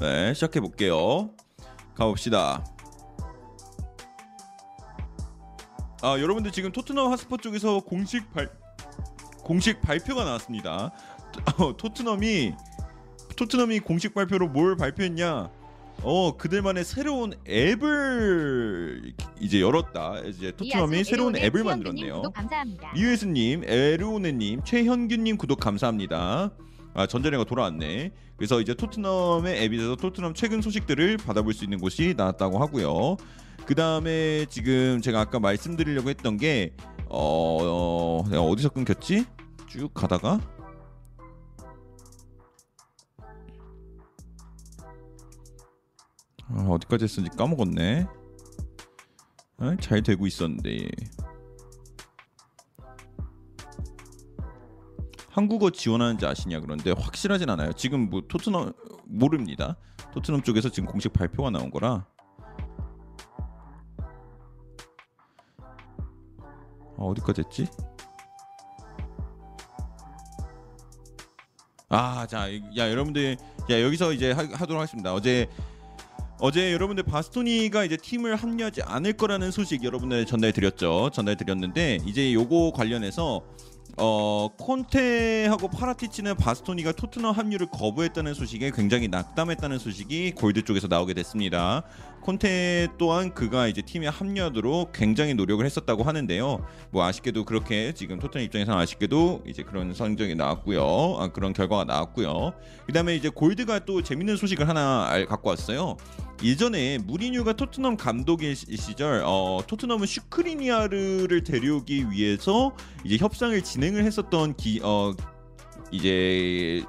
네, 시작해 볼게요. 가봅시다. 아, 여러분들 지금 토트넘 하스퍼 쪽에서 공식 발 공식 발표가 나왔습니다. 어, 토트넘이 토트넘이 공식 발표로 뭘 발표했냐? 어, 그들만의 새로운 앱을 이제 열었다. 이제 토트넘이 새로운 앱을 만들었네요. 리유에스님, 에르오네님, 최현균님 구독 감사합니다. 아, 전자레가 돌아왔네. 그래서 이제 토트넘의 앱에서 토트넘 최근 소식들을 받아볼 수 있는 곳이 나왔다고 하고요. 그 다음에 지금 제가 아까 말씀드리려고 했던 게 어, 어, 어디서 끊겼지? 쭉 가다가 아, 어디까지 했는지 까먹었네. 아, 잘 되고 있었는데. 한국어 지원하는지 아시냐 그런데 확실하진 않아요. 지금 뭐 토트넘 모릅니다. 토트넘 쪽에서 지금 공식 발표가 나온 거라. 아, 어디까지 했지? 아, 자, 야 여러분들, 야 여기서 이제 하, 하도록 하겠습니다. 어제 어제 여러분들 바스토니가 이제 팀을 합류하지 않을 거라는 소식 여러분들 전달 드렸죠. 전달 드렸는데 이제 요거 관련해서 어 콘테하고 파라티치는 바스토니가 토트넘 합류를 거부했다는 소식에 굉장히 낙담했다는 소식이 골드 쪽에서 나오게 됐습니다. 콘테 또한 그가 이제 팀에 합류하도록 굉장히 노력을 했었다고 하는데요. 뭐 아쉽게도 그렇게 지금 토트넘 입장에서 아쉽게도 이제 그런 성적이 나왔고요. 아, 그런 결과가 나왔고요. 그다음에 이제 골드가 또 재밌는 소식을 하나 알, 갖고 왔어요. 예전에 무리뉴가 토트넘 감독의 시절 어, 토트넘은 슈크리니아르를 데려오기 위해서 이제 협상을 진행을 했었던 기, 어, 이제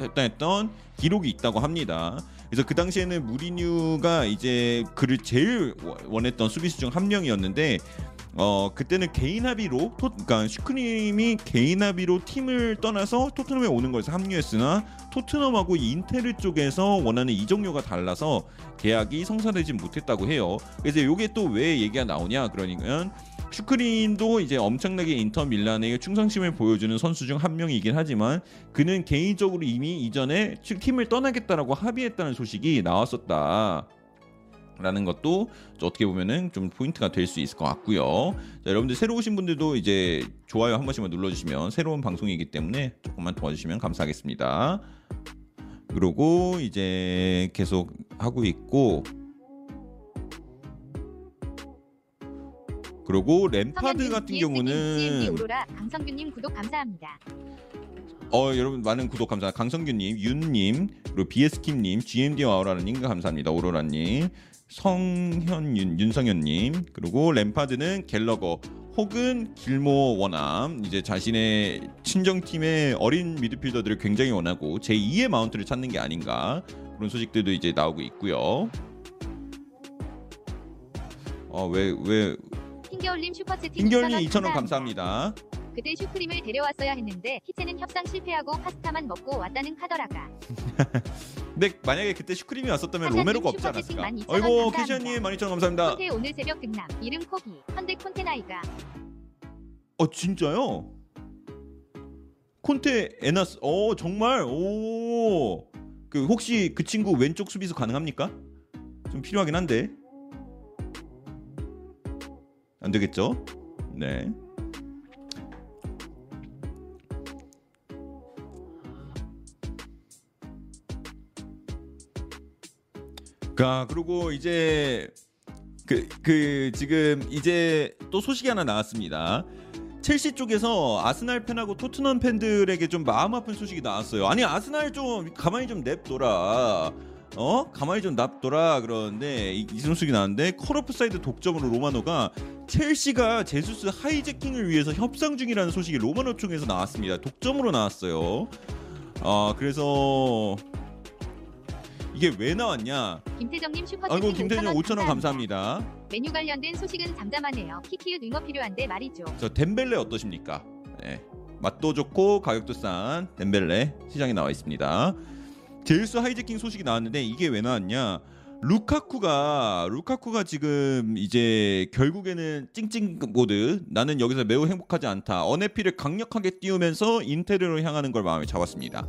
했던 기록이 있다고 합니다. 그래서 그 당시에는 무리뉴가 이제 그를 제일 원했던 수비수 중 한 명이었는데 어 그때는 개인 합의로 토, 그러니까 슈크림이 개인 합의로 팀을 떠나서 토트넘에 오는 것에서 합류했으나 토트넘하고 인테르 쪽에서 원하는 이적료가 달라서 계약이 성사되지 못했다고 해요. 그래서 이게 또 왜 얘기가 나오냐 그러니까 슈크린도 이제 엄청나게 인터 밀란에게 충성심을 보여주는 선수 중 한 명이긴 하지만 그는 개인적으로 이미 이전에 팀을 떠나겠다라고 합의했다는 소식이 나왔었다. 라는 것도 어떻게 보면은 좀 포인트가 될 수 있을 것 같고요. 자, 여러분들 새로 오신 분들도 이제 좋아요 한 번씩만 눌러주시면 새로운 방송이기 때문에 조금만 도와주시면 감사하겠습니다. 그리고 이제 계속 하고 있고 그리고 램파드 같은 경우는 강성규님 구독 감사합니다. 어 여러분 많은 구독 감사합니다. 강성규님, 윤님, 그리고 비에스킴님, GMD 와우라님 감사합니다. 오로라님, 성현윤, 윤성현님, 그리고 램파드는 갤러거 혹은 길모 원함 이제 자신의 친정팀의 어린 미드필더들을 굉장히 원하고 제 2의 마운트를 찾는 게 아닌가 그런 소식들도 이제 나오고 있고요. 어왜왜 흰겨울님 슈퍼채팅 흰겨울님 2,000원 감사합니다. 그때 슈크림을 데려왔어야 했는데 희채는 협상 실패하고 파스타만 먹고 왔다는 카더라가. 근데 만약에 그때 슈크림이 왔었다면 로메로가 없지 않았을까? 어이구 캐시아님 12,000원 감사합니다. 콘테 오늘 새벽 등남 이름 코기 현대 콘테 나이가. 어 진짜요? 콘테 에나스 어 정말 오 그 혹시 그 친구 왼쪽 수비수 가능합니까? 좀 필요하긴 한데 안 되겠죠? 네. 자 그리고 이제 그, 그 지금 이제 또 소식이 하나 나왔습니다. 첼시 쪽에서 아스날 팬하고 토트넘 팬들에게 좀 마음 아픈 소식이 나왔어요. 아니 아스날 좀 가만히 좀 냅둬라. 어 가만히 좀 납둬라 그러는데 이, 이 소식이 나왔는데 Caught Offside 독점으로 로마노가 첼시가 제수스 하이재킹을 위해서 협상 중이라는 소식이 로마노 쪽에서 나왔습니다. 독점으로 나왔어요. 아 그래서 이게 왜 나왔냐? 김태정님 슈퍼챗 아이고 김태정 5천 원 감사합니다. 맨유 관련된 소식은 잠잠하네요. 키키읒 윙어 필요한데 말이죠. 저 뎀벨레 어떠십니까? 네. 맛도 좋고 가격도 싼 뎀벨레 시장에 나와 있습니다. 제수스 하이재킹 소식이 나왔는데 이게 왜 나왔냐? 루카쿠가 루카쿠가 지금 이제 결국에는 찡찡 모드 나는 여기서 매우 행복하지 않다. unhappy를 강력하게 띄우면서 인테르로 향하는 걸 마음에 잡았습니다.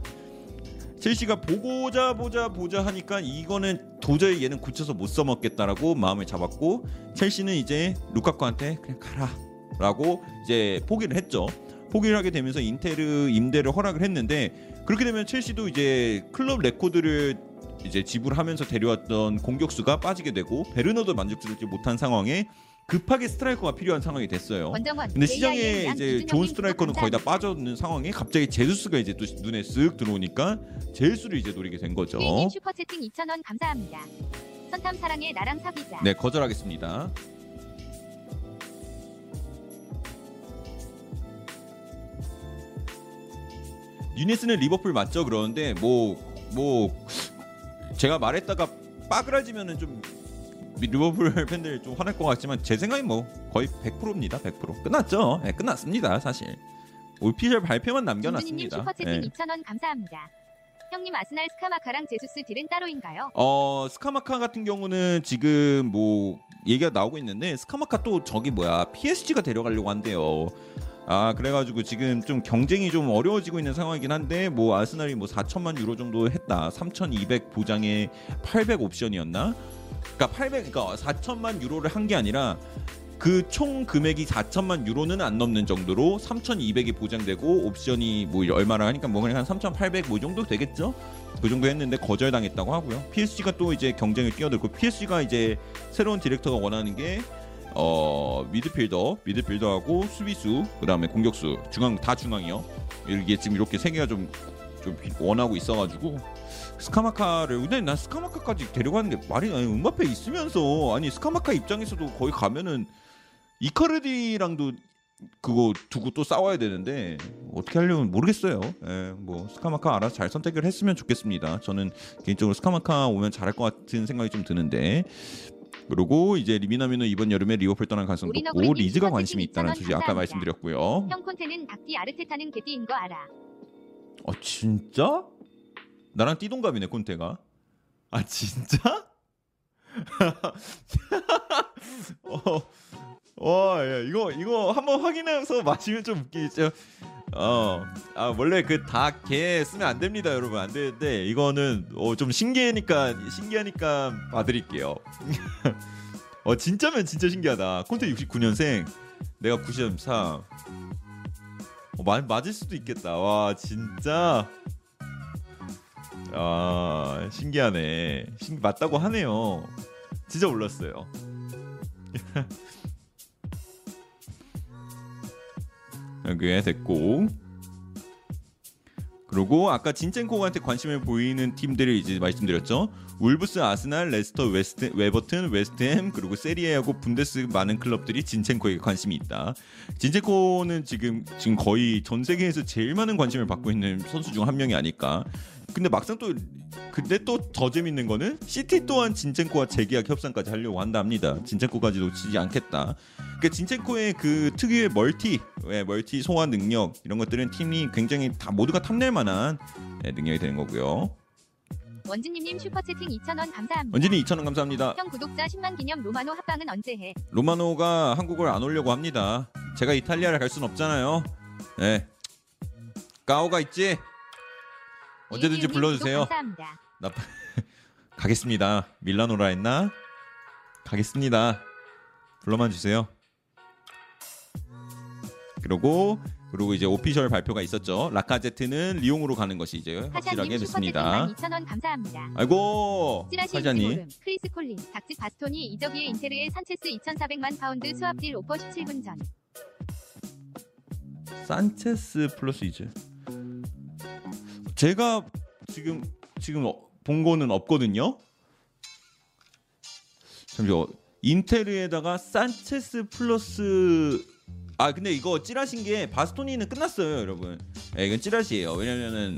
첼시가 보고자 보자 보자 하니까 이거는 도저히 얘는 고쳐서 못 써먹겠다라고 마음을 잡았고 첼시는 이제 루카쿠한테 그냥 가라라고 이제 포기를 했죠. 포기를 하게 되면서 인테르 임대를 허락을 했는데 그렇게 되면 첼시도 이제 클럽 레코드를 이제 지불하면서 데려왔던 공격수가 빠지게 되고 베르너도 만족스럽지 못한 상황에 급하게 스트라이커가 필요한 상황이 됐어요. 근데 시장에 이제 좋은 스트라이커는 거의 다. 빠져있는 상황에 갑자기 제수스가 이제 또 눈에 쓱 들어오니까 제수스를 이제 노리게 된 거죠. 휘님 슈퍼 채팅 2,000원 감사합니다. 선탐 사랑해 나랑 사귀자. 네, 거절하겠습니다. 유니스는 리버풀 맞죠? 그러는데 뭐뭐 제가 말했다가 빠그라지면은 좀 리버풀 팬들 좀 화날 것 같지만 제 생각엔 뭐 거의 100%입니다. 100% 끝났죠. 네, 끝났습니다. 사실 올피셜 발표만 남겨놨습니다. 슈퍼채팅 네. 2,000원 감사합니다. 형님 아스날 스카마카랑 제수스 딜은 따로인가요? 어 스카마카 같은 경우는 지금 뭐 얘기가 나오고 있는데 스카마카 또 저기 뭐야 PSG가 데려가려고 한대요. 아 그래가지고 지금 좀 경쟁이 좀 어려워지고 있는 상황이긴 한데 뭐 아스날이 뭐 4천만 유로 정도 했다. 3,200 보장에 800 옵션이었나? 그러니까 800 그러니까 4천만 유로를 한 게 아니라 그 총 금액이 4천만 유로는 안 넘는 정도로 3,200이 보장되고 옵션이 뭐 얼마나 하니까 뭐 그냥 한3,800 뭐 정도 되겠죠? 그 정도 했는데 거절당했다고 하고요. PSG가 또 이제 경쟁을 뛰어들고 PSG가 이제 새로운 디렉터가 원하는 게 어, 미드필더, 미드필더하고 수비수, 그다음에 공격수, 중앙 다 중앙이요. 이게 지금 이렇게 세 개가 좀 좀 원하고 있어가지고 스카마카를 근데 난 스카마카까지 데려가는 게 말이 아니 음바페 있으면서 아니 스카마카 입장에서도 거기 가면은 이카르디랑도 그거 두고 또 싸워야 되는데 어떻게 하려면 모르겠어요. 예, 뭐 스카마카 알아서 잘 선택을 했으면 좋겠습니다. 저는 개인적으로 스카마카 오면 잘할 것 같은 생각이 좀 드는데 그리고 이제 리미나미는 이번 여름에 리버풀 떠날 가능성이 높고 리즈가 관심이 있다는 2,000원 소식 아까. 말씀드렸고요. 형 콘테는 닭띠 아르테타는 개띠인 거 알아. 어 진짜? 나랑 띠동갑이네 콘테가. 아 진짜? 어, 와, 야, 이거 이거 한번 확인해서 마시면 좀 웃기죠. 어, 아 원래 그닭개 쓰면 안 됩니다, 여러분 안 되는데 이거는 어, 좀 신기하니까 신기하니까 봐드릴게요. 어 진짜면 진짜 신기하다. 콘테 69년생, 내가 94. 어, 마, 맞을 수도 있겠다. 와 진짜. 아 신기하네. 신, 맞다고 하네요. 진짜 몰랐어요. 여기에 됐고. 그리고 아까 진첸코한테 관심을 보이는 팀들을 이제 말씀드렸죠. 울브스, 아스날, 레스터, 웨스트, 에버튼, 웨스트햄 그리고 세리에하고 분데스 많은 클럽들이 진첸코에게 관심이 있다. 진첸코는 지금 지금 거의 전 세계에서 제일 많은 관심을 받고 있는 선수 중 한 명이 아닐까. 근데 막상 또 근데 또 더 재밌는 거는 시티 또한 진첸코와 재계약 협상까지 하려고 한다 합니다. 진첸코까지 놓치지 않겠다. 그러니까 진첸코의 그 특유의 멀티, 예, 멀티 소화 능력 이런 것들은 팀이 굉장히 다 모두가 탐낼 만한 예, 능력이 되는 거고요. 원진님님 슈퍼채팅 2,000원 감사합니다. 원진이 2,000원 감사합니다. 형 구독자 10만 기념 로마노 합방은 언제 해? 로마노가 한국을 안 오려고 합니다. 제가 이탈리아를 갈 순 없잖아요. 예. 까오가 있지? 언제든지 불러주세요. 나 가겠습니다. 밀라노라 했나? 가겠습니다. 불러만 주세요. 그리고 그리고 이제 오피셜 발표가 있었죠. 라카제트는 리옹으로 가는 것이 이제 확실하게 됐습니다. 슈퍼채팅 2,000원 감사합니다. 아이고 인지모름 크리스 콜린 닥즈 바스토니 이적이의 인테르의 산체스 2,400만 파운드 수합딜 오퍼 17분 전. 산체스 플러스 이즈. 제가 지금 지금 어- 본 거는 없거든요. 잠시만 인테르에다가 산체스 플러스 아 근데 이거 찌라신 게 바스토니는 끝났어요, 여러분. 예, 이건 찌라시예요. 왜냐면은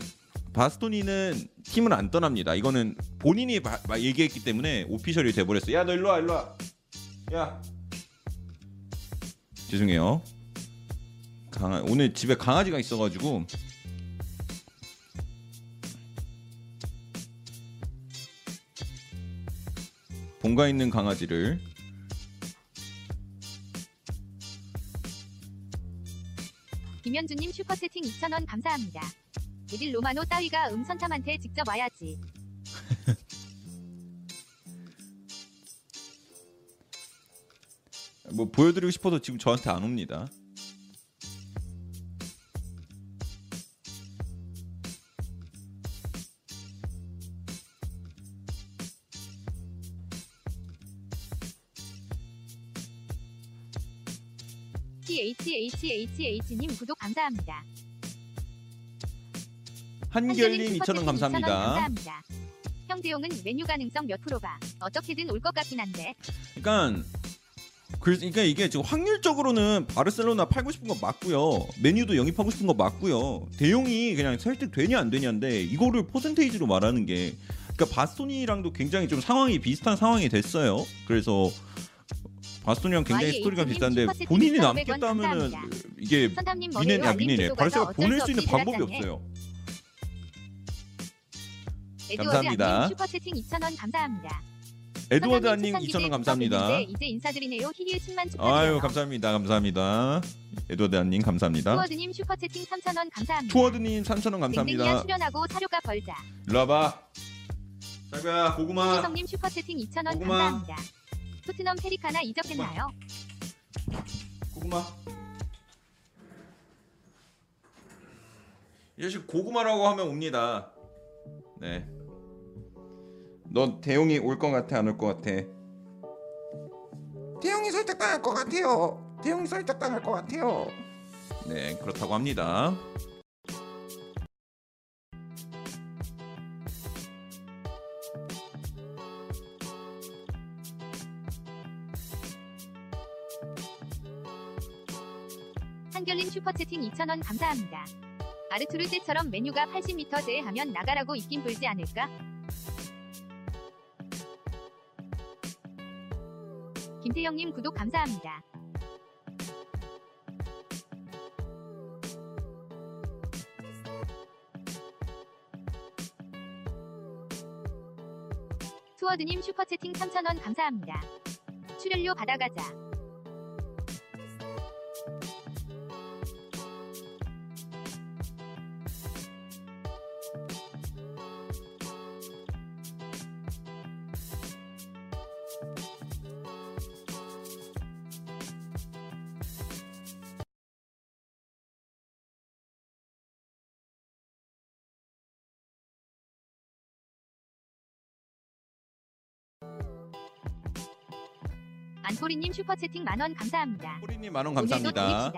바스토니는 팀을 안 떠납니다. 이거는 본인이 바- 막 얘기했기 때문에 official이 돼버렸어. 야 너 일로 와, 일로 와. 야. 죄송해요. 강아 오늘 집에 강아지가 있어가지고 본가 있는 강아지를 김현주님 슈퍼채팅 2,000원 감사합니다. 데빌 로마노 따위가 음선탐한테 직접 와야지. 뭐 보여드리고 싶어도 지금 저한테 안 옵니다. THHHH님 구독 감사합니다. 한결님 2,000원 2,000원 감사합니다. 감사합니다. 형대용은 메뉴 가능성 몇 프로가 어떻게든 올 것 같긴 한데 그러니까 그- 그러니까 이게 지금 확률적으로는 바르셀로나 팔고 싶은 거 맞고요. 메뉴도 영입하고 싶은 거 맞고요. 대용이 그냥 설득되냐 안 되냐인데 이거를 퍼센테이지로 말하는 게 그러니까 바스토니랑도 굉장히 좀 상황이 비슷한 상황이 됐어요. 그래서 바스토니랑 굉장히 YH 스토리가 님 비슷한데 본인이 2,500원 남겠다면은. 이게 미네 알림 미네네 어쩔 보낼 수수 있는 방법이. 없어요. 감사합니다. 슈퍼채팅 2,000원 감사합니다. 에드워드 안님 초창기 2,000원 때 감사합니다. 이제 인사드리네요. 히히 10만 축하드려요. 아유 감사합니다 감사합니다. 에드워드 안님 감사합니다. 투어드님 슈퍼채팅 3,000원 감사합니다. 투어드님 3,000원 댕댕이야 감사합니다. 출연하고 사료가 벌자. 일로 와봐. 자기야 고구마. 희성님 슈퍼채팅 2,000원 고구마. 감사합니다. 토트넘 페리카나 이적했나요? 고구마. 이 자식 고구마라고 하면 옵니다. 네. 너 대용이 올 것 같아 안 올 것 같아? 대형이 설득당할 것 같아요. 대형이 설득당할 것 같아요. 네 그렇다고 합니다. 한결님 슈퍼채팅 2,000원 감사합니다. 아르투르 때처럼 메뉴가 80m 제하면 나가라고 입긴 불지 않을까? 김태영님 구독 감사합니다. 투어드님 슈퍼채팅 3,000원 감사합니다. 출연료 받아가자. 안포리님 슈퍼채팅 만원 감사합니다. 호리님 만원 감사합니다.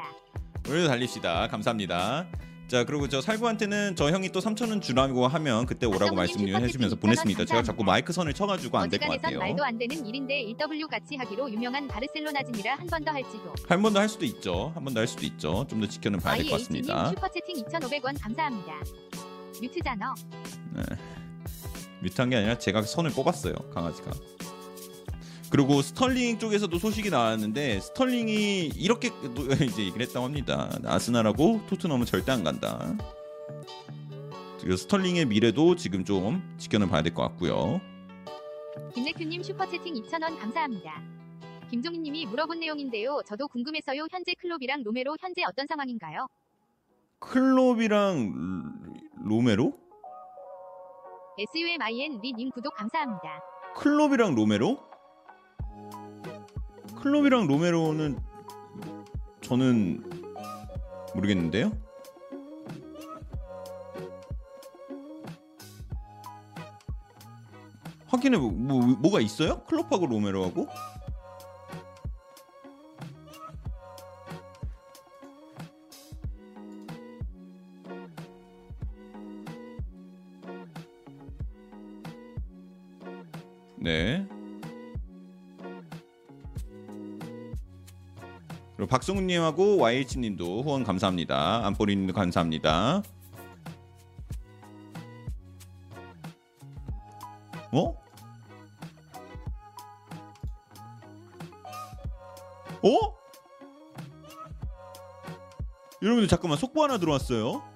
오늘도 달립시다. 감사합니다. 자 그리고 저 살구한테는 저 형이 또 3천 원 주라고 하면 그때 오라고 말씀 해주면서 2,000원 보냈습니다. 제가. 자꾸 마이크 선을 쳐가지고 안 될 것 같아요. 말도 안 되는 일인데 1W 같이 하기로 유명한 바르셀로나진이라 한 번 더 할지도. 한 번 더 할 수도 있죠. 한 번 더 할 수도 있죠. 좀 더 지켜는 봐야 될 것 같습니다. 슈퍼채팅 2,500원 감사합니다. 뮤트잖아. mute한 게 아니라 제가 선을 뽑았어요. 강아지가. 그리고 스털링 쪽에서도 소식이 나왔는데 스털링이 이렇게 또 이제 얘기를 했다고 합니다. 아스날하고 토트넘은 절대 안 간다. 스털링의 미래도 지금 좀 지켜는 봐야 될 것 같고요. 김래큐님 슈퍼채팅 2,000원 감사합니다. 김종희님이 물어본 내용인데요. 저도 궁금해서요. 현재 클롭이랑 로메로 현재 어떤 상황인가요? 클롭이랑 로메로? SUMIN 리님 구독 감사합니다. 클롭이랑 로메로? 클롭이랑 로메로는 저는 모르겠는데요. 확인해 뭐, 뭐 뭐가 있어요? 클롭하고 로메로하고? 네. 그리고 박성훈님하고 YH님도 후원 감사합니다. 안보리님도 감사합니다. 어? 어? 여러분들 잠깐만 속보 하나 들어왔어요.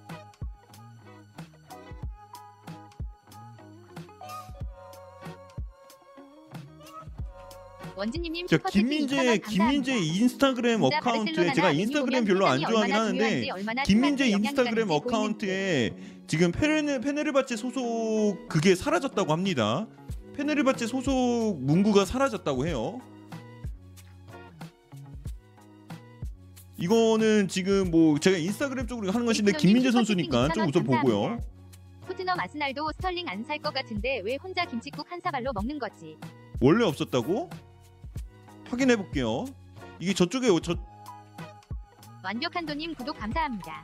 원진님님 저 슈퍼채팅 김민재 2,000원 김민재. 인스타그램 account에 제가 인스타그램 별로 안 좋아하긴 하는데 김민재 인스타그램. account에 지금 페르네 페네르바체 소속 그게 사라졌다고 합니다. 페네르바체 소속 문구가 사라졌다고 해요. 이거는 지금 뭐 제가 인스타그램 쪽으로 하는 것인데 김민재 선수니까 좀 우선 보고요. 토트넘 아스날도 스털링 안 살 것 같은데 왜 혼자 김치국 한 사발로 먹는 거지? 원래 없었다고? 확인해 볼게요. 이게 저쪽에 저 완벽한 도님 구독 감사합니다.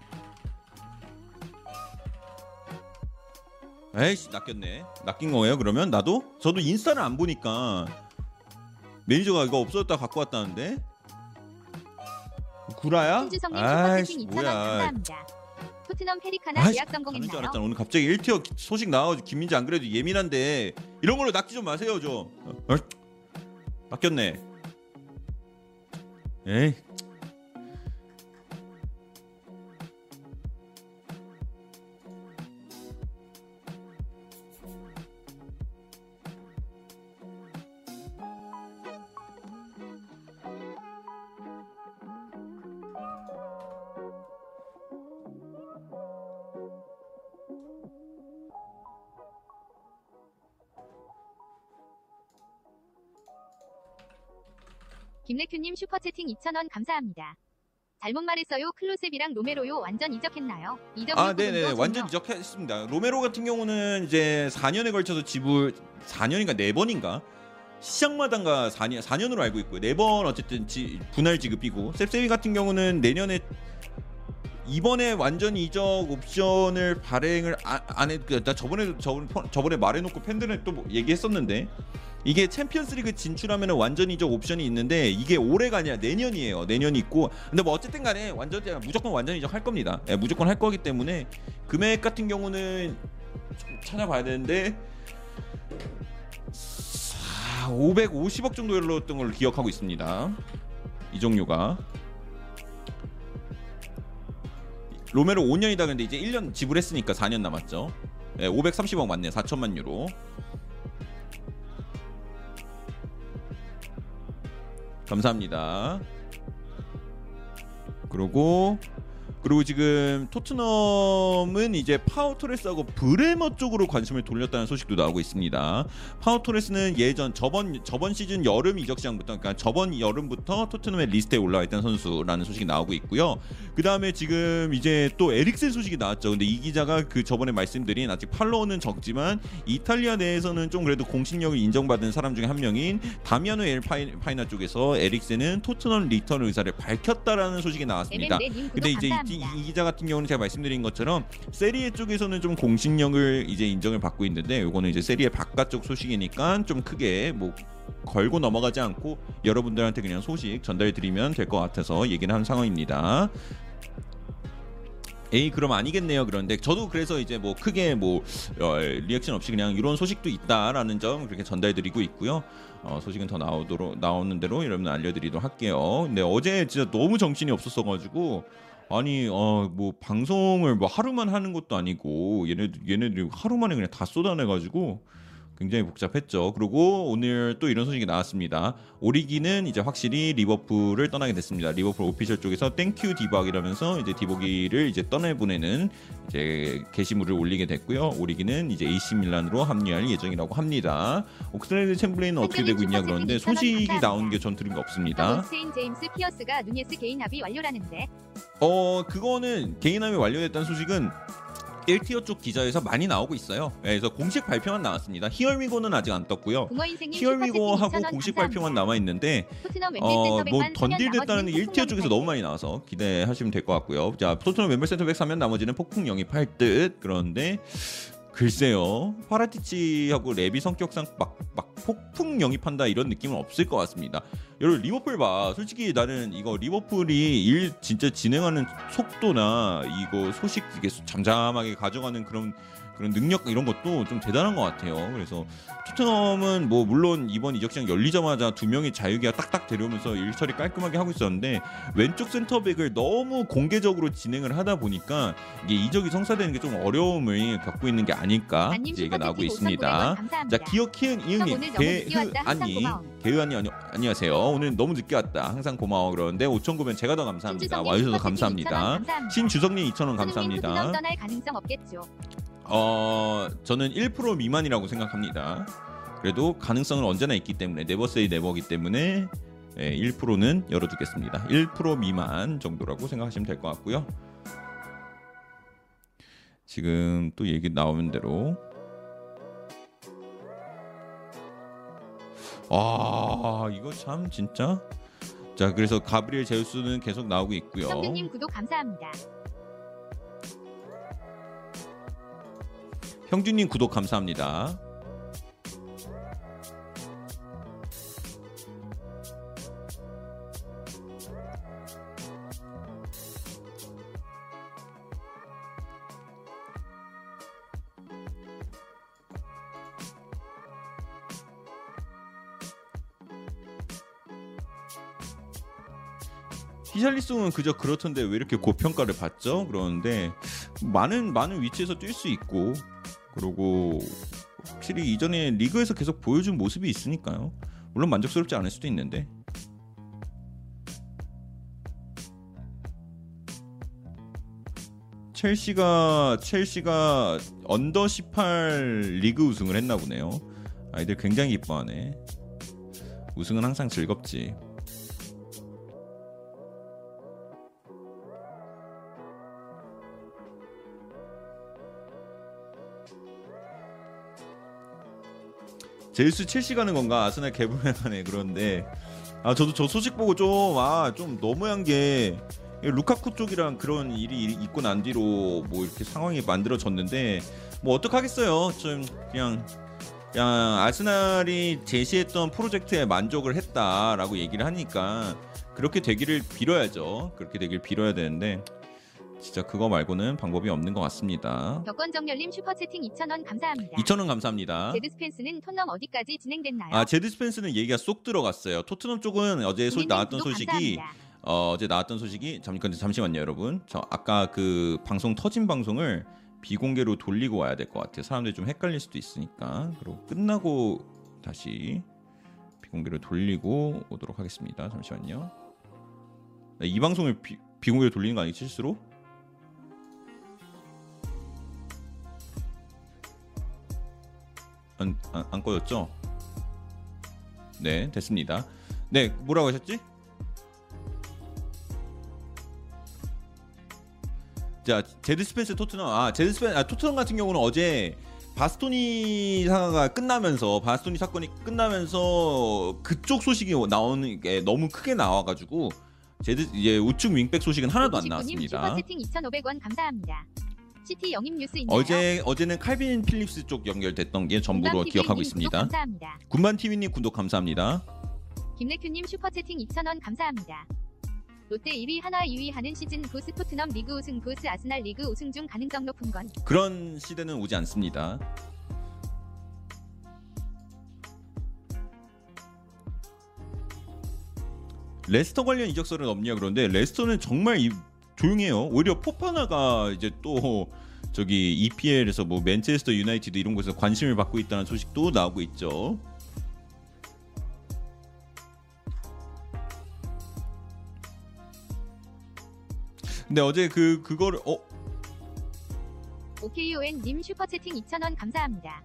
에이씨 낚였네. 낚인 거예요? 그러면 나도 저도 인스타를 안 보니까 매니저가 이거 없어졌다 갖고 왔다는데 구라야? 신주성님 아이씨 슈퍼채팅 2,000원 뭐야? 감사합니다. 토트넘 페리카나 아이씨, 계약 줄 성공했나요? 알았잖아. 오늘 갑자기 1티어 소식 나와가지고 김민재 안 그래도 예민한데 이런 걸로 낚지 좀 마세요 좀. 어? 어? 낚였네. 에 김래큐님 슈퍼채팅 2,000원 감사합니다. 잘못 말했어요. 클로셉이랑 로메로요 완전 이적했나요? 이적 아, 네네 전혀. 완전 이적했습니다. 로메로 같은 경우는 이제 4년에 걸쳐서 지불 4년인가 4번인가 시장마당가 4년 4년으로 알고 있고요. 4번 어쨌든 지, 분할 지급이고 셉세비 같은 경우는 내년에 이번에 완전 이적 옵션을 발행을 아, 안 했. 나 저번에 저번 저번에 말해놓고 팬들은 또 뭐 얘기했었는데 이게 챔피언스리그 진출하면 완전 이적 옵션이 있는데 이게 올해가 아니라 내년이에요. 내년이 있고 근데 뭐 어쨌든 간에 완전 무조건 완전 이적 할 겁니다. 예, 무조건 할 거기 때문에 금액 같은 경우는 좀 찾아봐야 되는데 550억 정도였던 걸로 기억하고 있습니다. 이 종류가 로메로 5년이다 근데 이제 1년 지불했으니까 4년 남았죠. 예, 530억 맞네. 4천만 유로. 감사합니다. 그리고 그리고 지금 토트넘은 이제 파우 토레스하고 브레머 쪽으로 관심을 돌렸다는 소식도 나오고 있습니다. 파우 토레스는 예전 저번 저번 시즌 여름 이적 시장부터 그러니까 저번 여름부터 토트넘의 리스트에 올라와 있던 선수라는 소식이 나오고 있고요. 그 다음에 지금 이제 또 에릭센 소식이 나왔죠. 근데 이 기자가 그 저번에 말씀드린 아직 팔로워는 적지만 이탈리아 내에서는 좀 그래도 공신력을 인정받은 사람 중에 한 명인 다미아노 엘 파이, 파이나 쪽에서 에릭센은 토트넘 리턴 의사를 밝혔다라는 소식이 나왔습니다. 근데 이제 이, 감사합니다. 이 기자 같은 경우는 제가 말씀드린 것처럼 세리에 쪽에서는 좀 공신력을 이제 인정을 받고 있는데 요거는 이제 세리에 바깥쪽 소식이니까 좀 크게 뭐 걸고 넘어가지 않고 여러분들한테 그냥 소식 전달해 드리면 될 것 같아서 얘기를 한 상황입니다. 에이 그럼 아니겠네요 그런데 저도 그래서 이제 뭐 크게 뭐 어, 리액션 없이 그냥 이런 소식도 있다라는 점 그렇게 전달드리고 있고요 어, 소식은 더 나오도록 나오는 대로 여러분 알려드리도록 할게요 근데 어제 진짜 너무 정신이 없었어가지고 아니 어 뭐 방송을 뭐 하루만 하는 것도 아니고 얘네들 얘네들이 하루 만에 그냥 다 쏟아내 가지고 굉장히 복잡했죠. 그리고 오늘 또 이런 소식이 나왔습니다. 오리기는 이제 확실히 리버풀을 떠나게 됐습니다. 리버풀 official 쪽에서 Thank you 디복이라면서 이제 디보기를 이제 떠내보내는 이제 게시물을 올리게 됐고요. 오리기는 이제 AC 밀란으로 합류할 예정이라고 합니다. 옥슬레이드 체임벌린은 어떻게 되고 있냐 그러는데 소식이 나온 게 전 들은 게 없습니다. 옥세인 제임스 피어스가 누네스 개인 합의 완료라는데 어 그거는 개인 합의 완료됐다는 소식은 1 tier 쪽 기자에서 많이 나오고 있어요. 네, 그래서 공식 발표만 남았습니다. Here we go는 아직 안 떴고요. Here we go하고 공식 발표만 남아 있는데 어 뭐 done deal됐다는 나머지는 1 tier 쪽에서 너무 많이 나와서 기대하시면 될 것 같고요. 자 토트넘 왼발 센터백 사면 나머지는 폭풍 영입할 듯 그런데 글쎄요 파라티치하고 레비 성격상 막, 막 폭풍 영입한다 이런 느낌은 없을 것 같습니다. 여러분 리버풀 봐 솔직히 나는 이거 리버풀이 일 진짜 진행하는 속도나 이거 소식 이게 잠잠하게 가져가는 그런 그런 능력 이런 것도 좀 대단한 것 같아요. 그래서 토트넘은 뭐 물론 이번 이적 시장 열리자마자 두 명이 자유계약 딱딱 데려오면서 일 처리 깔끔하게 하고 있었는데 왼쪽 센터백을 너무 공개적으로 진행을 하다 보니까 이게 이적이 성사되는 게 좀 어려움을 겪고 있는 게 아닐까 이제 얘기가 나오고 슈퍼채팅 5,900원 있습니다. 자 기억 키은 이응님 고마움. 개흐안니 아니, 안녕하세요. 오늘 너무 늦게 왔다. 항상 고마워 그러는데 5,900원 제가 더 감사합니다. 와주셔서 감사합니다. 2,000원 감사합니다. 신주성님 2,000원 손흥민 토트넘 감사합니다. 어 저는 1% 미만이라고 생각합니다. 그래도 가능성은 언제나 있기 때문에 네버세이 네버기 때문에 예, 1%는 열어두겠습니다. 1% 미만 정도라고 생각하시면 될 것 같고요. 지금 또 얘기 나오는 대로 아 이거 참 진짜 자 그래서 가브리엘 제우스는 계속 나오고 있고요. 성규님 구독 감사합니다. 형준님 구독 감사합니다. 히샬리송은 그저 그렇던데 왜 이렇게 고평가를 받죠? 그러는데 많은 많은 위치에서 뛸 수 있고 그리고 확실히 이전에 리그에서 계속 보여준 모습이 있으니까요. 물론 만족스럽지 않을 수도 있는데 첼시가 첼시가 언더 18 리그 우승을 했나 보네요. 아이들 굉장히 기뻐하네. 우승은 항상 즐겁지. 제일스 첼시 가는 건가? 아스날 개불해가네. 그런데. 아 저도 저 소식 보고 좀 아 좀 너무한 게 루카쿠 쪽이랑 그런 일이 있고 난 뒤로 뭐 이렇게 상황이 만들어졌는데 뭐 어떡하겠어요? 좀 그냥 그냥 아스날이 제시했던 프로젝트에 만족을 했다라고 얘기를 하니까 그렇게 되기를 빌어야죠. 그렇게 되길 빌어야 되는데 진짜 그거 말고는 방법이 없는 것 같습니다 덕권정렬님 슈퍼채팅 2,000원 감사합니다. 2,000원 감사합니다 제드 스펜스는 토넘 어디까지 진행됐나요? 아 제드 스펜스는 얘기가 쏙 들어갔어요. 토트넘 쪽은 어제 소, 나왔던 소식이 감사합니다. 어, 어제 나왔던 소식이 잠깐 잠시만요, 여러분. 저 아까 그 방송 터진 방송을 비공개로 돌리고 와야 될 것 같아요. 사람들이 좀 헷갈릴 수도 있으니까. 그리고 끝나고 다시 비공개로 돌리고 오도록 하겠습니다. 잠시만요. 네, 이 방송을 비, 비공개로 돌리는 거 아니지 실수로? 안, 안, 안 꺼졌죠? 네, 됐습니다. 네, 뭐라고 하셨지? 자, 제드 스펜스 토트넘. 아, 제드 스펜 아, 토트넘 같은 경우는 어제 바스토니 사가 끝나면서 바스토니 사건이 끝나면서 그쪽 소식이 나오는 게 너무 크게 나와가지고 제드 이제 우측 윙백 소식은 하나도 안 59님 나왔습니다. 슈퍼채팅 2,500원 감사합니다. 시티 영입 뉴스 있나요? 어제 어제는 칼빈 필립스 쪽 연결됐던 게 전부로 기억하고 님 있습니다. 감사합니다. 군반 TV님 구독 감사합니다. 김래큐님 슈퍼채팅 2,000원 감사합니다. 롯데 1위 한화 2위 하는 시즌 vs 토트넘 리그 우승 vs 아스날 리그 우승 중 가능성 높은 건 그런 시대는 오지 않습니다. 레스터 관련 이적설은 없냐 그런데 레스터는 정말 이- 조용해요. 오히려 포파나가 이제 또 저기 EPL에서 뭐 맨체스터 유나이티드 이런 곳에서 관심을 받고 있다는 소식도 나오고 있죠. 근데 어제 그 그거를 어 OKON님 슈퍼 채팅 2,000원 감사합니다.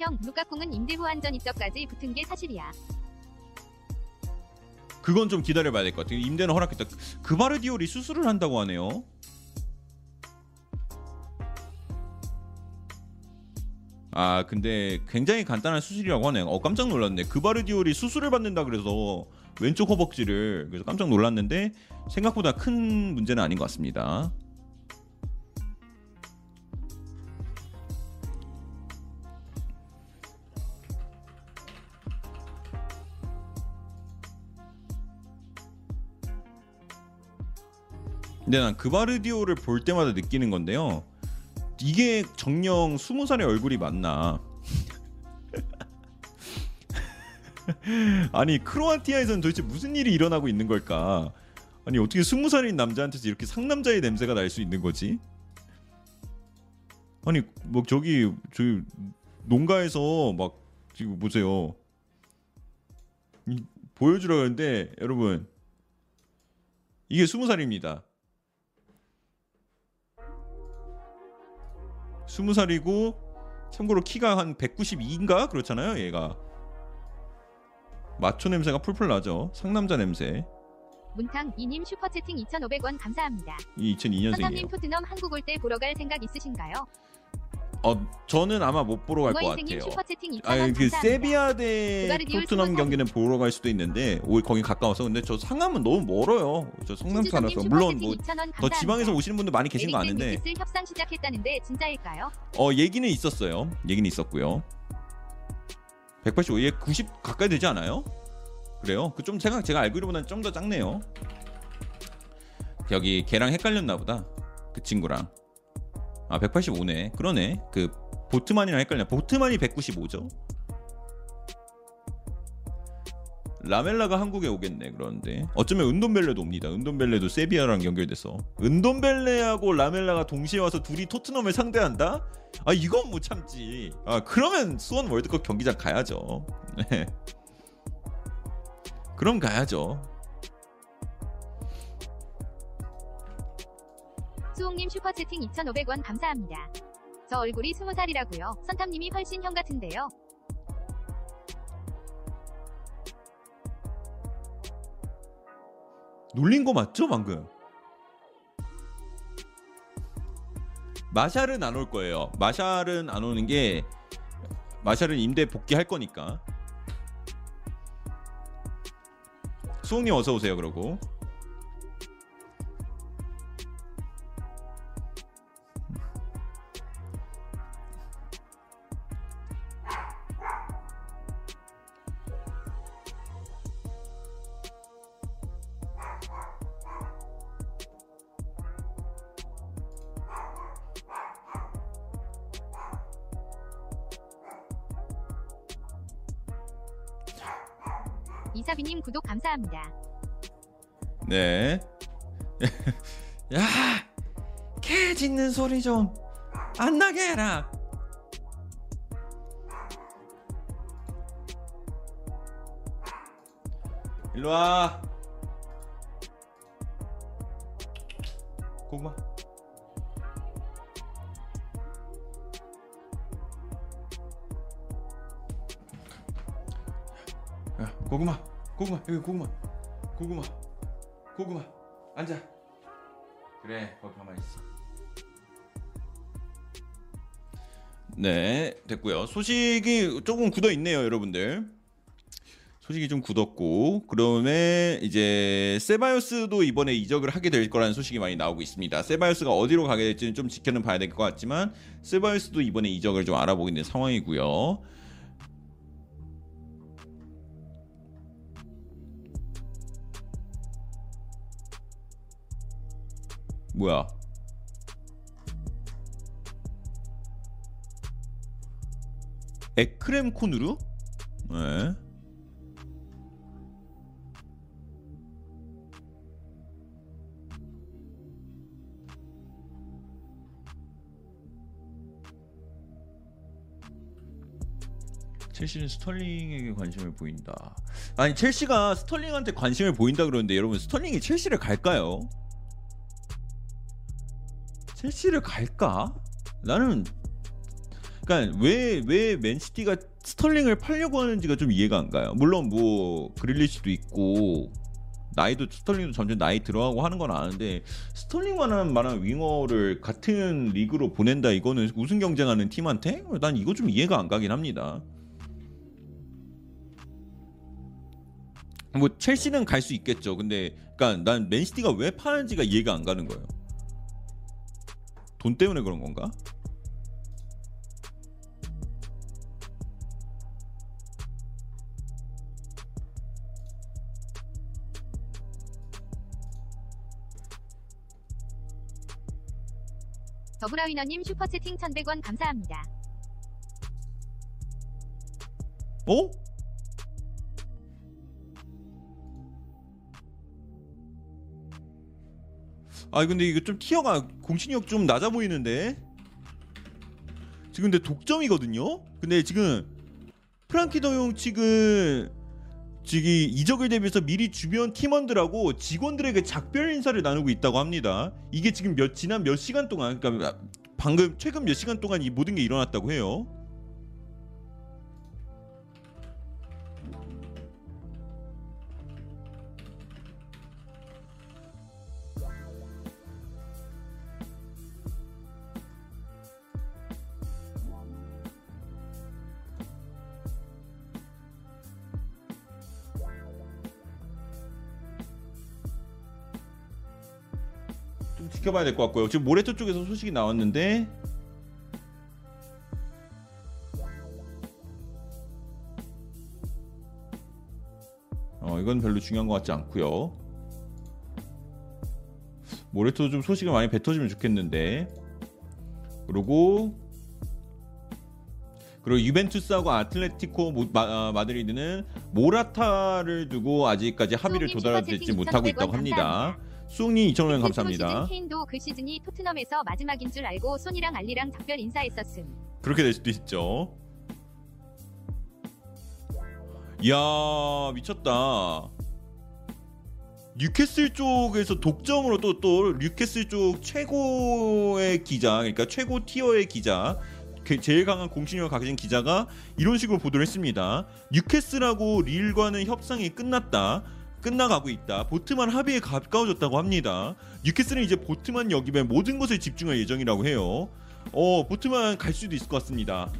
형, 루카콩은 임대 후한전 입덕까지 붙은 게 사실이야. 그건 좀 기다려봐야 될 것 같아요. 임대는 허락했다. 그바르디올이 수술을 한다고 하네요. 아 근데 굉장히 간단한 수술이라고 하네요. 어 깜짝 놀랐네. 그바르디올이 수술을 받는다 그래서 왼쪽 허벅지를 그래서 깜짝 놀랐는데 생각보다 큰 문제는 아닌 것 같습니다. 근데 난 그바르디올을 볼 때마다 느끼는 건데요. 이게 정령 20살의 얼굴이 맞나? 아니 크로아티아에서는 도대체 무슨 일이 일어나고 있는 걸까? 아니 어떻게 20살인 남자한테서 이렇게 상남자의 냄새가 날 수 있는 거지? 아니 뭐 저기 저기 농가에서 막 지금 보세요. 이, 보여주라 그러는데 여러분 이게 20살입니다. 20살이고 참고로 키가 한 192인가? 그렇잖아요 얘가. 마초 냄새가 풀풀 나죠. 상남자 냄새. 문탕 이님 슈퍼채팅 2,500원 감사합니다. 이 2002년생이에요. 선탐님 토트넘 한국 올 때 보러 갈 생각 있으신가요? 어 저는 아마 못 보러 갈 것 같아요 슈퍼채팅 2,000원 아니 그 감사합니다. 세비야 대 토트넘 경기는 보러 갈 수도 있는데 오 거기 가까워서 근데 저 상암은 너무 멀어요 저 성남 살아서 물론 뭐 슈퍼채팅 2,000원 더. 지방에서 오시는 분도 많이 계신 거 아는데 협상 시작했다는데 진짜일까요? 어 얘기는 있었어요. 얘기는 있었고요. 185, 얘 90 가까이 되지 않아요? 그래요? 그 좀 제가 제가 알기로보다는 좀 더 작네요. 여기 걔랑 헷갈렸나 보다. 그 친구랑. 아 185네. 그러네. 그 보트만이랑 헷갈려. 보트만이 195죠. 라멜라가 한국에 오겠네 그런데 어쩌면 은돈벨레도 옵니다 은돈벨레도 세비야랑 연결돼서 은돈벨레하고 라멜라가 동시에 와서 둘이 토트넘을 상대한다? 아 이건 못 참지 아 그러면 수원 월드컵 경기장 가야죠 네. 그럼 가야죠 수홍님 슈퍼채팅 2,500원 감사합니다. 저 얼굴이 20살이라고요. 선탐님이 훨씬 형 같은데요. 놀린 거 맞죠 방금 마샬은 안 올 거예요 마샬은 안 오는 게 마샬은 임대 복귀할 거니까 수홍님 어서 오세요 그러고 일로 와. 고구마. 야, 고구마. 고구마. 여기 고구마. 고구마. 고구마 앉아 그래 거기 가만히 있어 네 됐고요 소식이 조금 굳어 있네요 여러분들 소식이 좀 굳었고 그러면 이제 세바이오스도 이번에 이적을 하게 될 거라는 소식이 많이 나오고 있습니다 세바이오스가 어디로 가게 될지는 좀 지켜는 봐야 될 것 같지만 세바이오스도 이번에 이적을 좀 알아보고 있는 상황이고요 뭐야? 에크렘 코누르? 네. 첼시는 스털링에게 관심을 보인다. 아니 첼시가 스털링한테 관심을 보인다 그러는데 여러분 스털링이 첼시를 갈까요? 첼시를 갈까? 나는 그러니까 왜 왜 맨시티가 스털링을 팔려고 하는지가 좀 이해가 안 가요. 물론 뭐 그릴리시도 있고 나이도 스털링도 점점 나이 들어가고 하는 건 아는데 스털링만한 만한 윙어를 같은 리그로 보낸다 이거는 우승 경쟁하는 팀한테 난 이거 좀 이해가 안 가긴 합니다. 뭐 첼시는 갈 수 있겠죠. 근데 그러니까 난 맨시티가 왜 파는지가 이해가 안 가는 거예요. 돈 때문에 그런 건가? 더브라위너님 슈퍼채팅 1,100원 감사합니다. 어? 아 근데 이거 좀 티어가 공신력 좀 낮아 보이는데 지금 근데 독점이거든요. 근데 지금 프랑키 더용 측은 지금 이적을 대비해서 미리 주변 팀원들하고 직원들에게 작별 인사를 나누고 있다고 합니다. 이게 지금 몇 지난 몇 시간 동안 그러니까 방금 최근 몇 시간 동안 이 모든 게 일어났다고 해요. 좀 지켜봐야 될 것 같고요. 지금 모레토 쪽에서 소식이 나왔는데 어 이건 별로 중요한 것 같지 않고요. 모레토 좀 소식을 많이 뱉어주면 좋겠는데 그리고 그리고 유벤투스하고 아틀레티코 모- 마, 아, 마드리드는 모라타를 두고 아직까지 합의를 도달하지 못하고 2,500원 있다고 합니다. 2,000원 프로 감사합니다. 시즌 케인도 그 시즌이 토트넘에서 마지막인 줄 알고 손이랑 알리랑 작별 인사했었음. 그렇게 될 수도 있죠. 이야 미쳤다. 뉴캐슬 쪽에서 독점으로 또또 뉴캐슬 쪽 최고의 기자, 그러니까 최고 티어의 기자, 그 제일 강한 공신력을 가진 기자가 이런 식으로 보도를 했습니다. 뉴캐슬하고 릴과는 협상이 끝났다. 끝나가고 있다. 보트만 합의에 가까워졌다고 합니다. 뉴캐슬은 이제 보트만 역입에 모든 것에 집중할 예정이라고 해요. 어 보트만 갈 수도 있을 것 같습니다.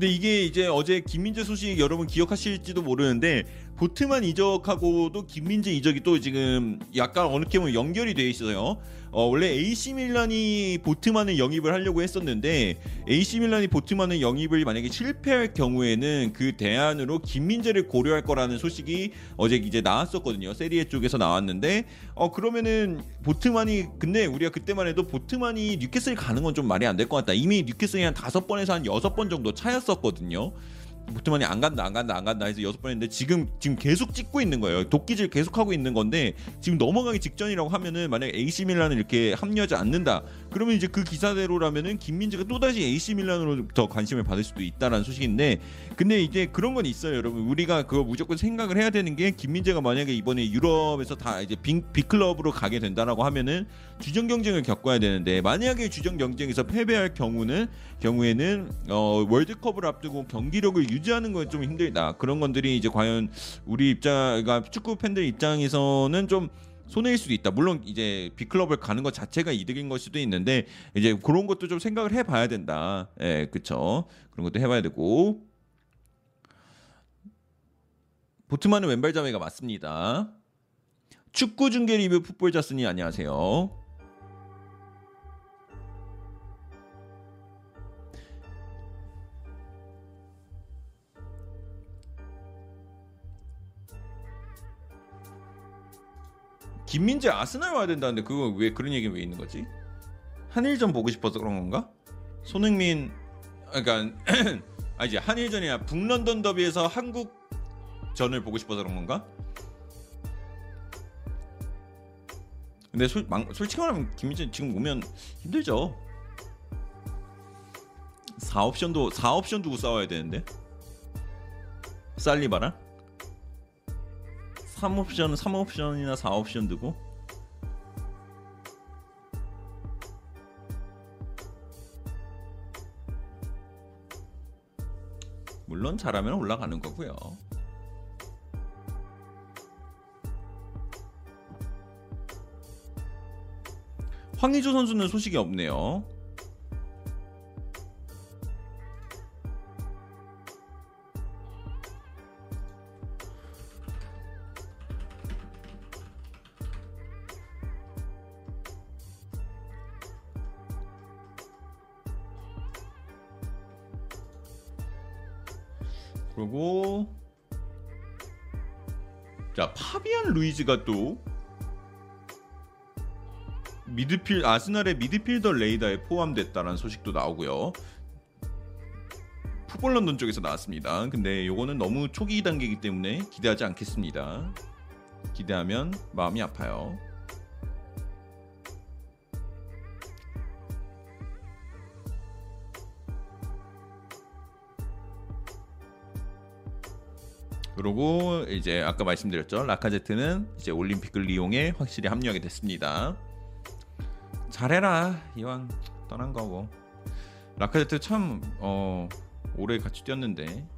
근데 이게 이제 어제 김민재 소식 여러분 기억하실지도 모르는데 보트만 이적하고도 김민재 이적이 또 지금 약간 어느 게 보면 연결이 돼 있어요. 어, 원래 AC 밀란이 보트만을 영입을 하려고 했었는데 AC 밀란이 보트만을 영입을 만약에 실패할 경우에는 그 대안으로 김민재를 고려할 거라는 소식이 어제 이제 나왔었거든요. 세리에 쪽에서 나왔는데 어 그러면은 보트만이 근데 우리가 그때만 해도 보트만이 뉴캐슬 가는 건 좀 말이 안 될 것 같다. 이미 뉴캐슬이 한 다섯 번에서 한 여섯 번 정도 차였었거든요. 보트만이 안 간다 안 간다 안 간다 해서 여섯 번 했는데 지금 지금 계속 찍고 있는 거예요. 도끼질 계속 하고 있는 건데 지금 넘어가기 직전이라고 하면은 만약 에 AC 밀란을 이렇게 합류하지 않는다. 그러면 이제 그 기사대로라면은 김민재가 또 다시 AC 밀란으로 더 관심을 받을 수도 있다라는 소식인데 근데 이제 그런 건 있어요, 여러분. 우리가 그거 무조건 생각을 해야 되는 게 김민재가 만약에 이번에 유럽에서 다 이제 빅, 빅클럽으로 가게 된다라고 하면은 주전 경쟁을 겪어야 되는데 만약에 주전 경쟁에서 패배할 경우는 경우에는 어, 월드컵을 앞두고 경기력을 유지하는 건 좀 힘들다. 그런 것들이 이제 과연 우리 입장, 그러니까 축구 팬들 입장에서는 좀 손해일 수도 있다. 물론 이제 빅클럽을 가는 것 자체가 이득인 걸 수도 있는데 이제 그런 것도 좀 생각을 해 봐야 된다. 예, 그쵸. 그런 것도 해 봐야 되고 보트만은 왼발 자매가 맞습니다. 축구 중계 리뷰 풋볼 자스니 안녕하세요. 김민재 아스날 와야 된다는데 그거 왜 그런 얘기 왜 있는 거지? 한일전 보고 싶어서 그런 건가? 손흥민 그러니까 아니지 한일전이 아니라 북런던 더비에서 한국 전을 보고 싶어서 그런 건가? 근데 솔, 망, 솔직히 말하면 김민재 지금 오면 힘들죠. 4옵션도 4옵션 두고 싸워야 되는데 살리바랑 3옵션 3옵션이나 4옵션 두고 물론 잘하면 올라가는 거고요. 황의조 선수는 소식이 없네요. 그리고 자 파비안 루이즈가 또 미드필 아스날의 미드필더 레이더에 포함됐다는 소식도 나오고요. 풋볼 런던 쪽에서 나왔습니다. 근데 요거는 너무 초기 단계이기 때문에 기대하지 않겠습니다. 기대하면 마음이 아파요. 그리고 이제 아까 말씀드렸죠. 라카제트는 이제 올림픽을 이용해 확실히 합류하게 됐습니다. 잘해라 이왕 떠난 거고. 라카제트 참 어, 오래 같이 뛰었는데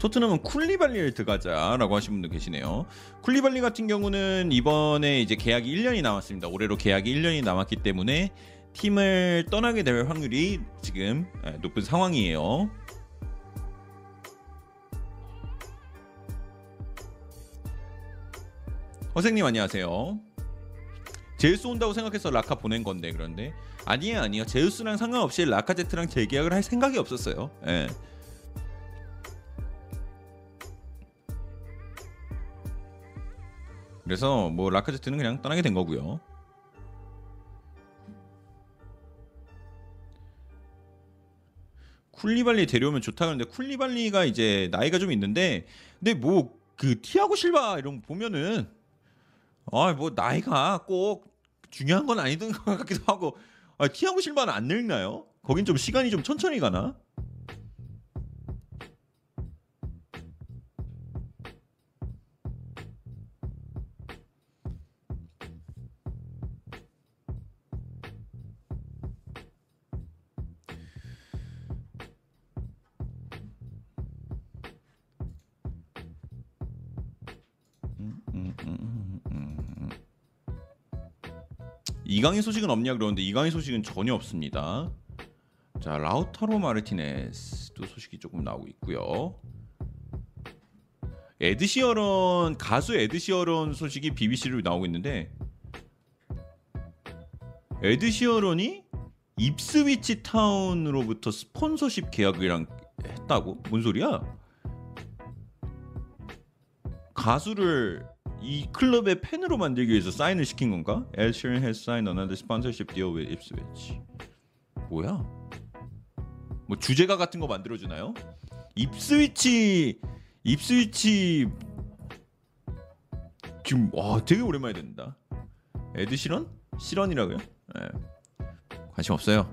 토트넘은 쿨리발리를 들어가자라고 하신 분도 계시네요. 쿨리발리 같은 경우는 이번에 이제 계약이 1년이 남았습니다. 올해로 계약이 1년이 남았기 때문에 팀을 떠나게 될 확률이 지금 예, 높은 상황이에요. 허생님 안녕하세요. 제우스 온다고 생각해서 라카 보낸 건데 그런데 아니에요 아니에요 제우스랑 상관없이 라카제트랑 재계약을 할 생각이 없었어요. 예. 그래서 뭐 라카제트는 그냥 떠나게 된 거고요. 쿨리발리 데려오면 좋다 그러는데 쿨리발리가 이제 나이가 좀 있는데 근데 뭐 그 티아고 실바 이런 거 보면은 아 뭐 나이가 꼭 중요한 건 아니던 것 같기도 하고 아, 티아고 실바는 안 늙나요? 거긴 좀 시간이 좀 천천히 가나? 이강인 소식은 없냐 그러는데 이강인 소식은 전혀 없습니다. 자 라우타로 마르티네스도 소식이 조금 나오고 있고요. 에드시어런 가수 에드시어런 소식이 BBC로 나오고 있는데 에드시어런이 입스위치 타운으로부터 스폰서십 계약이랑 했다고? 뭔 소리야? 가수를 이 클럽의 팬으로 만들기 위해서 사인을 시킨 건가? Ed Sheeran has signed another sponsorship deal with Ipswich. 뭐야? 뭐 주제가 같은 거 만들어 주나요? 입스위치 입스위치 지금 와 되게 오랜만에 듣는다. 에드 시런? 시런이라고요? 네. 관심 없어요.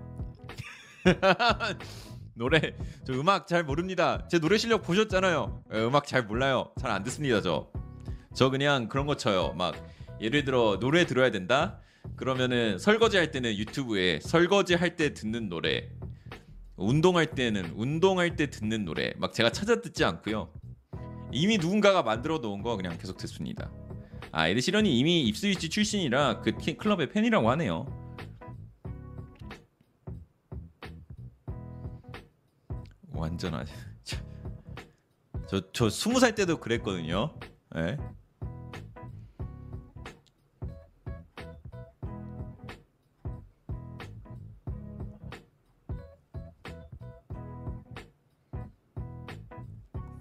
노래 저 음악 잘 모릅니다. 제 노래 실력 보셨잖아요. 예, 음악 잘 몰라요. 잘 안 듣습니다 저. 저 그냥 그런 거 쳐요. 막 예를 들어 노래 들어야 된다. 그러면은 설거지 할 때는 유튜브에 설거지 할 때 듣는 노래, 운동할 때는 운동할 때 듣는 노래. 막 제가 찾아 듣지 않고요. 이미 누군가가 만들어 놓은 거 그냥 계속 듣습니다. 아 에드 시런이 이미 입스위치 출신이라 그 키- 클럽의 팬이라고 하네요. 완전 아 저 저 스무 살 때도 그랬거든요. 예.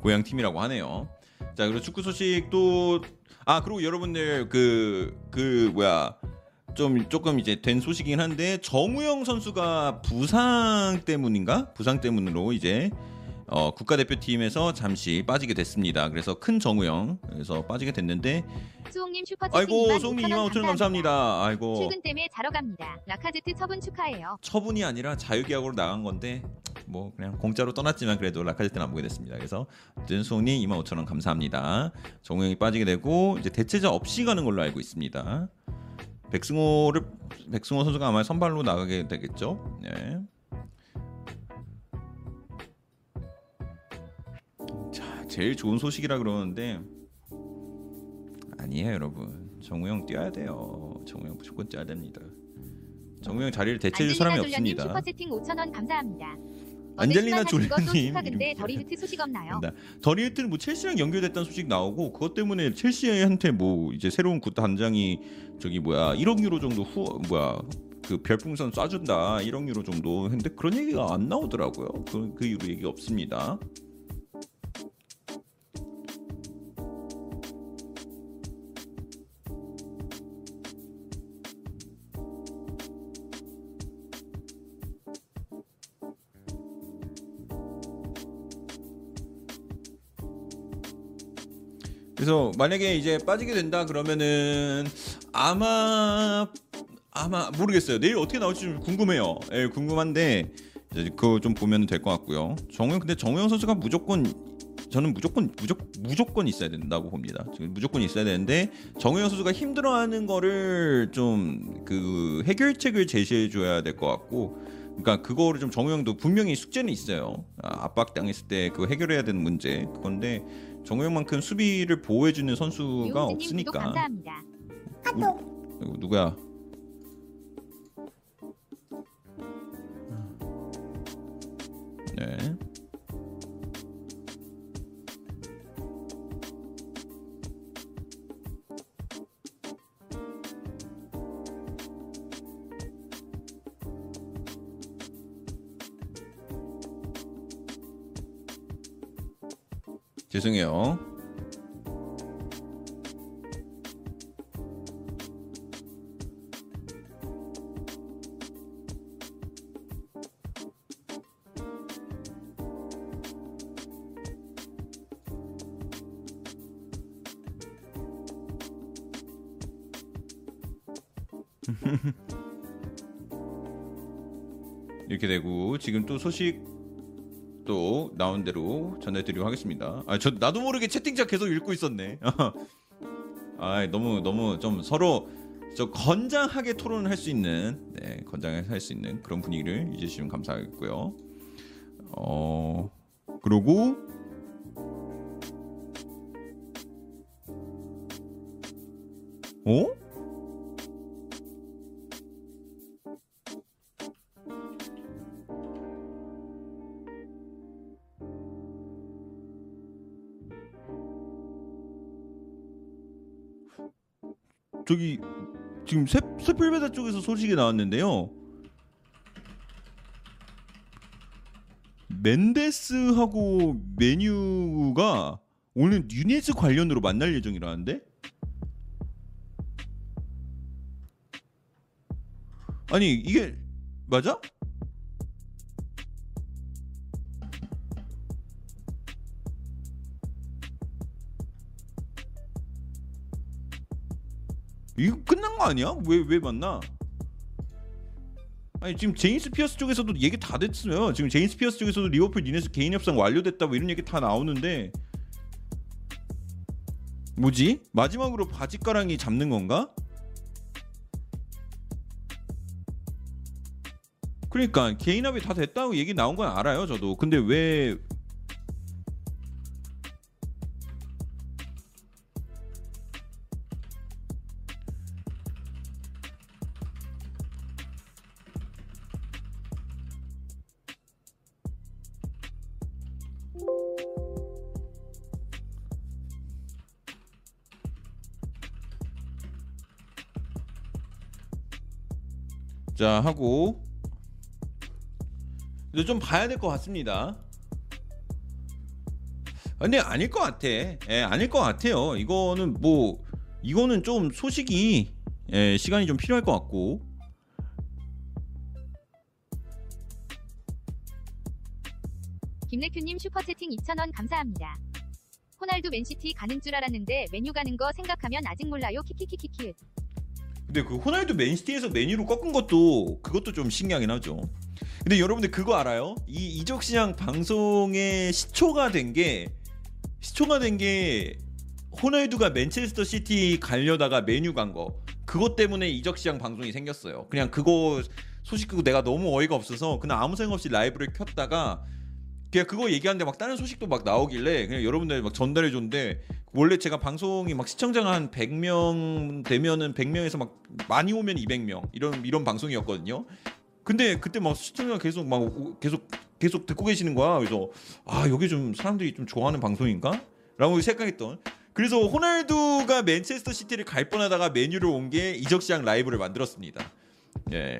고향 팀이라고 하네요. 자 그리고 축구 소식도 아 그리고 여러분들 그그 뭐야 좀 조금 이제 된 소식이긴 한데 정우영 선수가 부상 때문인가 부상 때문으로 이제 어, 국가대표팀에서 잠시 빠지게 됐습니다. 그래서 큰 정우영 그래서 빠지게 됐는데 수홍님 슈퍼채팅 아이고 2만 송님 5천 2만 원 5천 원 감사합니다. 아이고 출근 때문에 자러 갑니다. 라카제트 처분 축하해요. 처분이 아니라 자유계약으로 나간 건데 뭐 그냥 공짜로 떠났지만 그래도 라카제트는 안 보게 됐습니다. 그래서 준수홍님 2만 5천 원 감사합니다. 정우영이 빠지게 되고 이제 대체자 없이 가는 걸로 알고 있습니다. 백승호를 백승호 선수가 아마 선발로 나가게 되겠죠. 네. 제일 좋은 소식이라 그러는데 아니에요, 여러분. 정우영 뛰어야 돼요. 정우영 무조건 뛰어야 됩니다. 정우영 자리를 대체해줄 사람이 없습니다. 슈퍼채팅 5천 원 감사합니다. 안젤리나 어제 신나는 것도 졸려님. 축하 근데 더리히트 소식 없나요? 네. 더리히트는 뭐 첼시랑 연결됐다는 소식 나오고 그것 때문에 첼시한테 뭐 이제 새로운 구단장이 저기 뭐야 1억 유로 정도 후 뭐야 그 별풍선 쏴준다 1억 유로 정도 근데 그런 얘기가 안 나오더라고요. 그, 그 이후로 얘기 없습니다. 만약에 이제 빠지게 된다 그러면은 아마 아마 모르겠어요. 내일 어떻게 나올지 좀 궁금해요. 예, 궁금한데 그거 좀 보면 될 것 같고요. 정우영 근데 정우영 선수가 무조건 저는 무조건 무조건 무조건 있어야 된다고 봅니다. 무조건 있어야 되는데 정우영 선수가 힘들어하는 거를 좀 그 해결책을 제시해 줘야 될 것 같고 그러니까 그거를 좀 정우영도 분명히 숙제는 있어요. 아, 압박 당했을 때 그거 해결해야 되는 문제 그건데 정우영만큼 수비를 보호해 주는 선수가 없으니까 감사합니다. 이거 누구야? 네. 죄송해요. 이렇게 되고 지금 또 소식 또 나온 대로 전해드리도록 하겠습니다. 아, 저 나도 모르게 채팅창 계속 읽고 있었네. 아, 너무 너무 좀 서로 저 건장하게 토론을 할 수 있는, 네, 건장하게 할 수 있는 그런 분위기를 유지해주시면 감사하겠고요. 어, 그리고 어? 저기 지금 새, 새풀베다 쪽에서 소식이 나왔는데요. 멘데스하고 메뉴가 오늘 뉴네스 관련으로 만날 예정이라는데? 아니 이게 맞아? 이거 끝난 거 아니야? 왜 왜 만나? 아니 지금 제임스 피어스 쪽에서도 얘기 다 됐어요. 지금 제임스 피어스 쪽에서도 리버풀 누네스 개인 협상 완료됐다 뭐 이런 얘기 다 나오는데 뭐지? 마지막으로 바짓가랑이 잡는 건가? 그러니까 개인 합의 다 됐다고 얘기 나온 건 알아요, 저도. 근데 왜 자 하고 근데 좀 봐야 될 것 같습니다. 근데 아닐 것 같아. 예, 아닐 것 같아요. 이거는 뭐 이거는 좀 소식이 예, 시간이 좀 필요할 것 같고 김래큐님 슈퍼채팅 2,000원 감사합니다. 호날두 맨시티 가는 줄 알았는데 메뉴 가는 거 생각하면 아직 몰라요. 키키키키키. 근데 그 호날두 맨시티에서 맨유로 꺾은 것도 그것도 좀 신기하긴 하죠. 근데 여러분들 그거 알아요? 이 이적 시장 방송의 시초가 된 게 시초가 된 게 호날두가 맨체스터 시티 가려다가 맨유 간 거. 그것 때문에 이적 시장 방송이 생겼어요. 그냥 그거 소식 듣고 내가 너무 어이가 없어서 그냥 아무 생각 없이 라이브를 켰다가 그냥 그거 얘기하는데 막 다른 소식도 막 나오길래 그냥 여러분들 막 전달해 줬는데 원래 제가 방송이 막 시청자가 한 100명 되면은 100명에서 막 많이 오면 200명 이런 이런 방송이었거든요. 근데 그때 막 시청자가 계속 막 오- 계속 계속 듣고 계시는 거야. 그래서 아 여기 좀 사람들이 좀 좋아하는 방송인가? 라고 생각했던. 그래서 호날두가 맨체스터 시티를 갈 뻔하다가 메뉴를 온 게 이적 시장 라이브를 만들었습니다. 예,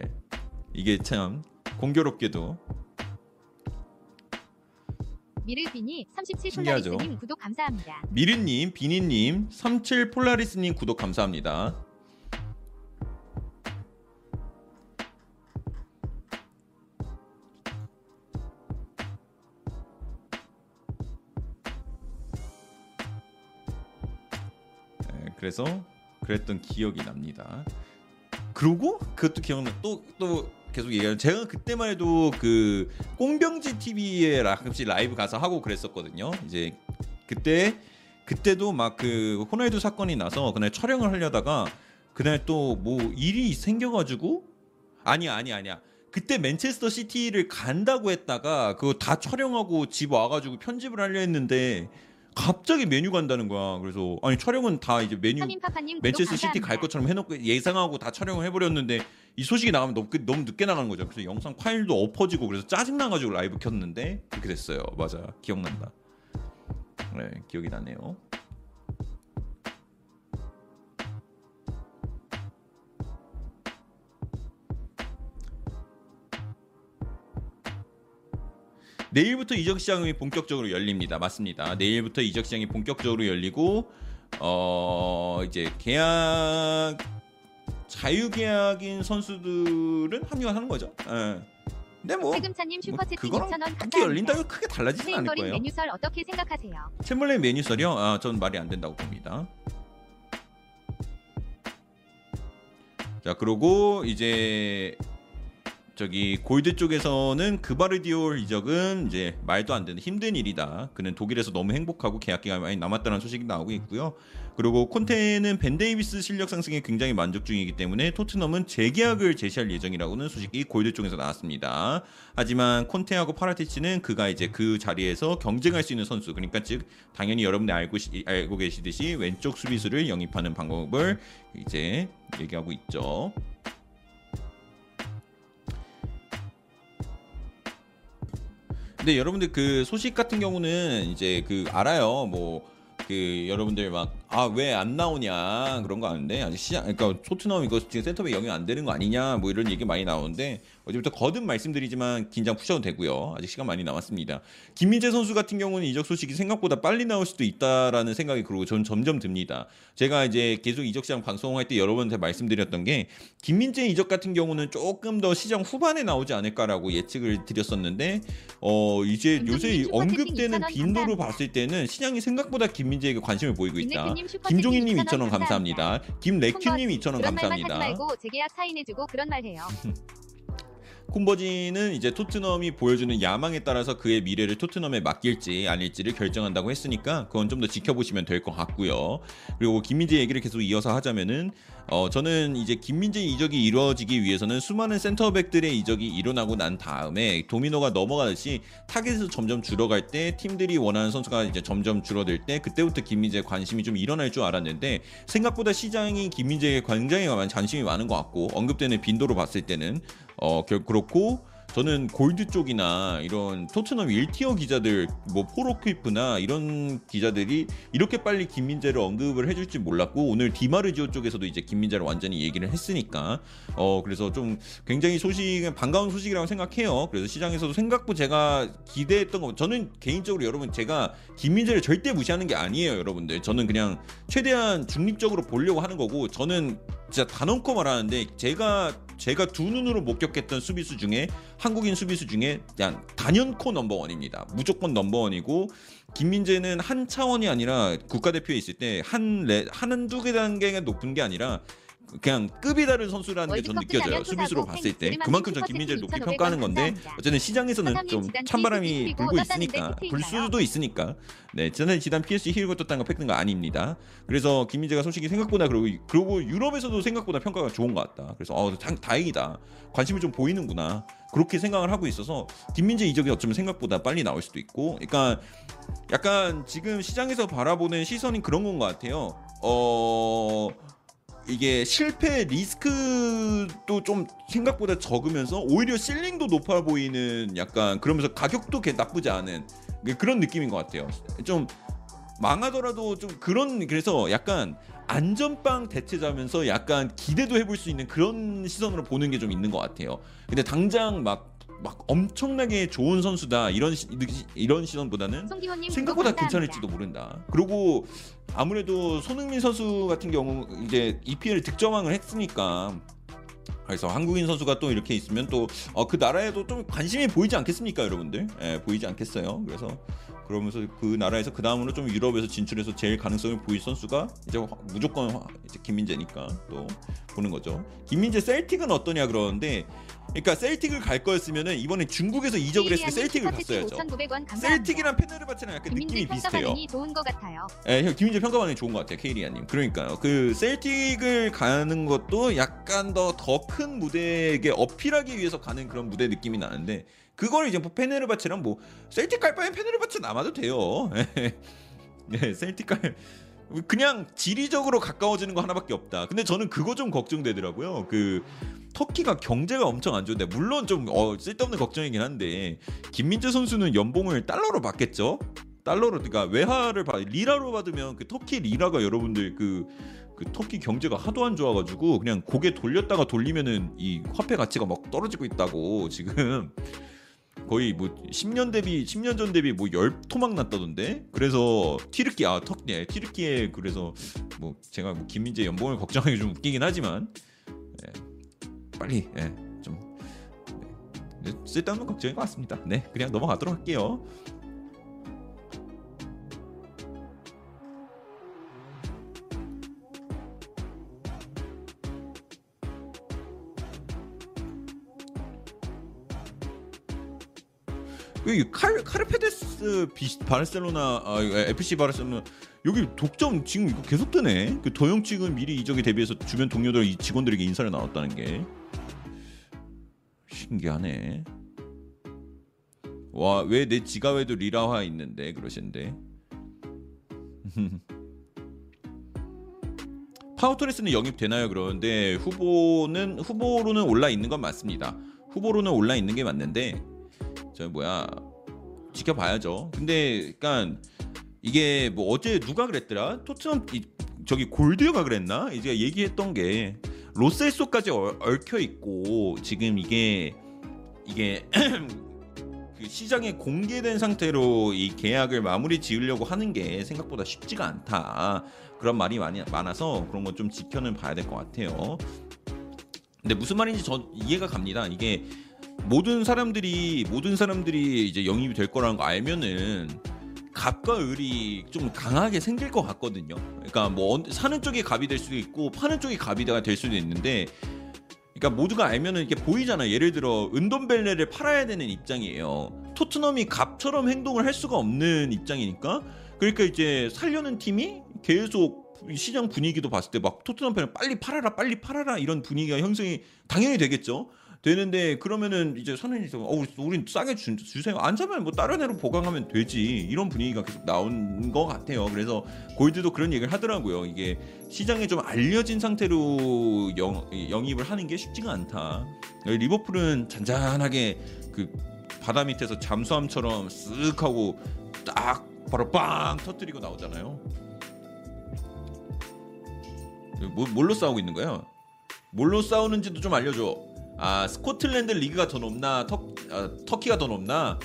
이게 참 공교롭게도 미르비니 37 신기하죠? 폴라리스님 구독 감사합니다. 미르님, 비니님, 37 폴라리스님 구독 감사합니다. 그래서 그랬던 기억이 납니다. 그리고 그것도 기억나 또또 계속 얘기하면 제가 그때만 해도 그 꽁병지 TV에 가끔씩 라이브 가서 하고 그랬었거든요. 이제 그때 그때도 막 그 호날두 사건이 나서 그날 촬영을 하려다가 그날 또 뭐 일이 생겨가지고 아니야 아니야 아니야 그때 맨체스터 시티를 간다고 했다가 그거 다 촬영하고 집 와가지고 편집을 하려 했는데 갑자기 메뉴 간다는 거야. 그래서 아니 촬영은 다 이제 메뉴 맨체스터 시티. 갈 것처럼 해놓고 예상하고 다 촬영을 해버렸는데 이 소식이 나가면 너무, 늦- 너무 늦게 나가는 거죠. 그래서 영상 파일도 엎어지고 그래서 짜증 나가지고 라이브 켰는데 그렇게 됐어요. 맞아, 기억난다. 네, 기억이 나네요. 내일부터 이적 시장이 본격적으로 열립니다. 맞습니다. 내일부터 이적 시장이 본격적으로 열리고 어 이제 계약 자유 계약인 선수들은 합류하는 거죠. 예. 근데 뭐 세금차님 뭐 그거랑 2,000원 크게 열린다고 감사합니다. 크게 달라지진 않을 거예요. 메뉴설 어떻게 생각하세요? 챔벌레인 메뉴설이요? 아, 전 말이 안 된다고 봅니다. 자, 그리고 이제 저기 골드 쪽에서는 그바르디올 이적은 이제 말도 안 되는 힘든 일이다. 그는 독일에서 너무 행복하고 계약 기간이 많이 남았다는 소식이 나오고 있고요. 그리고 콘테는 벤 데이비스 실력 상승에 굉장히 만족 중이기 때문에 토트넘은 재계약을 제시할 예정이라고는 소식이 골드 쪽에서 나왔습니다. 하지만 콘테하고 파라티치는 그가 이제 그 자리에서 경쟁할 수 있는 선수, 그러니까 즉 당연히 여러분들 알고 시- 알고 계시듯이 왼쪽 수비수를 영입하는 방법을 이제 얘기하고 있죠. 근데 여러분들 그 소식 같은 경우는 이제 그 알아요. 뭐 그 여러분들 막 아 왜 안 나오냐 그런 거 아는데 아직 시장 그러니까 토트넘 이거 지금 센터백 영입 안 되는 거 아니냐 뭐 이런 얘기 많이 나오는데 어제부터 거듭 말씀드리지만 긴장 푸셔도 되고요. 아직 시간 많이 남았습니다. 김민재 선수 같은 경우는 이적 소식이 생각보다 빨리 나올 수도 있다라는 생각이 그리고 전 점점 듭니다. 제가 이제 계속 이적 시장 방송할 때 여러분한테 말씀드렸던 게 김민재 이적 같은 경우는 조금 더 시장 후반에 나오지 않을까라고 예측을 드렸었는데 어 이제 요새 언급되는 빈도로 2,000원 봤을 때는 시장이 생각보다 김민재에게 관심을 보이고 있다. 김종인님 2,000원 2,000원 감사합니다. 김래큐님 2,000원 그런 말만 하지 감사합니다. 말고 재계약 사인해주고 그런 말 해요. 콤버지는 이제 토트넘이 보여주는 야망에 따라서 그의 미래를 토트넘에 맡길지 아닐지를 결정한다고 했으니까 그건 좀 더 지켜보시면 될 것 같고요. 그리고 김민재 얘기를 계속 이어서 하자면은 어 저는 이제 김민재 이적이 이루어지기 위해서는 수많은 센터백들의 이적이 일어나고 난 다음에 도미노가 넘어가듯이 타겟에서 점점 줄어갈 때 팀들이 원하는 선수가 이제 점점 줄어들 때 그때부터 김민재에 관심이 좀 일어날 줄 알았는데 생각보다 시장이 김민재에 굉장히 관심이 많은 것 같고 언급되는 빈도로 봤을 때는 어 결- 그렇고 저는 골드 쪽이나 이런 토트넘 1티어 기자들 뭐 포로크리프나 이런 기자들이 이렇게 빨리 김민재를 언급을 해줄 줄 몰랐고 오늘 디마르지오 쪽에서도 이제 김민재를 완전히 얘기를 했으니까 어 그래서 좀 굉장히 소식 반가운 소식이라고 생각해요. 그래서 시장에서도 생각보다 제가 기대했던 거 저는 개인적으로 여러분 제가 김민재를 절대 무시하는 게 아니에요, 여러분들. 저는 그냥 최대한 중립적으로 보려고 하는 거고 저는 진짜 단언코 말하는데 제가 제가 두 눈으로 목격했던 수비수 중에 한국인 수비수 중에 그냥 단연코 넘버원입니다. 무조건 넘버원이고 김민재는 한 차원이 아니라 국가대표에 있을 때 한 한 두 개 단계가 높은 게 아니라 그냥 급이 다른 선수라는 게 끝나면 느껴져요. 또 수비수로 봤을 때팬 그만큼 전 김민재를 높이 2,500원 평가하는 건데. 어쨌든 시장에서는 좀 찬바람이 불고 있으니까 불 팩트인가요? 수도 있으니까 네 저는 지단 PSG 힐고 떴다는 거 팩트가 아닙니다. 그래서 김민재가 소식이 생각보다 그리고 그리고 유럽에서도 생각보다 평가가 좋은 것 같다. 그래서 어 다, 다행이다. 관심이 좀 보이는구나. 그렇게 생각을 하고 있어서 김민재 이적이 어쩌면 생각보다 빨리 나올 수도 있고, 그러니까 약간 지금 시장에서 바라보는 시선이 그런 건 것 같아요. 어 이게 실패 리스크도 좀 생각보다 적으면서 오히려 실링도 높아 보이는 약간 그러면서 가격도 개- 나쁘지 않은 그런 느낌인 것 같아요. 좀 망하더라도 좀 그런 그래서 약간 안전빵 대체자면서 약간 기대도 해볼 수 있는 그런 시선으로 보는 게 좀 있는 것 같아요. 근데 당장 막 막 엄청나게 좋은 선수다 이런 시, 이런 시선보다는 생각보다 괜찮을지도 모른다. 그리고 아무래도 손흥민 선수 같은 경우 이제 EPL 득점왕을 했으니까 그래서 한국인 선수가 또 이렇게 있으면 또그 나라에도 좀 관심이 보이지 않겠습니까, 여러분들? 예, 보이지 않겠어요. 그래서 그러면서 그 나라에서 그 다음으로 좀 유럽에서 진출해서 제일 가능성이 보일 선수가 이제 화- 무조건 화- 이제 김민재니까 또 보는 거죠. 김민재 셀틱은 어떠냐 그러는데, 그러니까 셀틱을 갈 거였으면은 이번에 중국에서 이적을 했을 때 셀틱을 갔어야죠. 5,900원 감사합니다. 셀틱이랑 페네르바체랑 약간 느낌이 비슷해요. 좋은 것 같아요. 예, 형, 김민재 평가 반응이 좋은 것 같아요, 케이리아님. 그러니까요. 그 셀틱을 가는 것도 약간 더 더 큰 무대에게 어필하기 위해서 가는 그런 무대 느낌이 나는데 그걸 이제 뭐 페네르바체랑 뭐 셀틱 갈 바엔 페네르바체 남아도 돼요. 예, 셀틱 갈 그냥 지리적으로 가까워지는 거 하나밖에 없다. 근데 저는 그거 좀 걱정되더라고요. 그 터키가 경제가 엄청 안 좋은데 물론 좀 어, 쓸데없는 걱정이긴 한데 김민재 선수는 연봉을 달러로 받겠죠. 달러로 그러니까 외화를 받 리라로 받으면 그 터키 리라가 여러분들 그, 그 터키 경제가 하도 안 좋아가지고 그냥 고개 돌렸다가 돌리면은 이 화폐 가치가 막 떨어지고 있다고 지금 거의 뭐 10년 대비 10년 전 대비 뭐 열 토막 났다던데 그래서 튀르키 아 터키 네, 튀르키예 그래서 뭐 제가 뭐 김민재 연봉을 걱정하기 좀 웃기긴 하지만 예, 빨리 예, 좀 네, 쓸데없는 걱정인 것 같습니다. 네 그냥 넘어가도록 할게요. 여기 칼 카르페데스 비 바르셀로나 아, FC 바르셀로나 여기 독점 지금 이거 계속 되네. 그 도영 측은 미리 이적에 대비해서 주변 동료들 이 직원들에게 인사를 나눴다는 게 신기하네. 와 왜 내 지갑에도 리라화 있는데 그러신데. 파워토레스는 영입되나요? 그러는데 후보는 후보로는 올라 있는 건 맞습니다. 후보로는 올라 있는 게 맞는데 저 뭐야 지켜봐야죠. 근데 그러니까 이게 뭐 어제 누가 그랬더라? 토트넘 이, 저기 골드가 그랬나? 이제 얘기했던 게 로셀소까지 얽- 얽혀 있고 지금 이게 이게 그 시장에 공개된 상태로 이 계약을 마무리 지으려고 하는 게 생각보다 쉽지가 않다. 그런 말이 많이 많아서 그런 거좀 지켜는 봐야 될 것 같아요. 근데 무슨 말인지 저 이해가 갑니다. 이게 모든 사람들이 모든 사람들이 이제 영입이 될 거라는 거 알면은 갑과 을이 좀 강하게 생길 것 같거든요. 그러니까 뭐 언- 사는 쪽이 갑이 될 수도 있고 파는 쪽이 갑이 될 수도 있는데 그러니까 모두가 알면은 이게 보이잖아. 예를 들어 은돈벨레를 팔아야 되는 입장이에요. 토트넘이 갑처럼 행동을 할 수가 없는 입장이니까 그러니까 이제 살려는 팀이 계속 시장 분위기도 봤을 때 막 토트넘 팬을 빨리 팔아라 빨리 팔아라 이런 분위기가 형성이 당연히 되겠죠. 되는데 그러면은 이제 선생님이 어 우린 싸게 주, 주세요 안 사면 뭐 다른 애로 보강하면 되지. 이런 분위기가 계속 나온 것 같아요. 그래서 골드도 그런 얘기를 하더라고요. 이게 시장에 좀 알려진 상태로 영, 영입을 하는 게 쉽지가 않다. 리버풀은 잔잔하게 그 바다 밑에서 잠수함처럼 쓱 하고 딱 바로 빵 터뜨리고 나오잖아요. 뭐, 뭘로 싸우고 있는 거야? 뭘로 싸우는지도 좀 알려줘. 아 스코틀랜드 리그가 더 높나 터, 아, 터키가 더 높나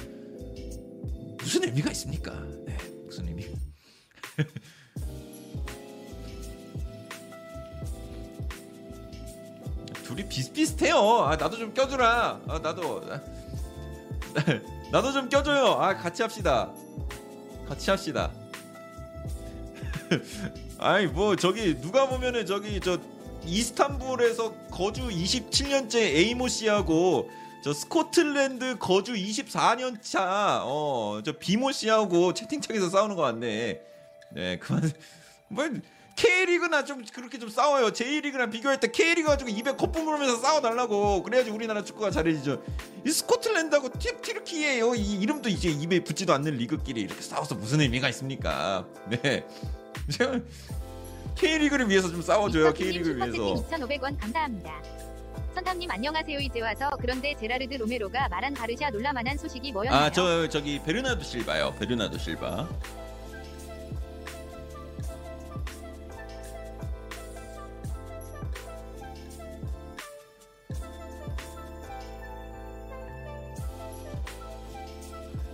무슨 의미가 있습니까? 네, 무슨 의미? 둘이 비슷비슷해요. 아 나도 좀 껴주라. 아 나도 나도 좀 껴줘요. 아 같이 합시다. 같이 합시다. 아니 뭐 저기 누가 보면은 저기 저 이스탄불에서 거주 27년째 에이모 씨하고 저 스코틀랜드 거주 24년 차, 어, 저 비모 씨하고 채팅창에서 싸우는 것 같네. 네, 그만. 뭐, K리그나 좀 그렇게 좀 싸워요. J리그랑 비교할 때 K리그 가지고 입에 거품 물으면서 싸워달라고. 그래야지 우리나라 축구가 잘해지죠. 이 스코틀랜드하고 튀, 튀르키예요. 이 이름도 이제 입에 붙지도 않는 리그끼리 이렇게 싸워서 무슨 의미가 있습니까? 네. 제가 K리그를 위해서 좀 싸워줘요. K리그를 위해서. 슈퍼채팅 2,500원 감사합니다. 선탐님 안녕하세요 이제 와서 그런데 제라르드 로메로가 말한 바르샤 놀라만한 소식이 뭐였나요? 아 저 저기 베르나도 실바요. 베르나도 실바.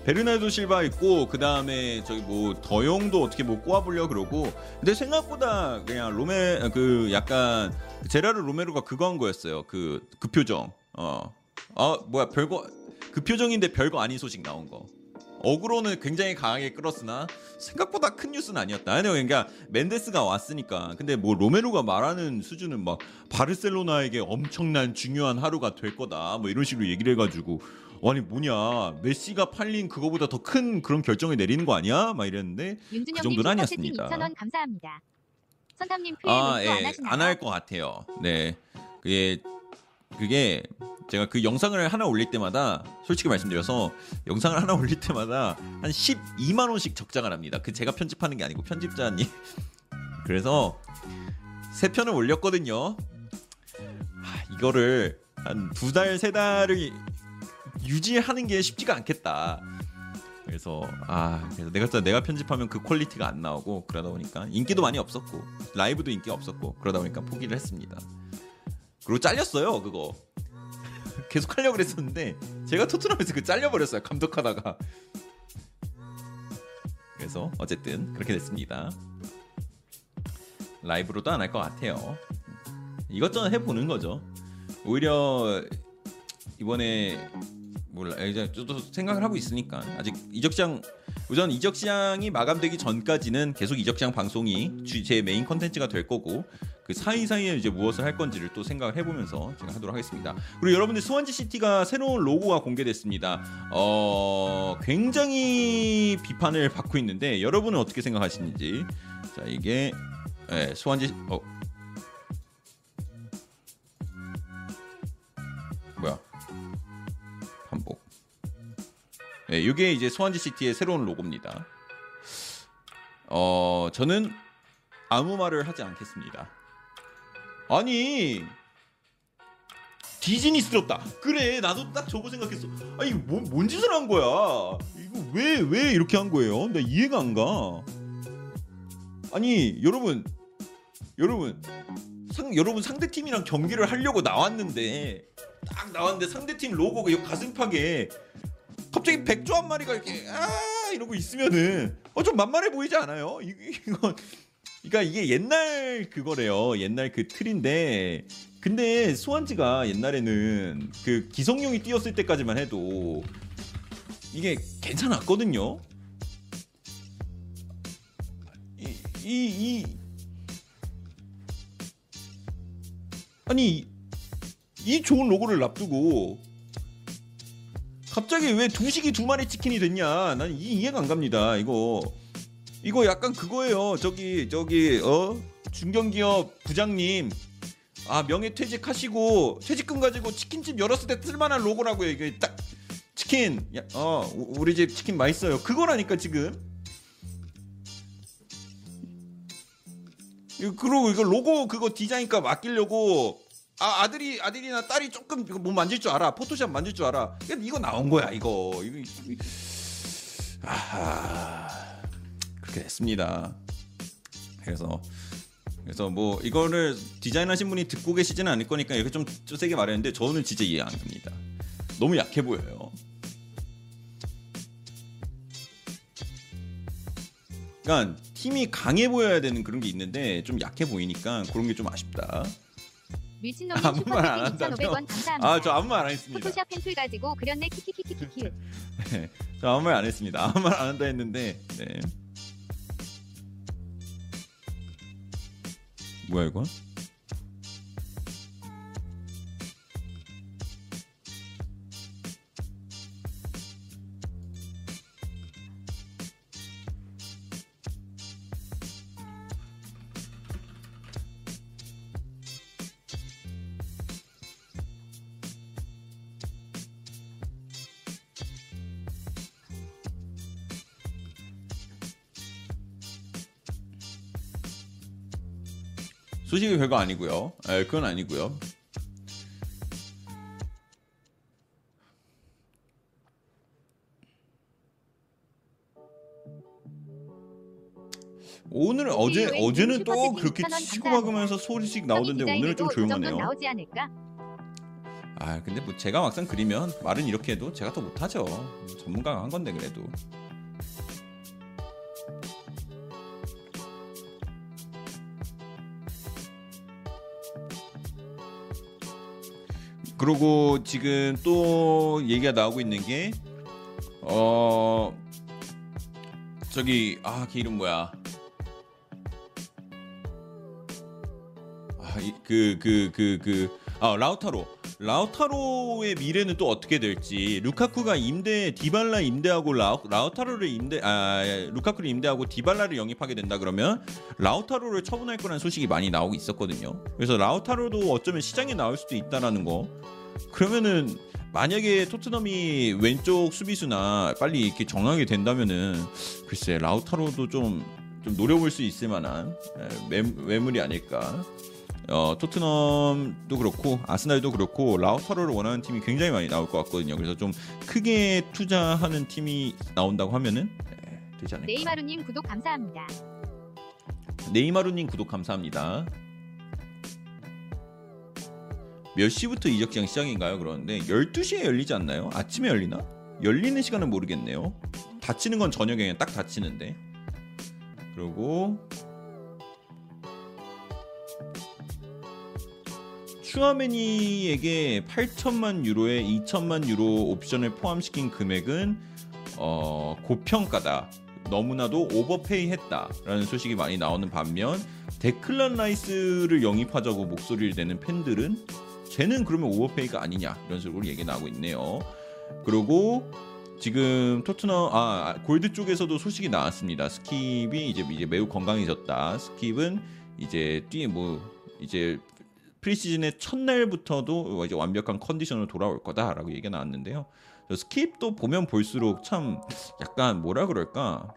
베르나르도 실바 있고 그 다음에 저기 뭐 더용도 어떻게 뭐 꼬아보려 그러고 근데 생각보다 그냥 로메 그 약간 제라르 로메로가 그거 한 거였어요 그 그 표정 어 아 뭐야 별거 그 표정인데 별거 아닌 소식 나온 거 어그로는 굉장히 강하게 끌었으나 생각보다 큰 뉴스는 아니었다. 아니 그러니까 맨데스가 왔으니까. 근데 뭐 로메로가 말하는 수준은 막 바르셀로나에게 엄청난 중요한 하루가 될 거다. 뭐 이런 식으로 얘기를 해가지고 아니 뭐냐 메시가 팔린 그거보다 더 큰 그런 결정을 내리는 거 아니야? 막 이랬는데 윤준영님 정도는 아니었습니다. 2,000원 감사합니다. 선탐님 표현 아, 안 예, 하시나요? 안할 것 같아요. 네, 그게 그게 제가 그 영상을 하나 올릴 때마다 솔직히 말씀드려서 영상을 하나 올릴 때마다 한 12만 원씩 적자를 합니다. 그 제가 편집하는 게 아니고 편집자님. 그래서 세 편을 올렸거든요. 아, 이거를 한 두 달 세 달을 유지하는 게 쉽지가 않겠다. 그래서 아 그래서 내가 내가 편집하면 그 퀄리티가 안 나오고 그러다 보니까 인기도 많이 없었고 라이브도 인기 없었고 그러다 보니까 포기를 했습니다. 그리고 잘렸어요 그거 계속 하려고 그랬었는데 제가 토트넘에서 그 잘려버렸어요 감독하다가 그래서 어쨌든 그렇게 됐습니다. 라이브로도 안 할 것 같아요. 이것저것 해보는 거죠. 오히려 이번에 몰라 이제 저도 생각을 하고 있으니까 아직 이적 시장 우선 이적 시장이 마감되기 전까지는 계속 이적 시장 방송이 주- 제 메인 컨텐츠가 될 거고 그 사이 사이에 이제 무엇을 할 건지를 또 생각을 해보면서 제가 하도록 하겠습니다. 그리고 여러분들 스완지 시티가 새로운 로고가 공개됐습니다. 어 굉장히 비판을 받고 있는데 여러분은 어떻게 생각하시는지 자 이게 예, 스완지 어 네, 이게 이제 소환지 시티의 새로운 로고입니다. 어, 저는 아무 말을 하지 않겠습니다. 아니, 디즈니스럽다. 그래, 나도 딱 저거 생각했어. 아니, 뭔, 뭔 짓을 한 거야? 이거 왜, 왜 이렇게 한 거예요? 나 이해가 안 가. 아니, 여러분, 여러분, 상, 여러분 상대 팀이랑 경기를 하려고 나왔는데 딱 나왔는데 상대 팀 로고가 이 가슴팍에 갑자기 백조 한 마리가 이렇게 아 이러고 있으면은 어 좀 만만해 보이지 않아요? 이- 이거 그러니까 이게 옛날 그거래요. 옛날 그 틀인데 근데 소환지가 옛날에는 그 기성용이 뛰었을 때까지만 해도 이게 괜찮았거든요. 이 이, 이 아니 이 좋은 로고를 놔두고 갑자기 왜 두식이 두 마리 치킨이 됐냐? 난 이 이해가 안 갑니다. 이거 이거 약간 그거예요. 저기 저기 어 중견기업 부장님 아 명예 퇴직 하시고 퇴직금 가지고 치킨집 열었을 때 쓸만한 로고라고요. 이게 딱 치킨 야, 어 우- 우리 집 치킨 맛있어요. 그거라니까 지금. 이거 그리고 이거 로고 그거 디자인값 아끼려고 아 아들이 아들이나 딸이 조금 이거 뭐 만질 줄 알아. 포토샵 만질 줄 알아. 이거, 나온 거야 이거. 이거, 이거. 아 그렇게 됐습니다. 그래서 그래서 뭐 이거를 디자인하신 분이 듣고 계시지는 않을 거니까 이렇게 좀, 좀 세게 말했는데 저는 진짜 이해 안 갑니다. 너무 약해 보여요. 그러니까 팀이 강해 보여야 되는 그런 게 있는데 좀 약해 보이니까 그런 게 좀 아쉽다 밀친놈님 아무 말안 슈퍼채팅 한다며? 2,500원 감사합니다. 아저 아무 말 안 했습니다 포토샵 펜툴 가지고 그렸네 키키키키키키. 저 아무 말 안 했습니다. 아무 말 안 한다 했는데 네. 뭐야 이건? 소식이 별거 아니고요. 에, 그건 아니고요. 오늘 어제 어제는 또 그렇게 2,000원 치고. 박으면서 소리씩 나오던데 오늘은 좀 조용하네요. 아아 근데 뭐 제가 막상 그리면 말은 이렇게 해도 제가 더 못하죠. 전문가가 한 건데 그래도. 그리고 지금 또 얘기가 나오고 있는 게 어 저기 아 걔 이름 뭐야? 그그 그 그아 라우타로 라우타로의 미래는 또 어떻게 될지 루카쿠가 임대 디발라 임대하고 라우, 라우타로를 임대 아 루카쿠를 임대하고 디발라를 영입하게 된다 그러면 라우타로를 처분할 거라는 소식이 많이 나오고 있었거든요. 그래서 라우타로도 어쩌면 시장에 나올 수도 있다라는 거. 그러면은 만약에 토트넘이 왼쪽 수비수나 빨리 이렇게 정하게 된다면은 글쎄 라우타로도 좀, 좀 노려볼 수 있을 만한 에, 매, 매물이 아닐까. 어, 토트넘도 그렇고 아스날도 그렇고 라우타로를 원하는 팀이 굉장히 많이 나올 것 같거든요. 그래서 좀 크게 투자하는 팀이 나온다고 하면은 에, 되지 않을까. 네이마루님 구독 감사합니다. 네이마루님 구독 감사합니다. 몇 시부터 이적시장 시작인가요? 그러는데 12시에 열리지 않나요? 아침에 열리나? 열리는 시간은 모르겠네요. 닫히는 건 저녁에 그냥 딱 닫히는데. 그리고 슈아메니에게 8천만 유로에 2천만 유로 옵션을 포함시킨 금액은 어, 고평가다. 너무나도 오버페이 했다라는 소식이 많이 나오는 반면 데클란 라이스를 영입하자고 목소리를 내는 팬들은 쟤는 그러면 오버페이가 아니냐 이런 식으로 얘기 나오고 있네요. 그리고 지금 토트넘 아 골드 쪽에서도 소식이 나왔습니다. 스킵이 이제 이제 매우 건강해졌다. 스킵은 이제 뛰뭐 이제 preseason의 첫날부터도 이제 완벽한 컨디션으로 돌아올 거다라고 얘기가 나왔는데요. 스킵도 보면 볼수록 참 약간 뭐라 그럴까?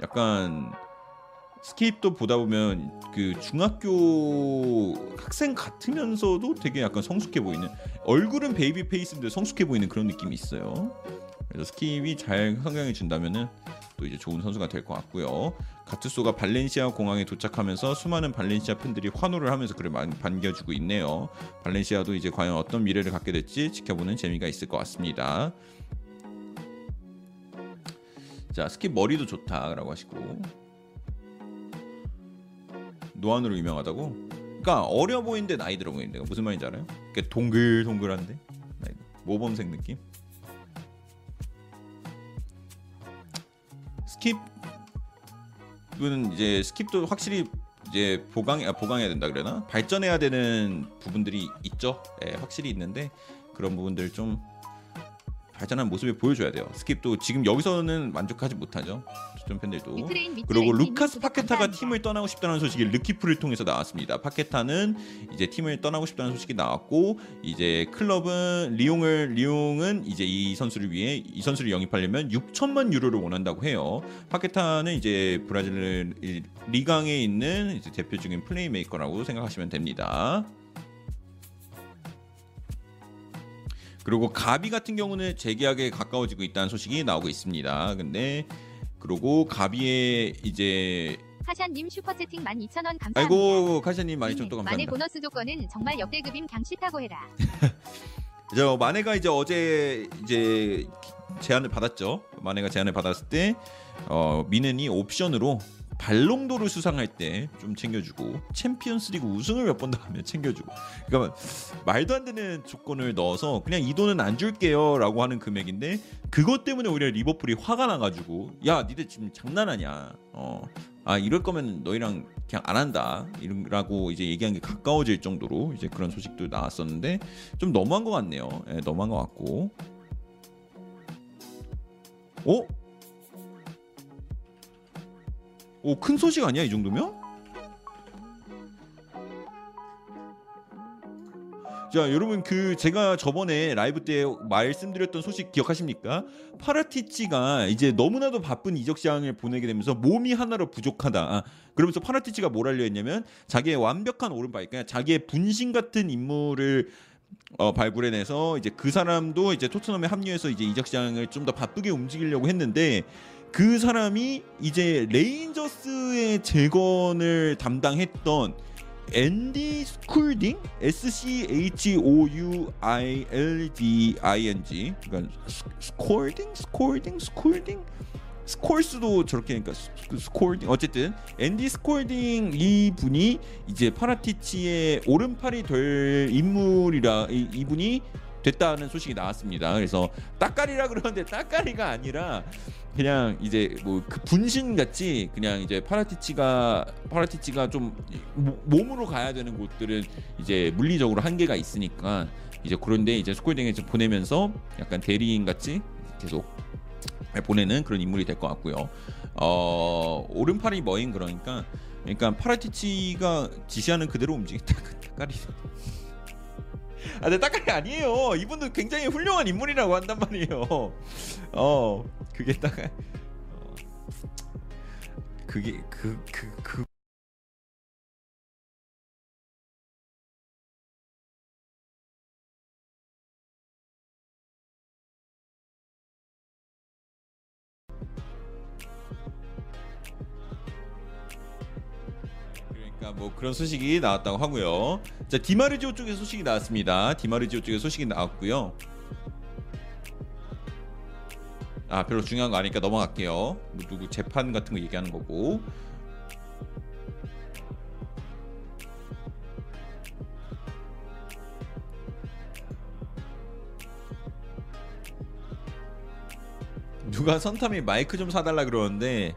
약간 스킵도 보다 보면 그 중학교 학생 같으면서도 되게 약간 성숙해 보이는 얼굴은 baby face인데 성숙해 보이는 그런 느낌이 있어요. 그래서 스킵이 잘 성장해 준다면은 또 이제 좋은 선수가 될 것 같고요. 가투소가 발렌시아 공항에 도착하면서 수많은 발렌시아 팬들이 환호를 하면서 그를 반겨주고 있네요. 발렌시아도 이제 과연 어떤 미래를 갖게 될지 지켜보는 재미가 있을 것 같습니다. 자 스킵 머리도 좋다라고 하시고 노안으로 유명하다고? 그러니까 어려 보이는데 나이 들어 보이는데 무슨 말인지 알아요? 그러니까 동글동글한데 나이- 모범생 느낌? 스킵은 이제 스킵도 확실히 이제 보강 아, 보강해야 된다 그래나 발전해야 되는 부분들이 있죠. 예, 확실히 있는데 그런 부분들 좀 발전한 모습을 보여줘야 돼요. 스킵도 지금 여기서는 만족하지 못하죠. 좀 팬들도. 그리고 루카스 파케타가. 팀을 떠나고 싶다는 소식이 레키프를 통해서 나왔습니다. 파케타는 이제 팀을 떠나고 싶다는 소식이 나왔고 이제 클럽은 리옹을 리옹은 이제 이 선수를 위해 이 선수를 영입하려면 6천만 유로를 원한다고 해요. 파케타는 이제 브라질 일- 리그앙에 있는 이제 대표적인 플레이메이커라고 생각하시면 됩니다. 그리고 가비 같은 경우는 재계약에 가까워지고 있다는 소식이 나오고 있습니다. 근데 그리고 가비의 이제 하샤님 슈퍼채팅 12,000원 감사합니다. 아이고 카샤님 많이 좀또 만의 감사합니다. 보너스 조건은 정말 역대급임 강 싫다고 해라. 저 마네가 이제 어제 이제 제안을 받았죠. 마네가 제안을 받았을 때 어, 미넨이 옵션으로 발롱도를 수상할 때 좀 챙겨주고 챔피언스리그 우승을 몇 번 더 하면 챙겨주고 그러니까 말도 안 되는 조건을 넣어서 그냥 이 돈은 안 줄게요라고 하는 금액인데 그것 때문에 오히려 리버풀이 화가 나가지고 야 니들 지금 장난하냐 어. 아 이럴 거면 너희랑 그냥 안 한다 이라고 이제 얘기한 게 가까워질 정도로 이제 그런 소식도 나왔었는데 좀 너무한 것 같네요. 예, 너무한 것 같고. 어? 오, 큰 소식 아니야 이 정도면? 자, 여러분 그 제가 저번에 라이브 때 말씀드렸던 소식 기억하십니까? 파라티치가 이제 너무나도 바쁜 이적 시장을 보내게 되면서 몸이 하나로 부족하다. 아, 그러면서 파라티치가 뭘 하려 했냐면 자기의 완벽한 오른팔, 그러니까 자기의 분신 같은 인물을 어, 발굴해내서 이제 그 사람도 이제 토트넘에 합류해서 이제 이적 시장을 좀 더 바쁘게 움직이려고 했는데 그 사람이 이제 레인저스의 재건을 담당했던 앤디 스쿨딩 S C H O U I L D I N G 그러니까 스- 스콜딩 스콜딩 스쿨딩 스콜스도 저렇게 그러니까 스- 그 스콜딩 어쨌든 앤디 스콜딩 이 분이 이제 파라티치의 오른팔이 될 인물이라 이, 이분이 됐다는 소식이 나왔습니다. 그래서 따까리라 그러는데 따까리가 아니라 그냥 이제 뭐 그 분신 같이 그냥 이제 파라티치가 파라티치가 좀 모- 몸으로 가야 되는 곳들은 이제 물리적으로 한계가 있으니까 이제 그런데 이제 스콜딩에 좀 보내면서 약간 대리인 같이 계속 보내는 그런 인물이 될 것 같고요. 어 오른팔이 머인 그러니까 그러니까 파라티치가 지시하는 그대로 움직이다 따까리. 아, 근데 따까리 아니에요. 이분도 굉장히 훌륭한 인물이라고 한단 말이에요. 어, 그게 따까. 어, 그게 그 그 그. 그러니까 뭐 그런 소식이 나왔다고 하고요. 자 디마르지오 쪽에 소식이 나왔습니다. 디마르지오 쪽에 소식이 나왔고요. 아 별로 중요한 거 아니니까 넘어갈게요. 뭐 누구 재판 같은 거 얘기하는 거고. 누가 선탐이 마이크 좀 사달라 그러는데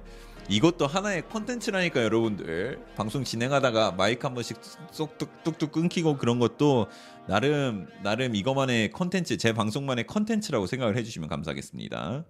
이것도 하나의 컨텐츠라니까 여러분들 방송 진행하다가 마이크 한 번씩 쏙 뚝- 뚝뚝 끊기고 그런 것도 나름 나름 이거만의 컨텐츠 제 방송만의 컨텐츠라고 생각을 해주시면 감사하겠습니다.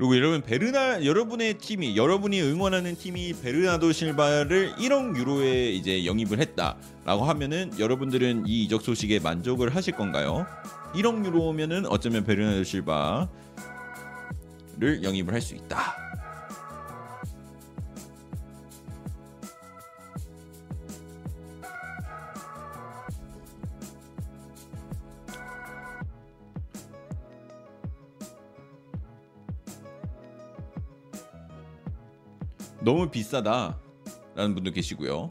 그리고 여러분 베르나 여러분의 팀이 여러분이 응원하는 팀이 베르나도 실바를 1억 유로에 이제 영입을 했다라고 하면은 여러분들은 이 이적 소식에 만족을 하실 건가요? 1억 유로면은 어쩌면 베르나도 실바를 영입을 할 수 있다. 너무 비싸다라는 분도 계시고요.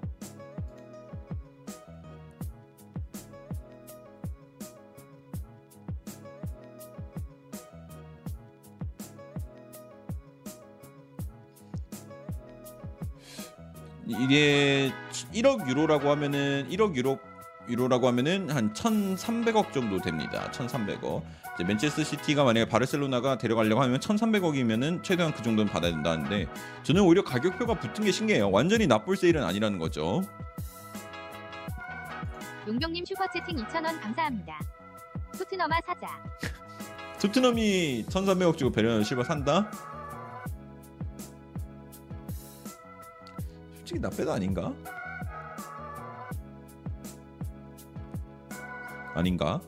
이게 1억 유로라고 하면은 1억 유로 유로라고 하면은 한 1,300억 정도 됩니다. 1,300억. 맨체스터 시티가 만약에 바르셀로나가 데려가려고 하면 1,300억이면은 최대한 그 정도는 받아야 된다는데 저는 오히려 가격표가 붙은 게 신기해요. 완전히 나쁠 세일은 아니라는 거죠. 용병님 슈퍼채팅 2,000원 감사합니다. 토트넘아 사자. 토트넘이 1,300억 주고 베르나르도 실바 산다? 솔직히 나빼도 아닌가? 아닌가?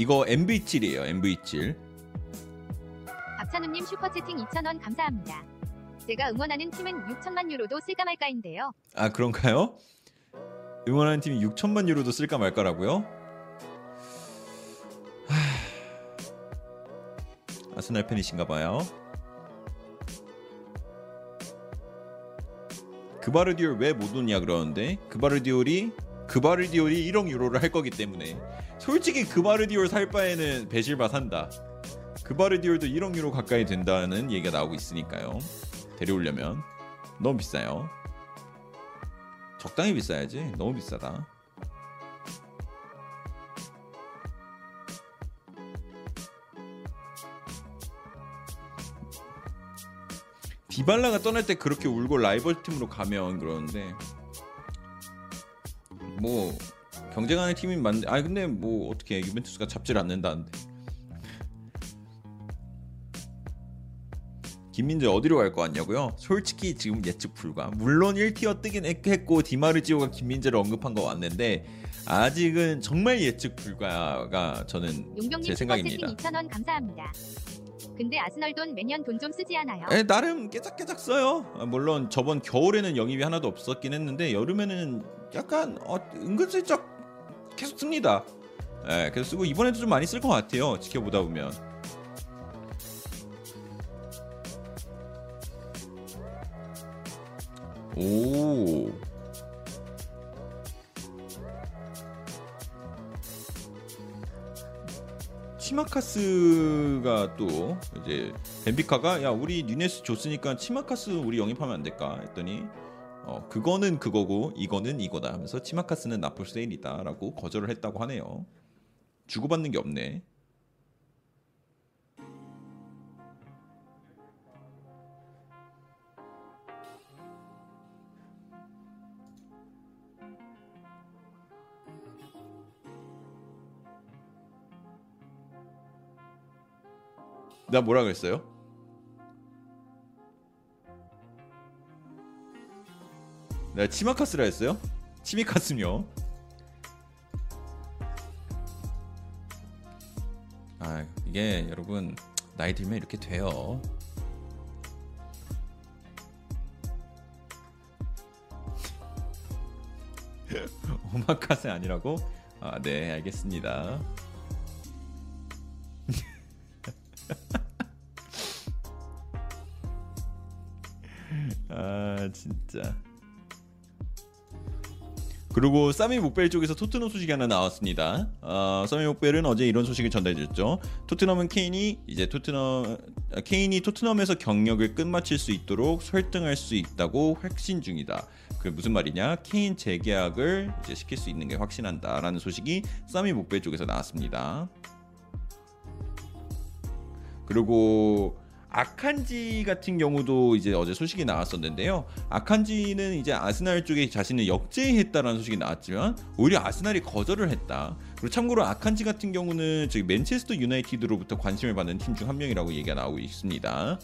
이거 MV7이에요. MV7. 박찬우님 슈퍼채팅 2,000원 감사합니다. 제가 응원하는 팀은 6천만 유로도 쓸까 말까인데요. 아 그런가요? 응원하는 팀이 6천만 유로도 쓸까 말까라고요? 하... 아스날 팬이신가 봐요. 그바르디올 왜 못 오냐 그러는데 그바르디올이 그바르디올이 1억 유로를 할 거기 때문에 솔직히 그바르디올 살 바에는 베실바 산다. 그바르디올도 1억 유로 가까이 된다는 얘기가 나오고 있으니까요. 데려오려면 너무 비싸요. 적당히 비싸야지. 너무 비싸다. 디발라가 떠날 때 그렇게 울고 라이벌 팀으로 가면 그러는데 뭐 경쟁하는 팀이 많은데 아 근데 뭐 어떻게 유벤투스가 잡질 않는다는데 김민재 어디로 갈것 같냐고요? 솔직히 지금 예측 불가. 물론 1티어 뜨긴 했- 했고 디마르지오가 김민재를 언급한 거 맞는데 아직은 정말 예측 불가가 저는 제 생각입니다. 슈퍼채팅 2,000원 감사합니다. 근데 아스널 돈 매년 돈 좀 쓰지 않아요? 에, 나름 깨작깨작 써요. 아, 물론 저번 겨울에는 영입이 하나도 없었긴 했는데 여름에는 약간 어, 은근슬쩍 계속 씁니다. 예, 계속 쓰고 이번에도 좀 많이 쓸 것 같아요. 지켜보다 보면. 오. 치마카스가 또 이제 뱀비카가 야 우리 뉴네스 줬으니까 치마카스 우리 영입하면 안 될까 했더니 어 그거는 그거고 이거는 이거다 하면서 치마카스는 나폴 세일이다라고 거절을 했다고 하네요. 주고받는 게 없네. 나 뭐라 그랬어요? 내가 치마카스라 했어요? 치미카스요. 아 이게 여러분 나이 들면 이렇게 돼요. 오마카세 아니라고? 아 네 알겠습니다. 아 진짜. 그리고 사미 목벨 쪽에서 토트넘 소식이 하나 나왔습니다. 어, 사미 목벨은 어제 이런 소식을 전달해줬죠. 토트넘은 케인이 이제 토트넘 아, 케인이 토트넘에서 경력을 끝마칠 수 있도록 설득할 수 있다고 확신 중이다. 그게 무슨 말이냐? 케인 재계약을 이제 시킬 수 있는 게 확신한다라는 소식이 사미 목벨 쪽에서 나왔습니다. 그리고 아칸지 같은 경우도 이제 어제 소식이 나왔었는데요. 아칸지는 이제 아스날 쪽에 자신을 역제했다라는 소식이 나왔지만 오히려 아스날이 거절을 했다. 그리고 참고로 아칸지 같은 경우는 저기 맨체스터 유나이티드로부터 관심을 받는 팀 중 한 명이라고 얘기가 나오고 있습니다.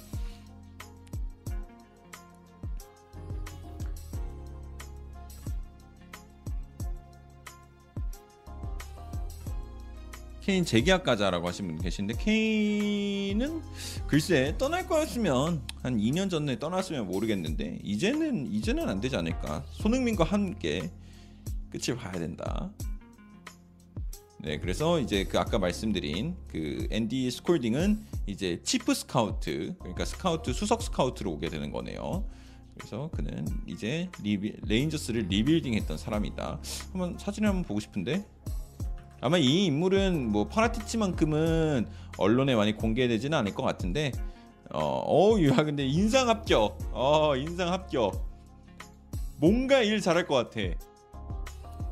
케인 재계약 가자라고 하신 분 계신데 케인은 글쎄 떠날 거였으면 한 2년 전에 떠났으면 모르겠는데 이제는 이제는 안 되지 않을까 손흥민과 함께 끝을 봐야 된다. 네, 그래서 이제 그 아까 말씀드린 그 앤디 스콜딩은 이제 chief scout 그러니까 스카우트 수석 스카우트로 오게 되는 거네요. 그래서 그는 이제 리비, 레인저스를 rebuilding했던 사람이다. 한번 사진을 한번 보고 싶은데 아마 이 인물은 뭐 파라티치만큼은 언론에 많이 공개되지는 않을 것 같은데 어, 어, 야 근데 인상 합격. 어, 인상 합격. 뭔가 일 잘할 것 같아.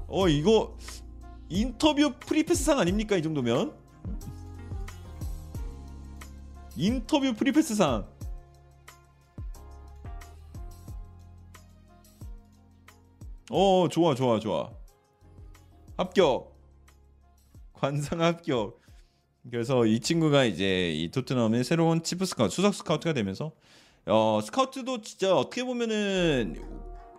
어, 이거 인터뷰 프리패스상 아닙니까 이 정도면? 인터뷰 프리패스상. 어, 좋아, 좋아, 좋아. 합격. 관상 합격. 그래서 이 친구가 이제 이 토트넘의 새로운 치프 스카우트, 수석 스카우트가 되면서 어 스카우트도 진짜 어떻게 보면은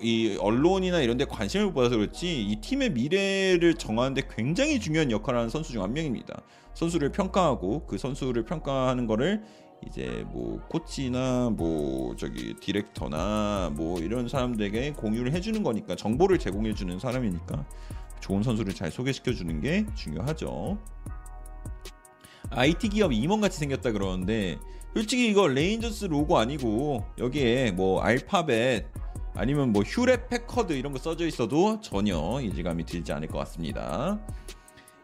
이 언론이나 이런 데 관심을 못 받아서 그렇지 이 팀의 미래를 정하는데 굉장히 중요한 역할을 하는 선수 중 한 명입니다. 선수를 평가하고 그 선수를 평가하는 거를 이제 뭐 코치나 뭐 저기 디렉터나 뭐 이런 사람들에게 공유를 해주는 거니까 정보를 제공해주는 사람이니까 좋은 선수를 잘 소개시켜 주는 게 중요하죠. IT 기업 임원 같이 생겼다 그러는데 솔직히 이거 레인저스 로고 아니고 여기에 뭐 알파벳 아니면 뭐 휴렛 패커드 이런 거 써져 있어도 전혀 이질감이 들지 않을 것 같습니다.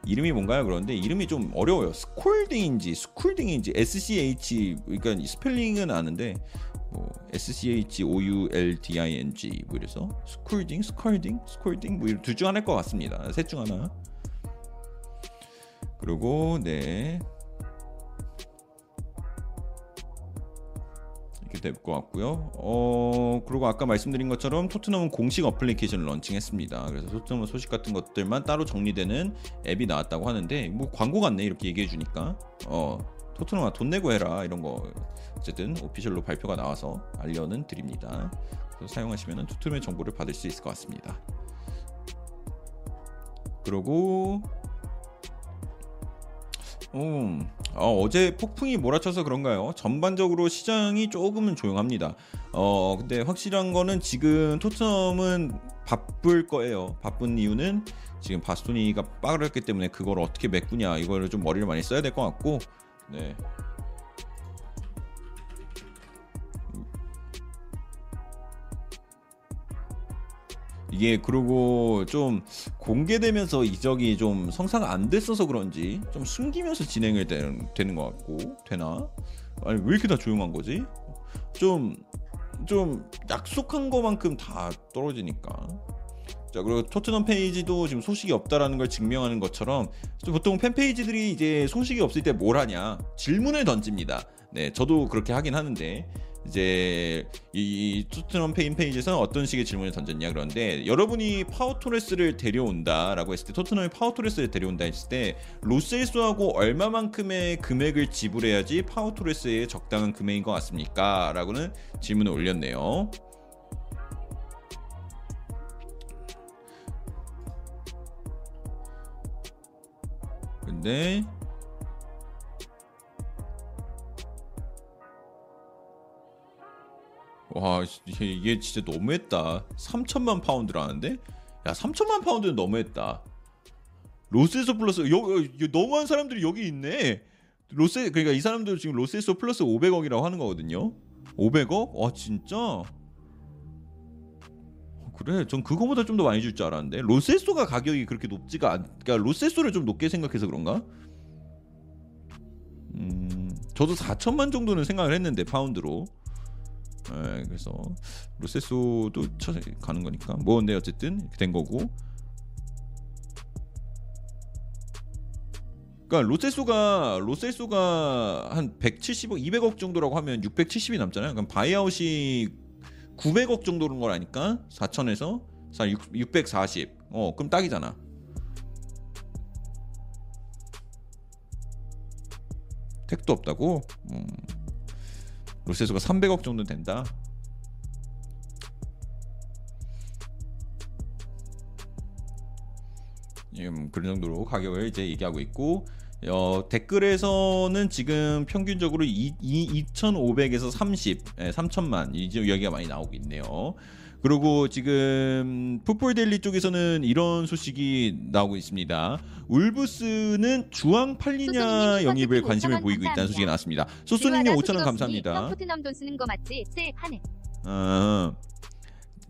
이름이 뭔가요? 그런데 이름이 좀 어려워요. 스콜딩인지 스쿨딩인지 SCH 그러니까 스펠링은 아는데 뭐 S C H O U L D I N G 뭐 이래서 스쿨딩, 스컬딩, 스콜딩 뭐 둘중 하나일 것 같습니다. 셋 중 하나. 그리고 네 이렇게 될 것 같고요. 어 그리고 아까 말씀드린 것처럼 토트넘은 공식 어플리케이션을 런칭했습니다. 그래서 토트넘 소식 같은 것들만 따로 정리되는 앱이 나왔다고 하는데 뭐 광고 같네 이렇게 얘기해 주니까 어 토트넘아 돈 내고 해라 이런 거 어쨌든 오피셜로 발표가 나와서 알려는 드립니다. 사용하시면 토트넘의 정보를 받을 수 있을 것 같습니다. 그리고 음, 어, 제 폭풍이 몰아쳐서 그런가요? 전반적으로 시장이 조금은 조용합니다. 어, 근데 확실한 거는 지금 토트넘은 바쁠 거예요. 바쁜 이유는 지금 바스토니가 빠르기 때문에 그걸 어떻게 메꾸냐 이거를 좀 머리를 많이 써야 될 것 같고, 네. 이게 그리고 좀 공개되면서 이적이 좀 성사가 안 됐어서 그런지 좀 숨기면서 진행이 되는, 되는 것 같고 되나? 아니 왜 이렇게 다 조용한 거지? 좀좀 약속한 것만큼 다 떨어지니까. 자 그리고 토트넘 페이지도 지금 소식이 없다라는 걸 증명하는 것처럼 보통 팬 페이지들이 이제 소식이 없을 때 뭘 하냐 질문을 던집니다. 네, 저도 그렇게 하긴 하는데 이제 이 토트넘 팬 페이지에서는 어떤 식의 질문을 던졌냐 그런데 여러분이 파우 토레스를 데려온다라고 했을 때 토트넘이 파우 토레스를 데려온다 했을 때 로셀소하고 얼마만큼의 금액을 지불해야지 파우 토레스의 적당한 금액인 것 같습니까? 라고는 질문을 올렸네요. 근데 와 이게, 진짜 너무했다. 3천만 파운드라는데? 야 3천만 파운드는 너무했다. 로셀소 플러스 여, 여, 여, 너무한 사람들이 여기 있네. 로셀 그러니까 이 사람들 지금 로셀소 플러스 500억이라고 하는 거거든요. 500억? 와 진짜? 어, 그래. 전 그거보다 좀 더 많이 줄 줄 알았는데. 로셀소가 가격이 그렇게 높지가 않 그러니까 로셀소를 좀 높게 생각해서 그런가? 음 저도 4천만 정도는 생각을 했는데 파운드로. 예, 그래서 로셀소도 쳐 가는 거니까. 뭐 근데 어쨌든 이렇게 된 거고. 그러니까 로셀소가 로셀소가 한 170억 200억 정도라고 하면 670이 남잖아요. 그럼 바이아웃이 900억 정도인 걸 아니까 4천에서 640. 어, 그럼 딱이잖아. 택도 없다고? 음. 로세소가 300억 정도 된다. 음, 그런 정도로 가격을 이제 얘기하고 있고 어, 댓글에서는 지금 평균적으로 2, 2, 2,500에서 30, 예, 3천만 이 이야기가 많이 나오고 있네요. 그리고 지금 풋볼데일리 쪽에서는 이런 소식이 나오고 있습니다. 울브스는 주황 팔리냐 영입을 관심을 보이고 있다는 소식이 나왔습니다. 소소님님 5천 원 감사합니다. 토트넘 돈 쓰는 거 맞지? 쎄 하네. 어,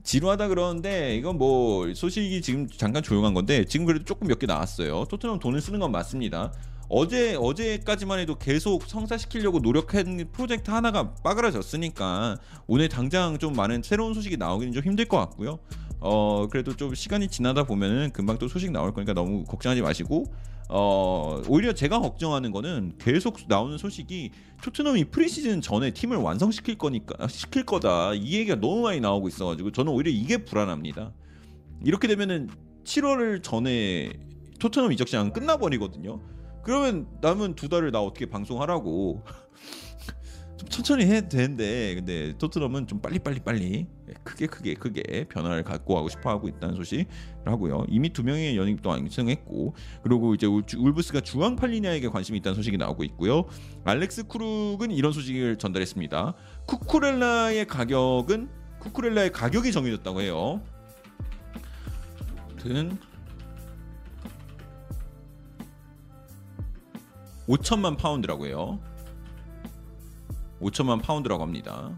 지루하다 그러는데 이건 뭐 소식이 지금 잠깐 조용한 건데 지금 그래도 조금 몇 개 나왔어요. 토트넘 돈을 쓰는 건 맞습니다. 어제 어제까지만 해도 계속 성사시키려고 노력한 프로젝트 하나가 빠그라졌으니까 오늘 당장 좀 많은 새로운 소식이 나오기는 좀 힘들 것 같고요. 어 그래도 좀 시간이 지나다 보면은 금방 또 소식 나올 거니까 너무 걱정하지 마시고 어 오히려 제가 걱정하는 거는 계속 나오는 소식이 토트넘이 프리시즌 전에 팀을 완성시킬 거니까 시킬 거다 이 얘기가 너무 많이 나오고 있어가지고 저는 오히려 이게 불안합니다. 이렇게 되면은 7월 전에 토트넘 이적 시장 끝나버리거든요. 그러면 남은 두 달을 나 어떻게 방송하라고? 좀 천천히 해도 되는데 근데 토트넘은 좀 빨리 빨리 빨리 크게 크게 크게 변화를 갖고 하고 싶어 하고 있다는 소식을 하고요. 이미 두 명의 연입도 완성했고 그리고 이제 울- 울브스가 주황 팔리냐에게 관심이 있다는 소식이 나오고 있고요. 알렉스 크룩은 이런 소식을 전달했습니다. 쿠쿠렐라의 가격은 쿠쿠렐라의 가격이 정해졌다고 해요. 아무튼 5천만 파운드라고 해요. 5천만 파운드라고 합니다.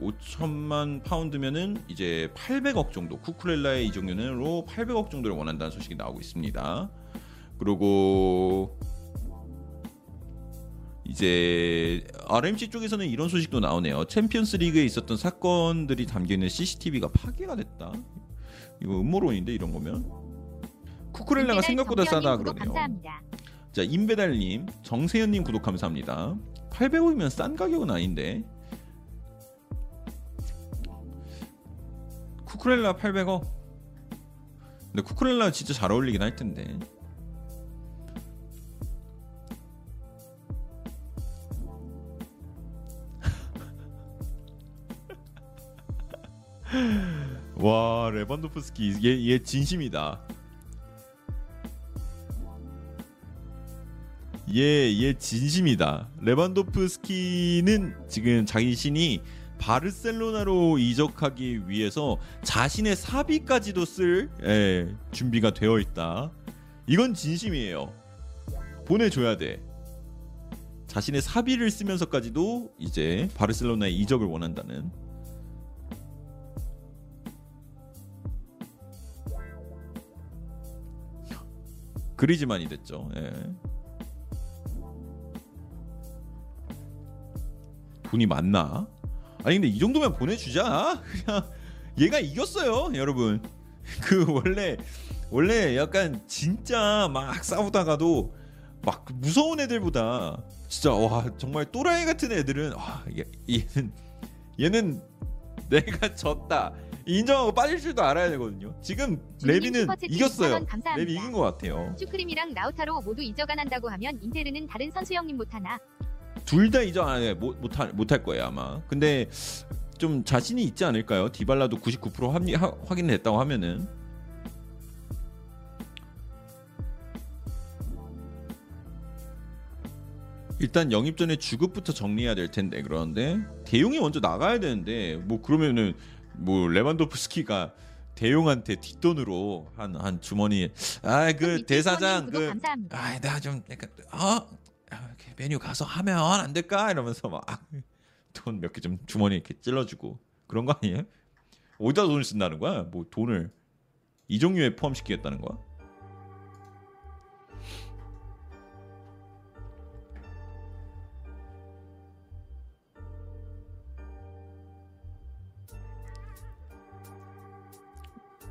5천만 파운드면은 이제 800억 정도 쿠쿠렐라의 이적료로 800억 정도를 원한다는 소식이 나오고 있습니다. 그리고 이제 RMC 쪽에서는 이런 소식도 나오네요. 챔피언스 리그에 있었던 사건들이 담겨 있는 CCTV가 파괴가 됐다. 이거 음모론인데 이런 거면 쿠쿠렐라가 생각보다 싸다 그러네요. 감사합니다. 자 임배달님, 정세현님 구독 감사합니다. 800억이면 싼 가격은 아닌데. 쿠쿠렐라 800억. 근데 쿠쿠렐라 진짜 잘 어울리긴 할 텐데. 와 레반도프스키 얘, 얘 진심이다. 예, 얘 진심이다. 레반도프스키는 지금 자신이 바르셀로나로 이적하기 위해서 자신의 사비까지도 쓸 예, 준비가 되어 있다. 이건 진심이에요. 보내줘야 돼. 자신의 사비를 쓰면서까지도 이제 바르셀로나에 이적을 원한다는 그리지만이 됐죠. 예. 돈이 많나? 아니 근데 이 정도면 보내주자. 그냥 얘가 이겼어요, 여러분. 그 원래 원래 약간 진짜 막 싸우다가도 막 무서운 애들보다 진짜 와 정말 또라이 같은 애들은 와 얘, 얘는 얘는 내가 졌다 인정하고 빠질 줄도 알아야 되거든요. 지금 레비는 이겼어요. 2,000원 감사합니다. 레비 이긴 것 같아요. 슈크림이랑 라우타로 모두 이저간 한다고 하면 인테르는 다른 선수 형님 못하나? 둘 다 이적 안 해. 못 못할 못할 거예요 아마. 근데 좀 자신이 있지 않을까요? 디발라도 99% 합리, 하, 확인됐다고 하면은 일단 영입 전에 주급부터 정리해야 될 텐데 그런데 대용이 먼저 나가야 되는데 뭐 그러면은 뭐 레반도프스키가 대용한테 뒷돈으로 한 한 주머니 아그 밑에 대사장 구독 그. 아, 좀 약간 어 아, 이렇게 메뉴 가서 하면 안 될까 이러면서 막 돈 몇 개 좀 주머니 이렇게 찔러주고 그런 거 아니에요? 어디다 돈을 쓴다는 거야? 뭐 돈을 이 종류에 포함시키겠다는 거야?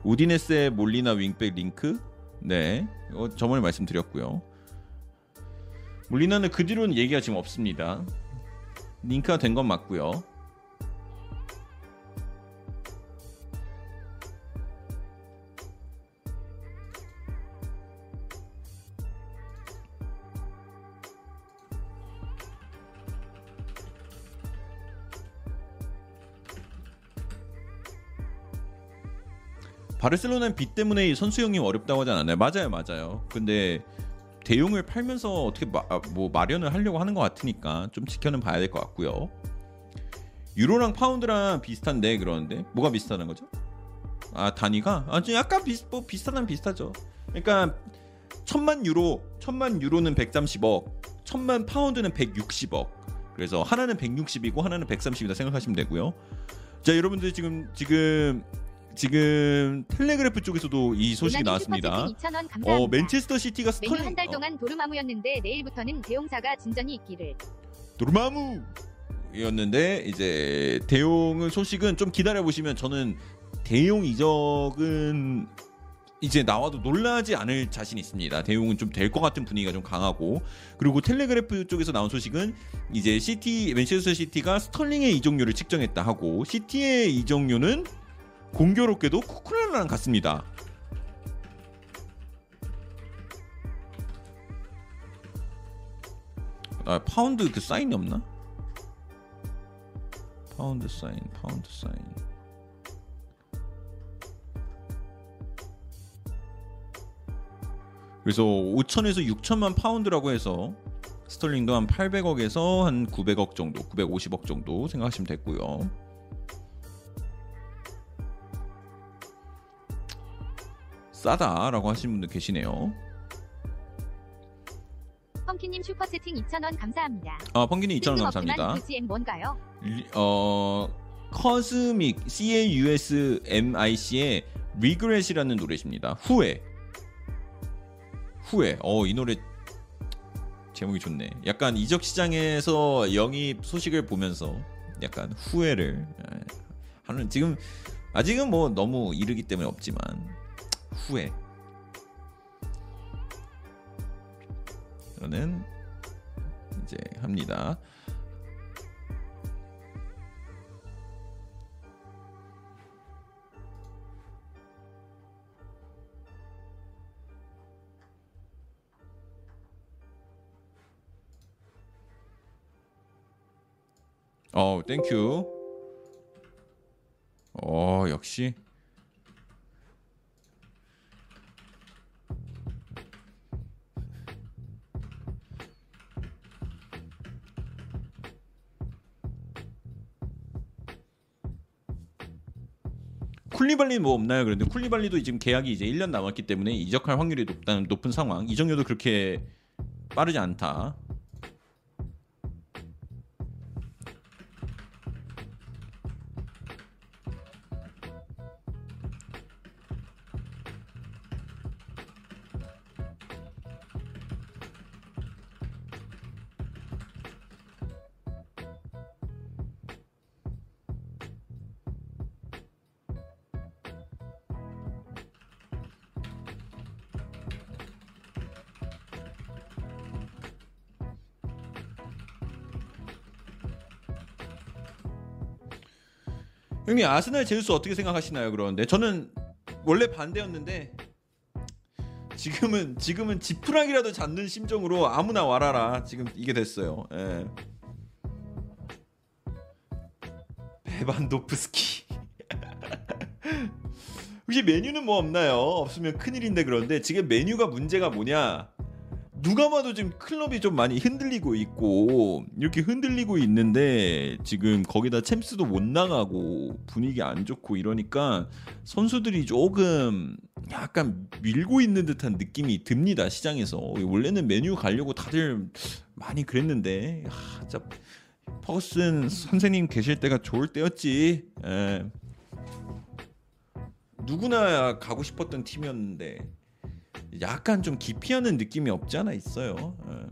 우디네스의 몰리나 윙백 링크 네 어, 저번에 말씀드렸고요 몰리나는 그 뒤로는 얘기가 지금 없습니다 링크가 된 건 맞고요 바르셀로나는 빚 때문에 이 선수 형님 어렵다고 하지 않았나요? 맞아요, 맞아요. 근데 대용을 팔면서 어떻게 마, 아, 뭐 마련을 하려고 하는 것 같으니까 좀 지켜는 봐야 될 것 같고요. 유로랑 파운드랑 비슷한데 그러는데 뭐가 비슷하는 거죠? 아 단위가 아주 약간 비슷 뭐 비슷하면 비슷하죠. 그러니까 천만 유로, 천만 유로는 130억, 천만 파운드는 160억. 그래서 하나는 160이고 하나는 130이다 생각하시면 되고요. 자 여러분들 지금 지금 지금 텔레그래프 쪽에서도 이 소식이 나왔습니다. 2,000원 감사합니다. 어 맨체스터 시티가 스털링 한달 동안 도르마무였는데 내일부터는 데용 사가 진전이 있기를. 도르마무였는데 이제 데용은 소식은 좀 기다려 보시면 저는 데용 이적은 이제 나와도 놀라지 않을 자신 있습니다. 데용은 좀 될 것 같은 분위기가 좀 강하고 그리고 텔레그래프 쪽에서 나온 소식은 이제 시티 맨체스터 시티가 스털링의 이적료를 책정했다 하고 시티의 이적료는 공교롭게도 쿠쿠렐라랑 같습니다. 아 파운드 그 사인이 없나? 파운드 사인, 파운드 사인. 그래서 5천에서 6천만 파운드라고 해서 스털링도 한 800억에서 한 900억 정도, 950억 정도 생각하시면 됐고요. 싸다라고 하시는 분들 계시네요. 펑키님 슈퍼채팅 2,000원 감사합니다. 아, 펑기님 2,000원 뜬금없지만 감사합니다. 그 GM 뭔가요? 리- 어 커스믹 C A U S M I C의 Regret이라는 노래십니다. 후회. 후회. 어이 노래 제목이 좋네. 약간 이적 시장에서 영입 소식을 보면서 약간 후회를 예, 하는 지금 아직은 뭐 너무 이르기 때문에 없지만 후회. 저는 이제 합니다. 어, thank you. 어, 역시. 쿨리발리 뭐 없나요? 그런데 쿨리발리도 지금 계약이 이제 1년 남았기 때문에 이적할 확률이 높다는 높은 상황. 이적료도 그렇게 빠르지 않다. 형님 아스날 제우스 어떻게 생각하시나요? 그러는데 저는 원래 반대였는데 지금은 지금은 지푸라기라도 잡는 심정으로 아무나 와라라 지금 이게 됐어요. 예. 베반도프스키 혹시 메뉴는 뭐 없나요? 없으면 큰일인데 그런데 지금 메뉴가 문제가 뭐냐? 누가 봐도 지금 클럽이 좀 많이 흔들리고 있고 이렇게 흔들리고 있는데 지금 거기다 챔스도 못 나가고 분위기 안 좋고 이러니까 선수들이 조금 약간 밀고 있는 듯한 느낌이 듭니다 시장에서. 원래는 메뉴 가려고 다들 많이 그랬는데 아, 진짜 퍼거슨 선생님 계실 때가 좋을 때였지. 예. 누구나 가고 싶었던 팀이었는데 약간 좀 기피하는 느낌이 없지 않아 있어요. 예.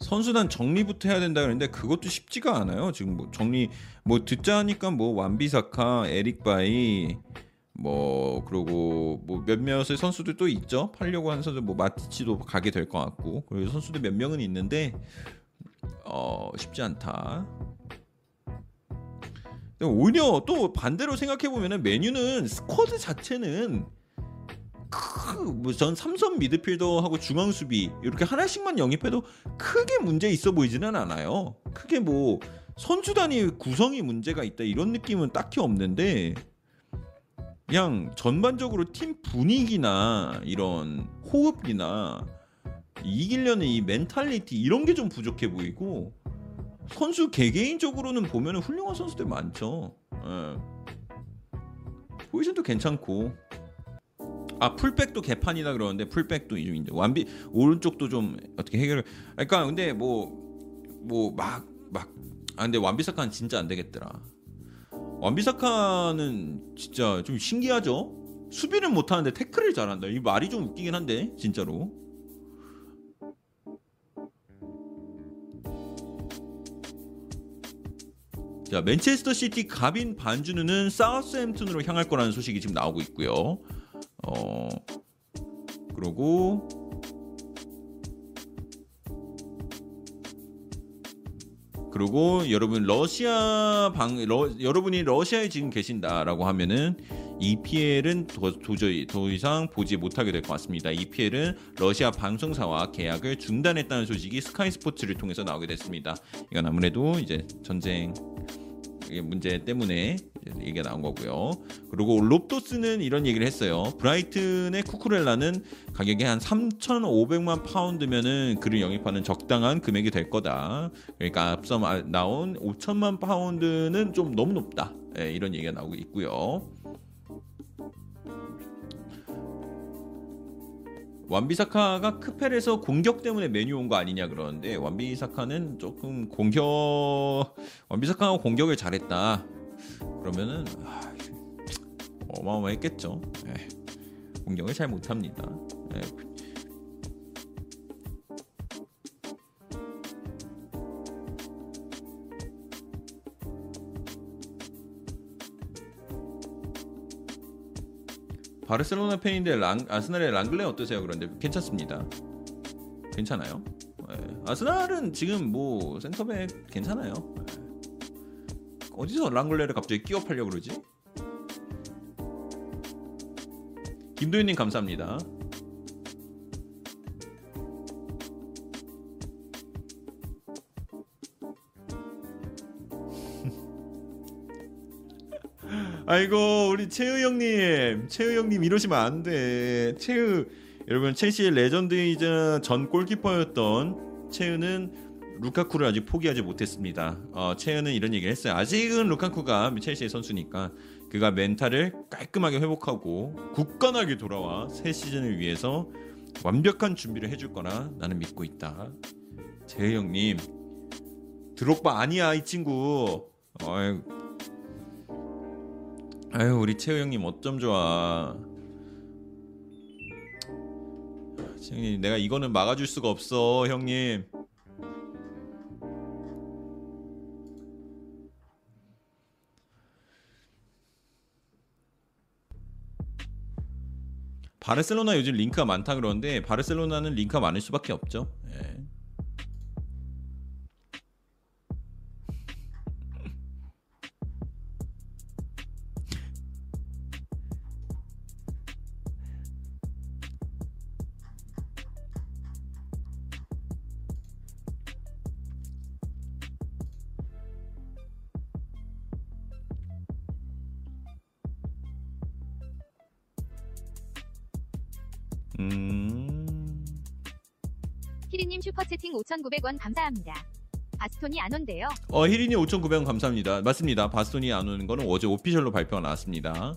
선수단 정리부터 해야 된다 그랬는데 그것도 쉽지가 않아요. 지금 뭐 정리 뭐 듣자 하니까 뭐 완비사카, 에릭바이 뭐 그리고 뭐 몇몇의 선수들 또 있죠. 팔려고 하는 선수 뭐 마티치도 가게 될 것 같고 그리고 선수들 몇 명은 있는데 어 쉽지 않다. 오히려 또 반대로 생각해 보면은 메뉴는 스쿼드 자체는 뭐전 삼선 미드필더하고 중앙 수비 이렇게 하나씩만 영입해도 크게 문제 있어 보이지는 않아요. 크게 뭐 선수단이 구성이 문제가 있다 이런 느낌은 딱히 없는데 그냥 전반적으로 팀 분위기나 이런 호흡이나 이기려는 이 멘탈리티 이런 게 좀 부족해 보이고 선수 개개인적으로는 보면은 훌륭한 선수들 많죠. 예. 포지션도 괜찮고 아 풀백도 개판이다 그러는데 풀백도 이제 완비 오른쪽도 좀 어떻게 해결 그러니까 근데 뭐 뭐 막 막 아 근데 완비사카는 진짜 안 되겠더라. 완비사카는 진짜 좀 신기하죠. 수비는 못하는데 태클을 잘한다. 이 말이 좀 웃기긴 한데 진짜로. 자 맨체스터 시티 가빈 바주누는 사우스햄튼으로 향할 거라는 소식이 지금 나오고 있고요. 어 그리고 그리고 여러분 러시아 방 러, 여러분이 러시아에 지금 계신다라고 하면은 EPL은 도, 도저히 더 이상 보지 못하게 될 것 같습니다. EPL은 러시아 방송사와 계약을 중단했다는 소식이 스카이 스포츠를 통해서 나오게 됐습니다. 이건 아무래도 이제 전쟁 문제 때문에 얘기가 나온 거고요. 그리고 롭토스는 이런 얘기를 했어요. 브라이튼의 쿠쿠렐라는 가격이 한 3,500만 파운드면은 그를 영입하는 적당한 금액이 될 거다. 그러니까 앞서 나온 5천만 파운드는 좀 너무 높다. 네, 이런 얘기가 나오고 있고요. 완비사카가 크펠에서 공격 때문에 메뉴 온 거 아니냐 그러는데 완비사카는 조금 공격 완비사카가 공격을 잘했다. 그러면은 아, 어마어마했겠죠. 에, 공격을 잘 못합니다. 에, 바르셀로나 팬인데 랑, 아스날의 랑글레 어떠세요? 그런데 괜찮습니다. 괜찮아요. 네. 아스날은 지금 뭐 센터백 괜찮아요. 네. 어디서 랑글레를 갑자기 끼워 팔려 그러지? 김도윤님 감사합니다. 아이고 우리 채우 형님, 채우 형님 이러시면 안 돼. 채우 여러분 첼시의 레전드이자 전 골키퍼였던 채우는 루카쿠를 아직 포기하지 못했습니다. 어, 채우는 이런 얘기를 했어요. 아직은 루카쿠가 첼시의 선수니까 그가 멘탈을 깔끔하게 회복하고 굳건하게 돌아와 새 시즌을 위해서 완벽한 준비를 해줄 거라 나는 믿고 있다. 채우 형님, 드록바 아니야 이 친구. 어이, 아유 우리 채우 형님 어쩜 좋아. 형님 내가 이거는 막아줄 수가 없어 형님. 바르셀로나 요즘 링크가 많다 그러는데 바르셀로나는 링크가 많을 수밖에 없죠. 예. 5,900원 감사합니다. 바스톤이 안 온대요. 어 히린이 5,900원 감사합니다. 맞습니다. 바스톤이 안 오는 거는 어제 오피셜로 발표가 나왔습니다.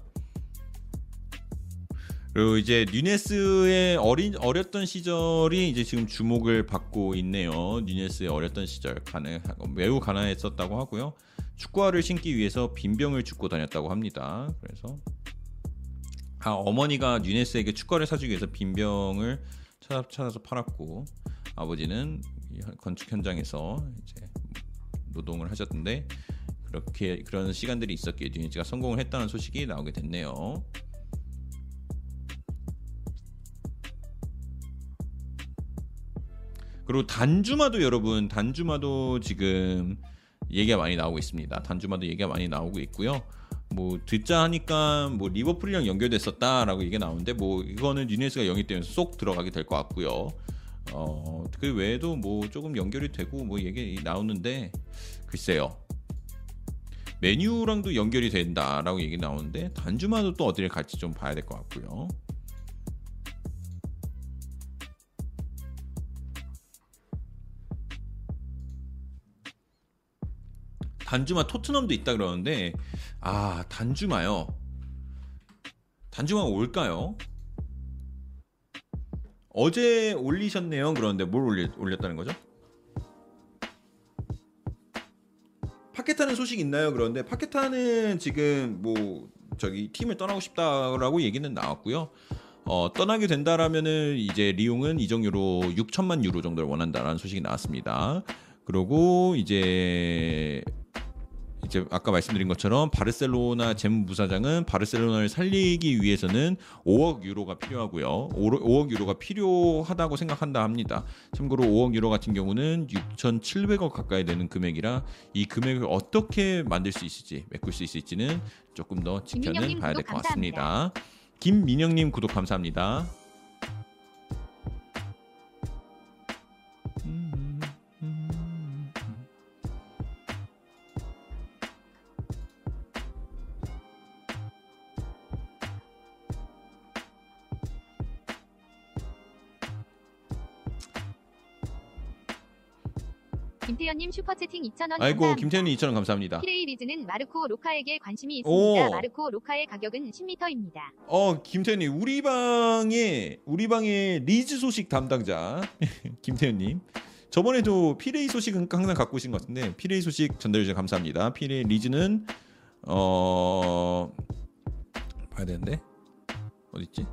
그리고 이제 뉴네스의 어린 어렸던 시절이 이제 지금 주목을 받고 있네요. 뉴네스의 어렸던 시절 가능 매우 가난했었다고 하고요. 축구화를 신기 위해서 빈병을 줍고 다녔다고 합니다. 그래서 아 어머니가 뉴네스에게 축구화를 사주기 위해서 빈병을 찾아, 찾아서 팔았고 아버지는 이 건축 현장에서 이제 노동을 하셨는데 그렇게 그런 시간들이 있었기에 뉴니즈가 성공을 했다는 소식이 나오게 됐네요. 그리고 단주마도 여러분 단주마도 지금 얘기가 많이 나오고 있습니다. 단주마도 얘기가 많이 나오고 있고요. 뭐 듣자 하니까 뭐 리버풀이랑 연결됐었다라고 얘기가 나오는데 뭐 이거는 뉴네스가 영입되면서 쏙 들어가게 될 것 같고요. 어, 그 외에도 뭐 조금 연결이 되고 뭐 얘기 나오는데 글쎄요. 메뉴랑도 연결이 된다라고 얘기 나오는데 단주마도 또 어디를 갈지 좀 봐야 될 것 같고요. 단주마 토트넘도 있다 그러는데 아 단주마요. 단주마 올까요? 어제 올리셨네요. 그런데 뭘 올리, 올렸다는 거죠? 파케타는 소식 있나요? 그런데 파케타는 지금 뭐 저기 팀을 떠나고 싶다라고 얘기는 나왔고요. 어, 떠나게 된다라면은 이제 리용은 이적료로 6천만 유로 정도를 원한다라는 소식이 나왔습니다. 그리고 이제 이제 아까 말씀드린 것처럼 바르셀로나 재무부사장은 바르셀로나를 살리기 위해서는 5억 유로가 필요하고요. 5억 유로가 필요하다고 생각한다 합니다. 참고로 5억 유로 같은 경우는 6,700억 가까이 되는 금액이라 이 금액을 어떻게 만들 수 있을지 메꿀 수 있을지는 조금 더 지켜는 봐야 될 것 같습니다. 김민영님 구독 감사합니다. 김태현님 슈퍼채팅 2,000원 아이고 감사합니다. 김태현님 2,000원 감사합니다. 필 헤이 리즈는 마르코 로카에게 관심이 있습니다. 오. 마르코 로카의 가격은 10m입니다. 어 김태현님 우리 방에 우리 방에 리즈 소식 담당자 김태현님 저번에도 필 헤이 소식은 항상 갖고 오신 것 같은데 필 헤이 소식 전달해 주셔서 감사합니다. 필 헤이 리즈는 어 봐야 되는데 어디 있지?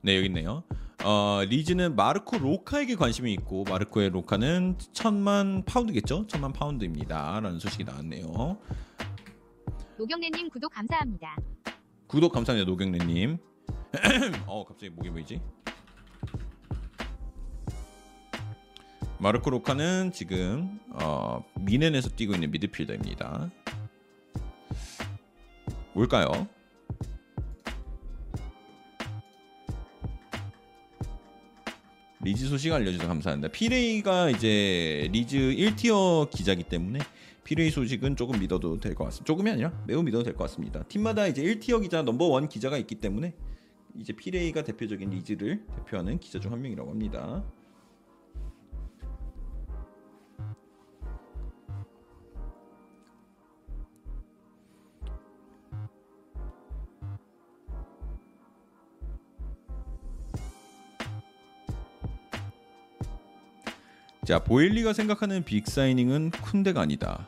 네 여기 있네요. 어 리즈는 마르코 로카에게 관심이 있고 마르코의 로카는 천만 파운드겠죠? 천만 파운드입니다라는 소식이 나왔네요. 노경래님 구독 감사합니다. 구독 감사합니다 노경래님. 어 갑자기 목이 보이지? 마르코 로카는 지금 어, 미넨에서 뛰고 있는 미드필더입니다. 올까요? 리즈 소식 알려주셔서 감사합니다. 필 헤이가 이제 리즈 1티어 기자기 때문에 필 헤이 소식은 조금 믿어도 될 것 같습니다. 조금이 아니라 매우 믿어도 될 것 같습니다. 팀마다 이제 1티어 기자 넘버 원 기자가 있기 때문에 이제 필 헤이가 대표적인 리즈를 대표하는 기자 중 한 명이라고 합니다. 자 보일리가 생각하는 big signing은 쿤데가 아니다.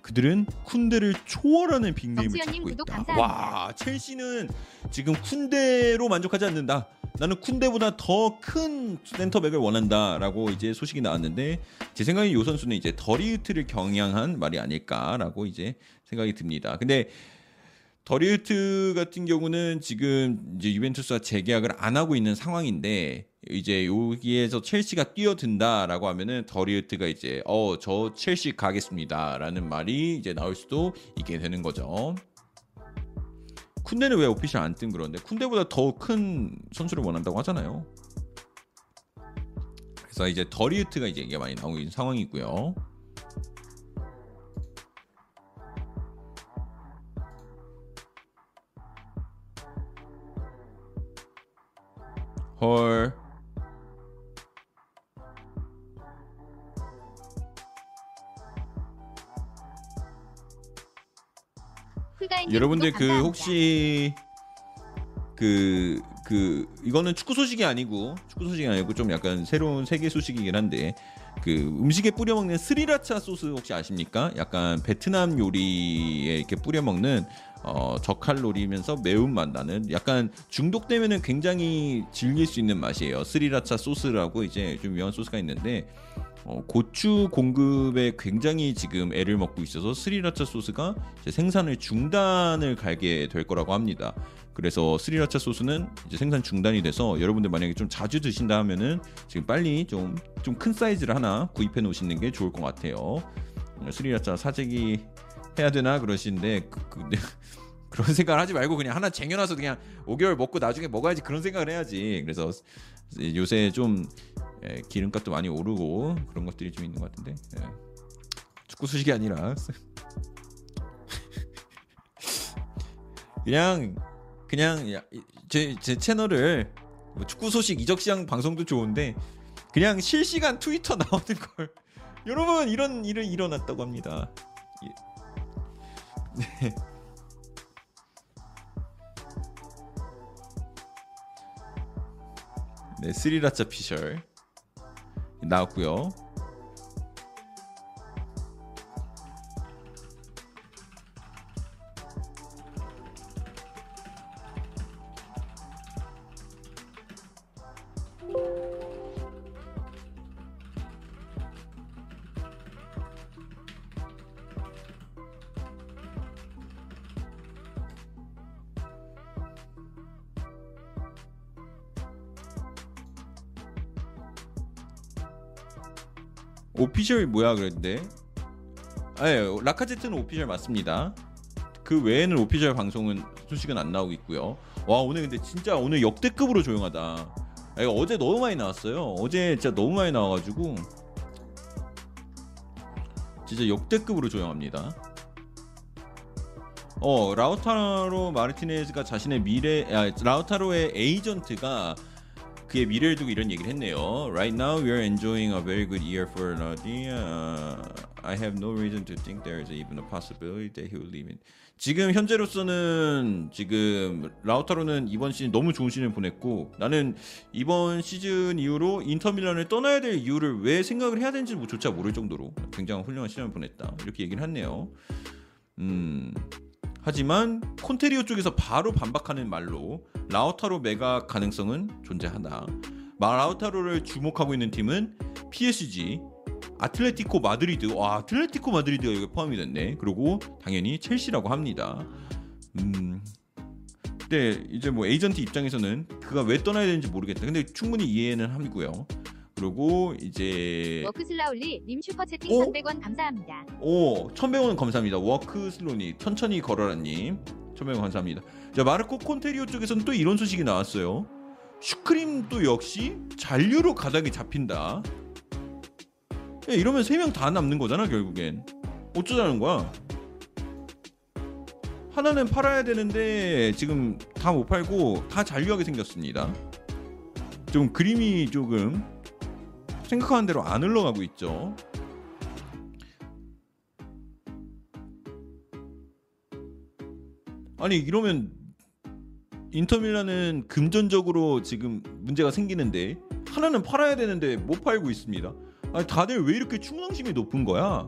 그들은 쿤데를 초월하는 big name을 찾고 있다. 감사합니다. 와 첼시는 지금 쿤데로 만족하지 않는다. 나는 쿤데보다 더 큰 센터백을 원한다라고 이제 소식이 나왔는데 제 생각에 요 선수는 이제 더리흐트를 겨냥한 말이 아닐까라고 이제 생각이 듭니다. 근데 더리흐트 같은 경우는 지금 이제 유벤투스와 재계약을 안 하고 있는 상황인데 이제 여기에서 첼시가 뛰어든다라고 하면은 더리흐트가 이제 어 저 첼시 가겠습니다라는 말이 이제 나올 수도 있게 되는 거죠. 쿤데는 왜 오피셜 안 뜬 그런데 쿤데보다 더 큰 선수를 원한다고 하잖아요. 그래서 이제 더리우트가 이제 얘기가 많이 나오고 있는 상황이고요. 헐. 여러분들 그. 혹시 그, 그 이거는 축구 소식이 아니고 축구 소식이 아니고 좀 약간 새로운 세계 소식이긴 한데 그 음식에 뿌려 먹는 스리라차 소스 혹시 아십니까? 약간 베트남 요리에 이렇게 뿌려 먹는 어, 저칼로리면서 매운맛 나는 약간 중독되면은 굉장히 즐길 수 있는 맛이에요. 스리라차 소스라고 이제 좀 유명한 소스가 있는데 어, 고추 공급에 굉장히 지금 애를 먹고 있어서 스리라차 소스가 생산을 중단을 갈게 될 거라고 합니다. 그래서 스리라차 소스는 이제 생산 중단이 돼서 여러분들 만약에 좀 자주 드신다 하면은 지금 빨리 좀 좀 큰 사이즈를 하나 구입해 놓으시는 게 좋을 것 같아요. 어, 스리라차 사재기 해야 되나 그러시는데 그, 그, 네. 그런 생각을 하지 말고 그냥 하나 쟁여놔서 그냥 5개월 먹고 나중에 먹어야지 그런 생각을 해야지. 그래서 요새 좀 예, 기름값도 많이 오르고 그런 것들이 좀 있는 것 같은데 예. 축구 소식이 아니라 그냥 그냥 제, 제 채널을 뭐 축구 소식 이적 시장 방송도 좋은데 그냥 실시간 트위터 나오는 걸 여러분 이런 일이 일어났다고 합니다. 예. 네. 네, 스리라차 피셜 나왔고요. 오피셜 뭐야 그랬는데? 아, 예, 라카제트는 오피셜 맞습니다. 그 외에는 오피셜 방송은 소식은 안 나오고 있고요. 와 오늘 근데 진짜 오늘 역대급으로 조용하다. 아, 이거 어제 너무 많이 나왔어요. 어제 진짜 너무 많이 나와가지고 진짜 역대급으로 조용합니다. 어 라우타로 마르티네즈가 자신의 미래 아, 라우타로의 에이전트가 그의 미래를 두고 이런 얘기를 했네요. Right now we are enjoying a very good year for Nardi. Uh, I have no reason to think there is even a possibility that he will leave in. 지금 현재로서는 지금 라우타로는 이번 시즌 너무 좋은 시즌을 보냈고 나는 이번 시즌 이후로 인터밀란을 떠나야 될 이유를 왜 생각을 해야 되는지 조차 모를 정도로 굉장히 훌륭한 시즌을 보냈다 이렇게 얘기를 했네요. 음. 하지만 콘테리오 쪽에서 바로 반박하는 말로 라우타로 매각 가능성은. 마 라우타로를 주목하고 있는 팀은 PSG, 아틀레티코 마드리드. 와, 아틀레티코 마드리드가 여기 포함이 됐네. 그리고 당연히 첼시라고 합니다. 음. 근데 이제 뭐 에이전트 입장에서는 그가 왜 떠나야 되는지 모르겠다. 근데 충분히 이해는 하고요. 그리고 이제 워크슬라울리 님 슈퍼채팅 어? 300원 감사합니다. 오, 1100원 감사합니다. 워크 슬로니 천천히 걸어라 님 1100원 감사합니다. 자 마르코 콘테리오 쪽에서는 또 이런 소식이 나왔어요. 슈크림도 역시 잔류로 가닥이 잡힌다. 야, 이러면 세 명 다 남는 거잖아 결국엔. 어쩌자는 거야? 하나는 팔아야 되는데 지금 다 못 팔고 다 잔류하게 생겼습니다. 좀 그림이 조금 생각하는 대로 안 흘러가고 있죠. 아니 이러면 인터밀란은 금전적으로 지금 문제가 생기는데 하나는 팔아야 되는데 못 팔고 있습니다. 아니 다들 왜 이렇게 충성심이 높은 거야?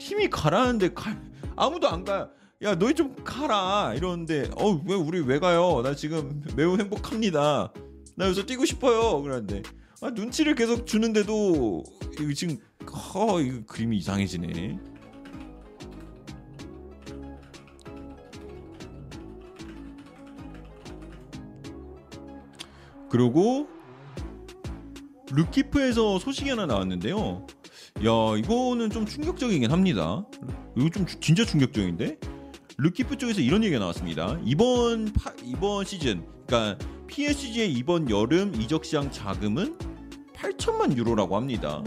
팀이 가라는데 가, 아무도 안 가. 야 너희 좀 가라 이러는데 어 왜 우리 왜 가요? 나 지금 매우 행복합니다. 나 여기서 뛰고 싶어요. 그러는데 아, 눈치를 계속 주는데도 이거 지금 허 이거 그림이 이상해지네. 그리고 레키프에서 소식이 하나 나왔는데요. 야 이거는 좀 충격적이긴 합니다. 이거 좀 주- 진짜 충격적인데 레키프 쪽에서 이런 얘기가 나왔습니다. 이번 파, 이번 시즌, 그러니까 PSG의 이번 여름 이적 시장 자금은 8천만 유로라고 합니다.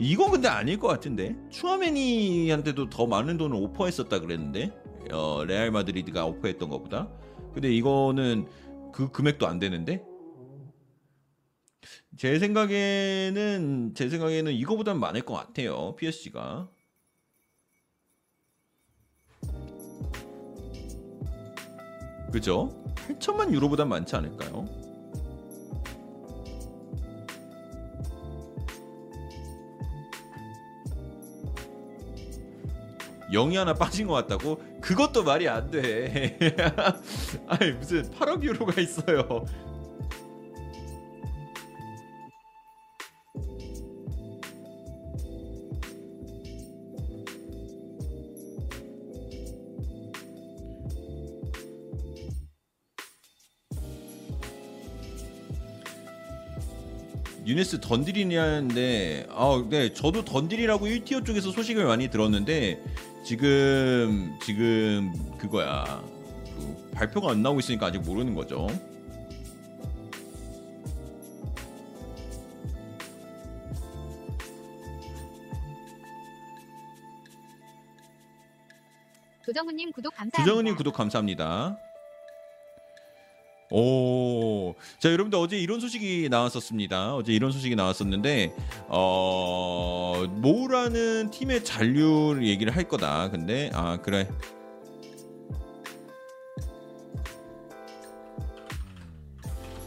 이건 근데 아닐 것 같은데 추아메니한테도 더 많은 돈을 오퍼했었다 그랬는데 어, 레알 마드리드가 오퍼했던 것보다 근데 이거는 그 금액도 안 되는데 제 생각에는 제 생각에는 이거보단 많을 것 같아요 PSG가 그죠? 8천만 유로보단 많지 않을까요? 영이 하나 빠진 것 같다고? 그것도 말이 안 돼. 아니 무슨 8억 유로가 있어요. 유네스 던딜이냐는데 아, 네, 저도 던딜이라고 1티어 쪽에서 소식을 많이 들었는데 지금 지금 그거야. 그 발표가 안 나오고 있으니까 아직 모르는 거죠. 조정우님 구독 감사합니다. 주정은님 구독 감사합니다. 오, 자 여러분들 어제 이런 소식이 나왔었습니다. 어제 이런 소식이 나왔었는데 어 모우라는 팀의 잔류 얘기를 할 거다. 근데 아 그래.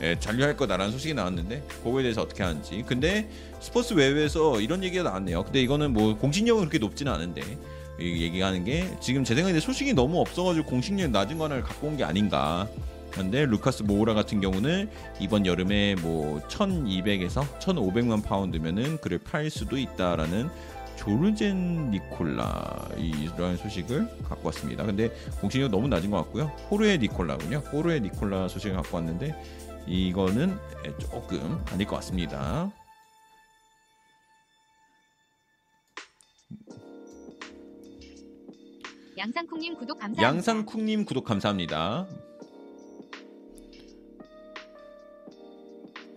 예, 잔류할 거다라는 소식이 나왔는데 그거에 대해서 어떻게 하는지. 근데 스포츠 웹에서 이런 얘기가 나왔네요. 근데 이거는 뭐 공신력은 그렇게 높지는 않은데 이 얘기하는 게 지금 제 생각에 소식이 너무 없어가지고 공식력 낮은 거를 갖고 온 게 아닌가. 그런데 루카스 모우라 같은 경우는 이번 여름에 뭐 1200에서 1500만 파운드면은 그를 팔 수도 있다라는 조르젠 니콜라 이라는 소식을 갖고 왔습니다. 근데 공신력 너무 낮은 것 같고요. 호르의 니콜라군요. 호르의 니콜라 소식을 갖고 왔는데 이거는 조금 아닐 것 같습니다. 양상쿵님 구독 감사합니다. 양상쿵님 구독 감사합니다.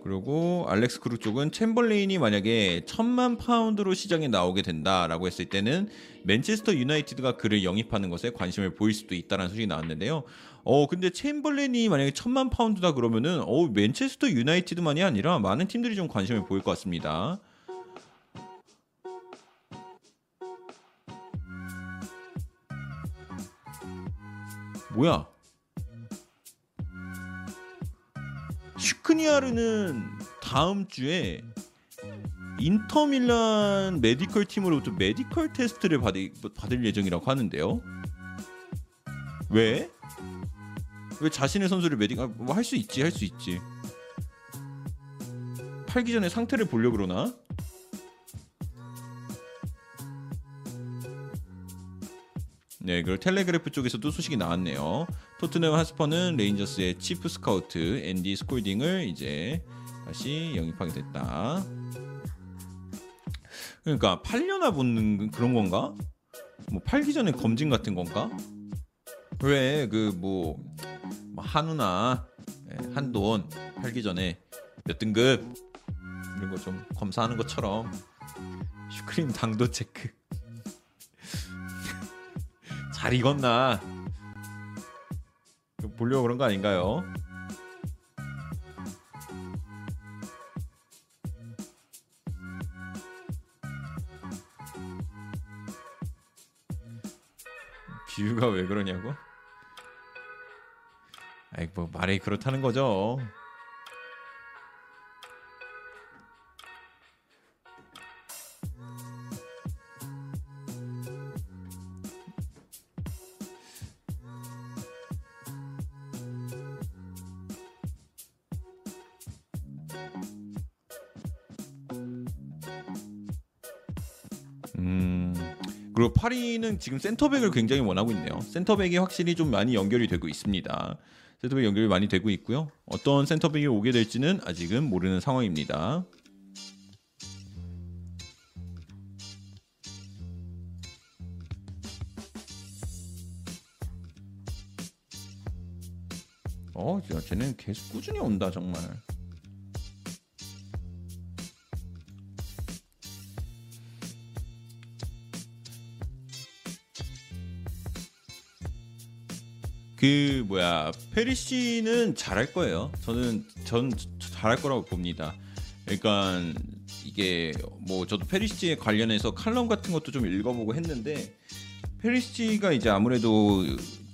그리고 알렉스 크루 쪽은 챔벌레인이 만약에 천만 파운드로 시장에 나오게 된다라고 했을 때는 맨체스터 유나이티드가 그를 영입하는 것에 관심을 보일 수도 있다는 소식이 나왔는데요. 어 근데 챔벌레인이 만약에 천만 파운드다 그러면은 어 맨체스터 유나이티드만이 아니라 많은 팀들이 좀 관심을 보일 것 같습니다. 뭐야? 슈크니아르는 다음 주에 인터밀란 메디컬 팀으로부터 메디컬 테스트를 받을, 받을 예정이라고 하는데요. 왜? 왜 자신의 선수를 메디컬 뭐 할 수 있지 할 수 있지. 팔기 전에 상태를 보려 그러나? 네, 그리고 텔레그래프 쪽에서도 소식이 나왔네요. 토트넘 핫스퍼는 레인저스의 chief scout 앤디 스콜딩을 이제 다시 영입하게 됐다. 그러니까 팔려나 보는 그런 건가? 뭐 팔기 전에 검진 같은 건가? 왜 그 뭐 한우나 예, 한돈 팔기 전에 몇 등급 이런 거 좀 검사하는 것처럼 슈크림 당도 체크 잘 익었나 보려고 그런 거 아닌가요? 비유가 왜 그러냐고? 아이 뭐 말이 그렇다는 거죠. 파리는 지금 센터백을 굉장히 원하고 있네요. 센터백이 확실히 좀 많이 연결이 되고 있습니다. 센터백 연결이 많이 되고 있고요. 어떤 센터백이 오게 될지는 아직은 모르는 상황입니다. 어, 야, 쟤는 계속 꾸준히 온다 정말. 그 뭐야 페리시는 잘할 거예요. 저는 전 잘할 거라고 봅니다. 그러니까 이게 뭐 저도 페리시에 관련해서 칼럼 같은 것도 좀 읽어보고 했는데 페리시가 이제 아무래도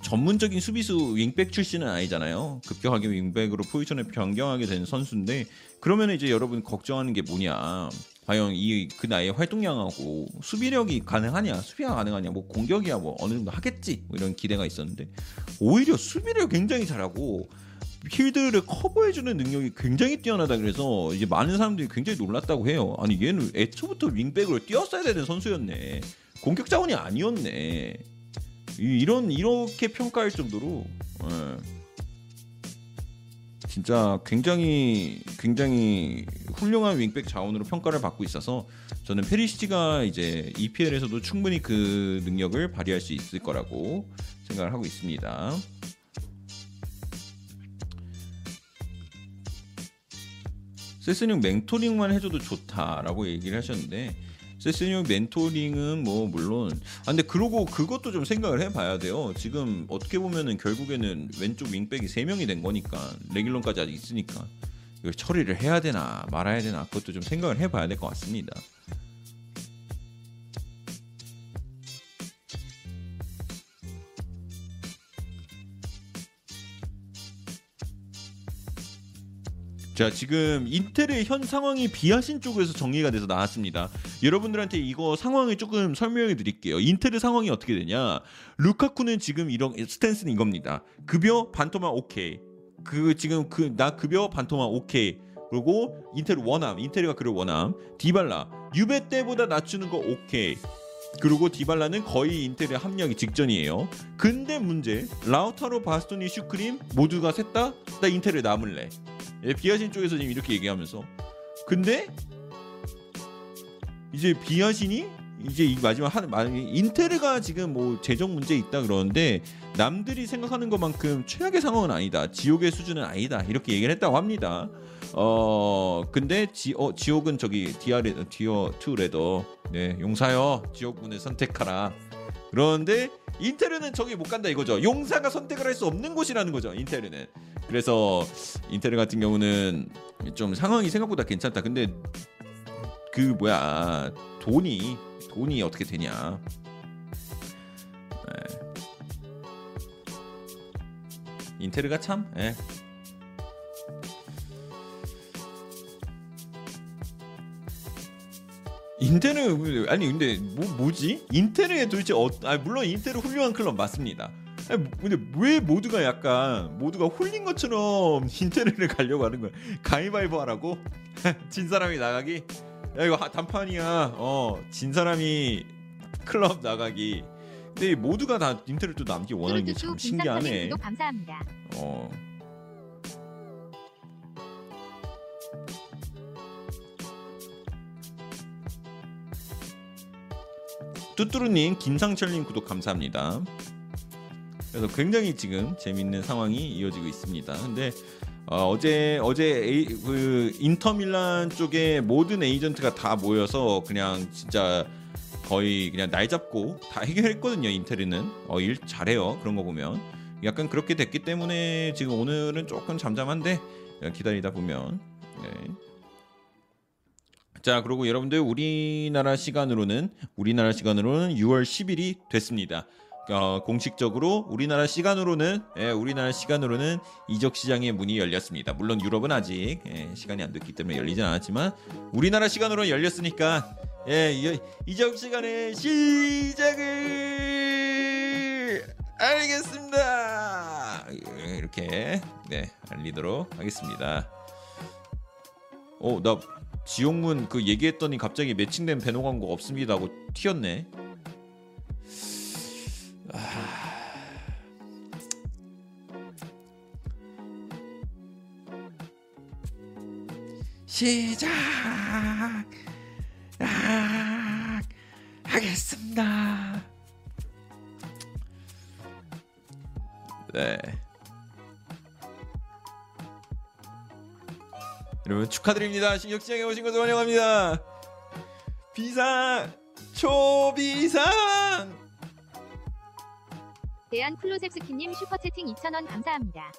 전문적인 수비수 윙백 출신은 아니잖아요. 급격하게 윙백으로 포지션을 변경하게 된 선수인데 그러면 이제 여러분 걱정하는 게 뭐냐? 과연 이 그 나이에 활동량하고 수비력이 가능하냐? 수비가 가능하냐? 뭐 공격이야 뭐 어느 정도 하겠지? 뭐 이런 기대가 있었는데 오히려 수비를 굉장히 잘하고 필드를 커버해주는 능력이 굉장히 뛰어나다 그래서 이제 많은 사람들이 굉장히 놀랐다고 해요. 아니 얘는 애초부터 윙백으로 뛰었어야 되는 선수였네. 공격 자원이 아니었네. 이- 이런 이렇게 평가할 정도로 예. 진짜 굉장히 굉장히 훌륭한 윙백 자원으로 평가를 받고 있어서 저는 페리시치가 이제 EPL에서도 충분히 그 능력을 발휘할 수 있을 거라고 생각을 하고 있습니다. 세스님 멘토링만 해줘도 좋다라고 얘기를 하셨는데 세스님 멘토링은 뭐 물론 아 근데 그러고 그것도 좀 생각을 해봐야 돼요. 지금 어떻게 보면은 결국에는 왼쪽 윙백이 3명이 된 거니까 레귤런까지 아직 있으니까 이걸 처리를 해야 되나 말아야 되나 그것도 좀 생각을 해봐야 될 것 같습니다. 자 지금 인테르 현 상황이 비아신 쪽에서 정리가 돼서 나왔습니다. 여러분들한테 이거 상황을 조금 설명해 드릴게요. 인테르 상황이 어떻게 되냐? 루카쿠는 지금 이런 stance는 이겁니다. 급여 반토막 오케이. 그 지금 그 나 급여 반토막 오케이. 그리고 인테르 원함, 인테르가 그를 원함. 디발라 유베 때보다 낮추는 거 오케이. 그리고 디발라는 거의 인테르에 합류하기 직전이에요. 근데 문제 라우타로 바스토니 슈크림 모두가 셋다 나 인텔에 남을래. 예, 비아신 쪽에서 지금 이렇게 얘기하면서. 근데 이제 비아신이 이제 이 마지막 한 마- 인테르가 지금 뭐 재정 문제 있다 그러는데 남들이 생각하는 것만큼 최악의 상황은 아니다. 지옥의 수준은 아니다. 이렇게 얘기를 했다고 합니다. 어 근데 지, 어, 지옥은 저기 디아 레 디어 투 레더. 네 용사여. 지옥군을 선택하라. 그런데 인테르는 저기 못 간다 이거죠. 용사가 선택을 할 수 없는 곳이라는 거죠 인테르는 그래서 인테르 같은 경우는 좀 상황이 생각보다 괜찮다. 근데 그 뭐야 돈이 돈이 어떻게 되냐? 예. 인테르가 참 예. 인테르 아니 근데 뭐 뭐지? 인테르에 도대체 어, 아 물론 인테르 훌륭한 클럽 맞습니다. 아니, 뭐- 근데 왜 모두가 약간 모두가 홀린 것처럼 인테르를 가려고 하는 거야? 가위바위보 하라고? 진 사람이 나가기? 야 이거 하- 단판이야. 어 진 사람이 클럽 나가기. 근데 모두가 다또 남기 원하는 게 참 신기하네. 감사합니다. 어. 뚜뚜루님, 김상철님 구독 감사합니다. 그래서 굉장히 지금 재밌는 상황이 이어지고 있습니다. 근데 어, 제 어제 에이, 그 인터밀란 쪽에 모든 에이전트가 다 모여서 그냥 진짜 거의 그냥 날 잡고 다 해결했거든요. 인테르는 어, 일 잘해요. 그런 거 보면 약간 그렇게 됐기 때문에 지금 오늘은 조금 잠잠한데 기다리다 보면 네. 자 그리고 여러분들 우리나라 시간으로는 우리나라 시간으로는 6월 10일이 됐습니다. 어, 공식적으로 우리나라 시간으로는 예, 우리나라 시간으로는 이적 시장의 문이 열렸습니다. 물론 유럽은 아직 예, 시간이 안 됐기 때문에 열리진 않았지만 우리나라 시간으로 열렸으니까 예, 이, 이적 시간의 시작을 알겠습니다. 예, 이렇게 네 알리도록 하겠습니다. 어, 나 지옥문 그 얘기했더니 갑자기 매칭된 배너 광고 없습니다 하고 튀었네. 시작 아, 하겠습니다. 네. 여러분 축하드립니다. 신격시장에 오신 것을 환영합니다. 비상 초비상 대한 클로셉스키님 슈퍼채팅 2,000원 감사합니다.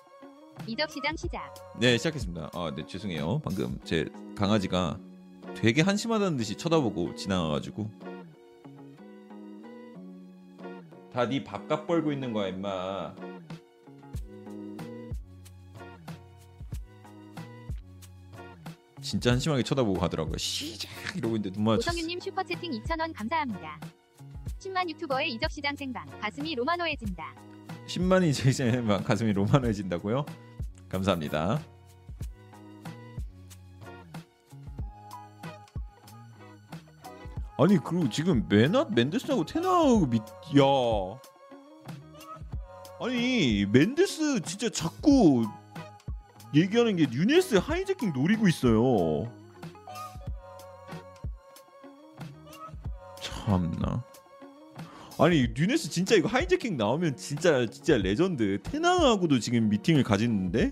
이적 시장 시작. 네 시작했습니다. 아, 네 죄송해요. 방금 제 강아지가 되게 한심하다는 듯이 쳐다보고 지나가가지고 다 네 밥값 벌고 있는 거야 임마. 진짜 한심하게 쳐다보고 가더라고요. 시작 이러고 있는데 눈 마주쳤어. 오성윤님 슈퍼채팅 2,000원 감사합니다. 10만 유튜버의 이적 시장 생방 가슴이 로마노해진다. 10만이 제 가슴이 로만해진다고요? 감사합니다. 아니 그리고 지금 맨앗 맨데스하고 테나하고 밑, 야 아니 맨데스 진짜 자꾸 얘기하는 게 누녜스 하이재킹 노리고 있어요. 참나. 아니 누녜스 진짜 이거 하이재킹 나오면 진짜 진짜 레전드. 테나하고도 지금 미팅을 가지는데?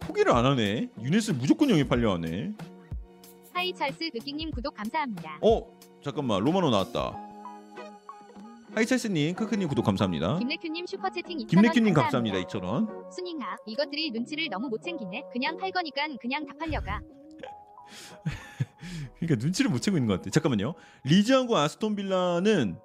포기를 안 하네. 누녜스 무조건 영입하려 하네. 하이 찰스 느끼님 구독 감사합니다. 어 잠깐만. 로마노 나왔다 하이찰스님 크크님 구독 감사합니다 김래큐님 슈퍼채팅 2,000원 김래큐님 감사합니다 2,000원 순잉아 이것들이 눈치를 너무 못 챙기네. 그냥 팔 거니까 그냥 다 팔려가. 그러니까 눈치를 못 채고 있는 것 같아. 잠깐만요. 리즈하고 아스톤 빌라는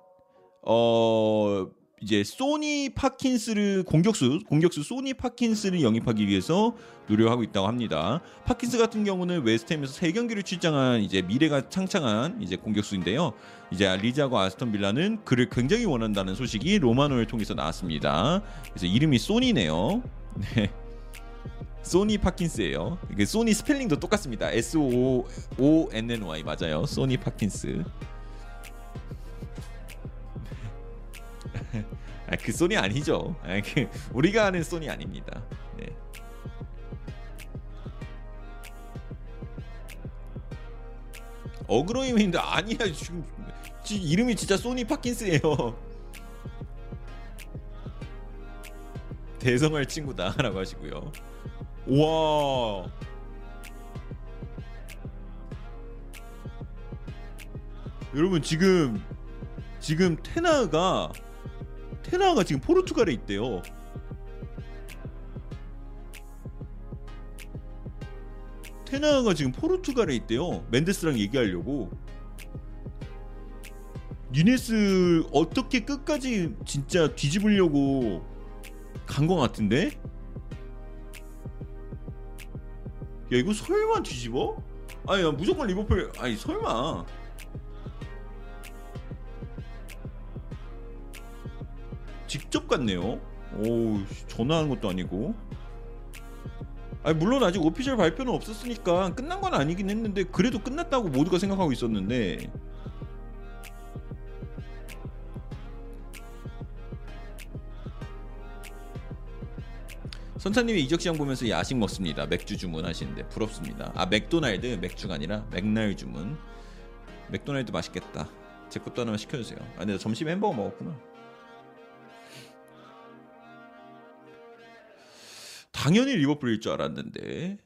어 이제 소니 파킨스를 공격수 공격수 소니 파킨스를 영입하기 위해서 노력하고 있다고 합니다. 퍼킨스 같은 경우는 웨스트햄에서 세 경기를 출장한 이제 미래가 창창한 이제 공격수인데요. 이제 리즈하고 아스톤 빌라는 그를 굉장히 원한다는 소식이 로마노를 통해서 나왔습니다. 그래서 이름이 소니네요. 네. 소니 퍼킨스예요. 소니 스펠링도 똑같습니다. S O O N N Y 맞아요. 소니 퍼킨스. 아, 그 소니 아니죠. 아, 그 우리가 아는 소니 아닙니다. 네. 어그로이인데 아니야 지금 지- 이름이 진짜 소니 파킨스예요. 대성할 친구다라고 하시고요. 와. 여러분 지금 지금 테나가 테나가 지금 포르투갈에 있대요. 테나가 지금 포르투갈에 있대요. 멘데스랑 얘기하려고. 니네스 어떻게 끝까지 진짜 뒤집으려고 간 것 같은데? 야 이거 설마 뒤집어? 아니 야, 무조건 리버풀 아니 설마 직접 갔네요 오 전화하는 것도 아니고 아니 물론 아직 오피셜 발표는 없었으니까 끝난 건 아니긴 했는데 그래도 끝났다고 모두가 생각하고 있었는데 선차님이 이적 시장 보면서 야식 먹습니다. 맥주 주문하시는데 부럽습니다. 아 맥도날드 맥주가 아니라 맥날 주문. 맥도날드 맛있겠다. 제 것도 하나만 시켜주세요. 아 근데 점심 햄버거 먹었구나. 당연히 리버풀일 줄 알았는데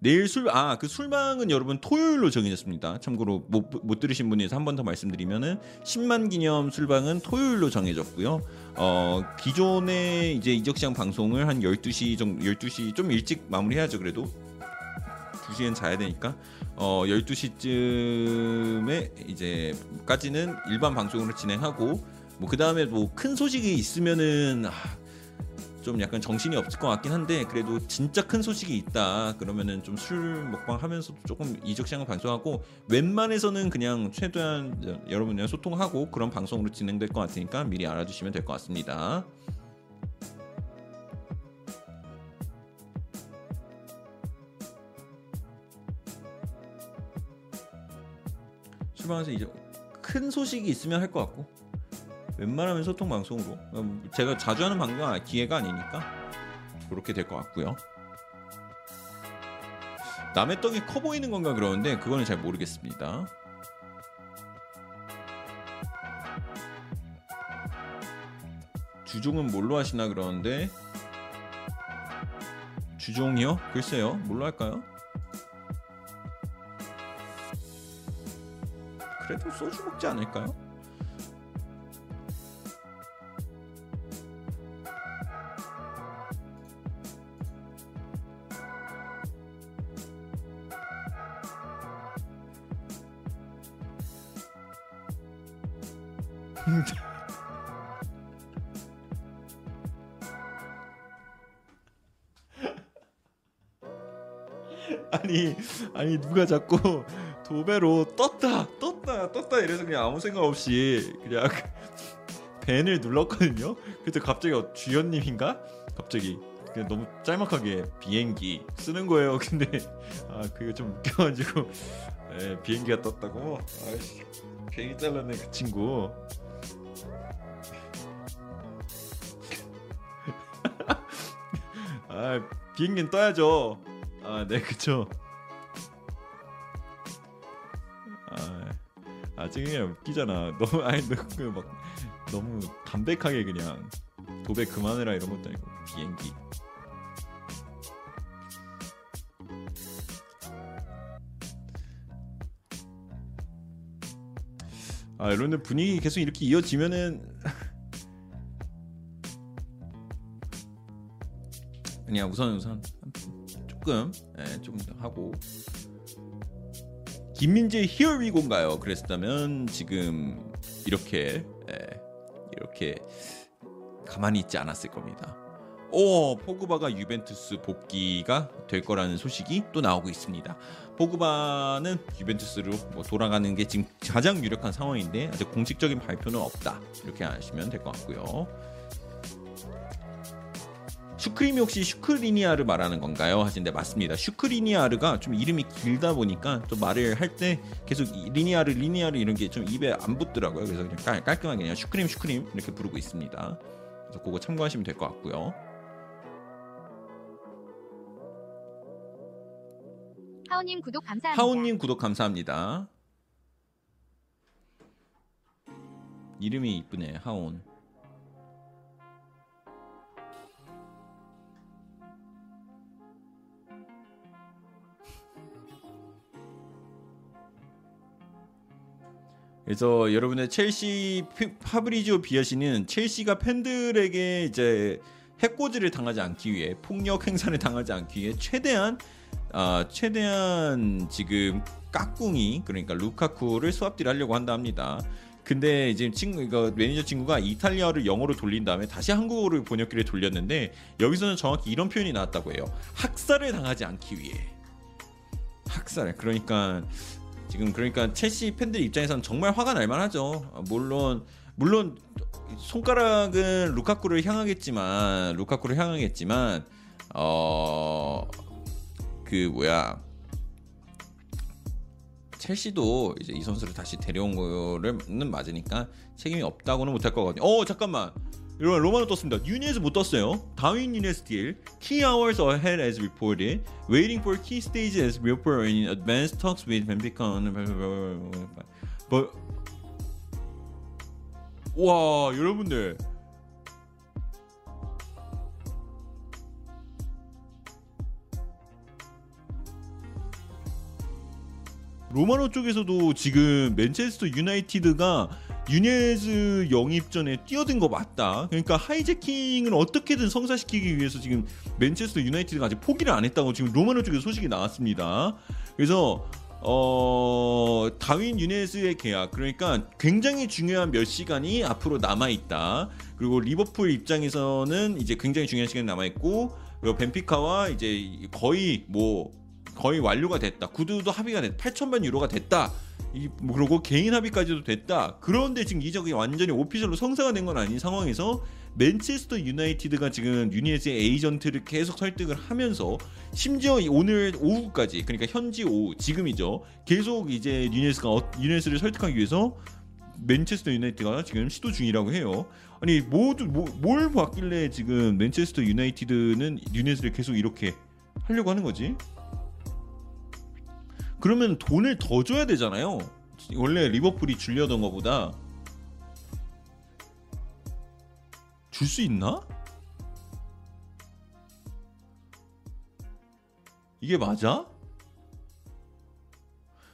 내일 술 아 그 술방은 여러분 토요일로 정해졌습니다. 참고로 못, 못 들으신 분이 한번 더 말씀드리면은 10만 기념 술방은 토요일로 정해졌고요. 어 기존의 이제 이적 시장 방송을 한 12시 정도 12시 좀 일찍 마무리해야죠 그래도 2시엔 자야 되니까 어 12시쯤에 이제까지는 일반 방송으로 진행하고 뭐 그다음에 뭐 큰 소식이 있으면은 아, 좀 약간 정신이 없을 것 같긴 한데 그래도 진짜 큰 소식이 있다 그러면은 좀 술 먹방 하면서도 조금 이적 시장을 방송하고 웬만해서는 그냥 최대한 여러분이랑 소통하고 그런 방송으로 진행될 것 같으니까 미리 알아주시면 될 것 같습니다. 출방에서 이제 큰 소식이 있으면 할 것 같고 웬만하면 소통 방송으로 음, 제가 자주 하는 방송 기회가 아니니까 그렇게 될 것 같고요. 남의 떡이 커 보이는 건가 그러는데 그거는 잘 모르겠습니다. 주종은 뭘로 하시나 그러는데 주종이요? 글쎄요. 뭘로 할까요? 그래도 소주 먹지 않을까요? 아니 아니 누가 자꾸 도배로 떴다 떴다 떴다 이래서 그냥 아무 생각 없이 그냥 벤을 눌렀거든요. 그때 갑자기 어, 주연님인가 갑자기 그냥 너무 짤막하게 비행기 쓰는 거예요. 근데 아 그게 좀 웃겨가지고 에, 비행기가 떴다고 아이씨 괜히 잘랐네 그 친구. 아 비행기는 떠야죠. 아, 네, 그쵸. 아, 아직 그냥 웃기잖아. 너무 아니 너무 막 너무 담백하게 그냥 도배 그만해라 이런 것도 아니고 비행기. 아, 여러분들 분위기 계속 이렇게 이어지면은 그냥 우선 우선 조금 예, 조금 더 하고 김민재 Go인가요? 그랬다면 지금 이렇게 예, 이렇게 가만히 있지 않았을 겁니다. 오 포그바가 유벤투스 복귀가 될 거라는 소식이 또 나오고 있습니다. 포그바는 유벤투스로 뭐 돌아가는 게 지금 가장 유력한 상황인데 아직 공식적인 발표는 없다 이렇게 아시면 될 것 같고요. 슈크림이 혹시 슈크리니아르 말하는 건가요? 하신데 맞습니다. 슈크리니아르가 좀 이름이 길다 보니까 좀 말을 할 때 계속 이 리니아르 리니아르 이런 게 좀 입에 안 붙더라고요. 그래서 그냥 깔, 깔끔하게 그냥 슈크림 슈크림 이렇게 부르고 있습니다. 그래서 그거 참고하시면 될 것 같고요. 하오님 구독 감사합니다. 하온님 구독 감사합니다. 이름이 이쁘네 하온. 그래서 여러분의 첼시 피- 파브리지오 비어시는 첼시가 팬들에게 이제 해코지를 당하지 않기 위해 폭력 행사를 당하지 않기 위해 최대한 아 최대한 지금 깍꿍이 그러니까 루카쿠를 수합딜 하려고 한다 합니다. 근데 이제 친구 이거 매니저 친구가 이탈리아를 영어로 돌린 다음에 다시 한국어로 번역기를 돌렸는데 여기서는 정확히 이런 표현이 나왔다고 해요. 학살을 당하지 않기 위해. 학살. 그러니까 지금 그러니까 첼시 팬들 입장에서는 정말 화가 날 만하죠. 아, 물론 물론 손가락은 루카쿠를 향하겠지만 루카쿠를 향하겠지만 어 그 뭐야 첼시도 이제 이 선수를 다시 데려온 거는 맞으니까 책임이 없다고는 못할 거거든요. 어 잠깐만 여러분 로마노 떴습니다. 누녜스 못 떴어요. 다윈 누녜스 deal. Key hours ahead as reported. Waiting for key stage as reported in advanced talks with Benfica. But 와 여러분들 로마노 쪽에서도 지금 맨체스터 유나이티드가 유네즈 영입 전에 뛰어든 거 맞다. 그러니까 하이제킹을 어떻게든 성사시키기 위해서 지금 맨체스터 유나이티드가 아직 포기를 안 했다고 지금 로마노 쪽에 소식이 나왔습니다. 그래서 어 다윈 유네즈의 계약 그러니까 굉장히 중요한 몇 시간이 앞으로 남아 있다. 그리고 리버풀 입장에서는 이제 굉장히 중요한 시간이 남아 있고 그리고 벤피카와 이제 거의 뭐 거의 완료가 됐다. 구두도 합의가 됐다. 8천만 유로가 됐다. 이, 뭐 그리고 개인 합의까지도 됐다. 그런데 지금 이적이 완전히 official로 성사가 된 건 아닌 상황에서 맨체스터 유나이티드가 지금 누녜스의 에이전트를 계속 설득을 하면서 심지어 이 오늘 오후까지 그러니까 현지 오후 지금이죠. 계속 이제 누녜스가 어, 누녜스를 설득하기 위해서 맨체스터 유나이티드가 지금 시도 중이라고 해요. 아니 모두 뭐, 뭘 봤길래 지금 맨체스터 유나이티드는 누녜스를 계속 이렇게 하려고 하는 거지? 그러면 돈을 더 줘야 되잖아요. 원래 리버풀이 줄려던 것보다 줄 수 있나? 이게 맞아?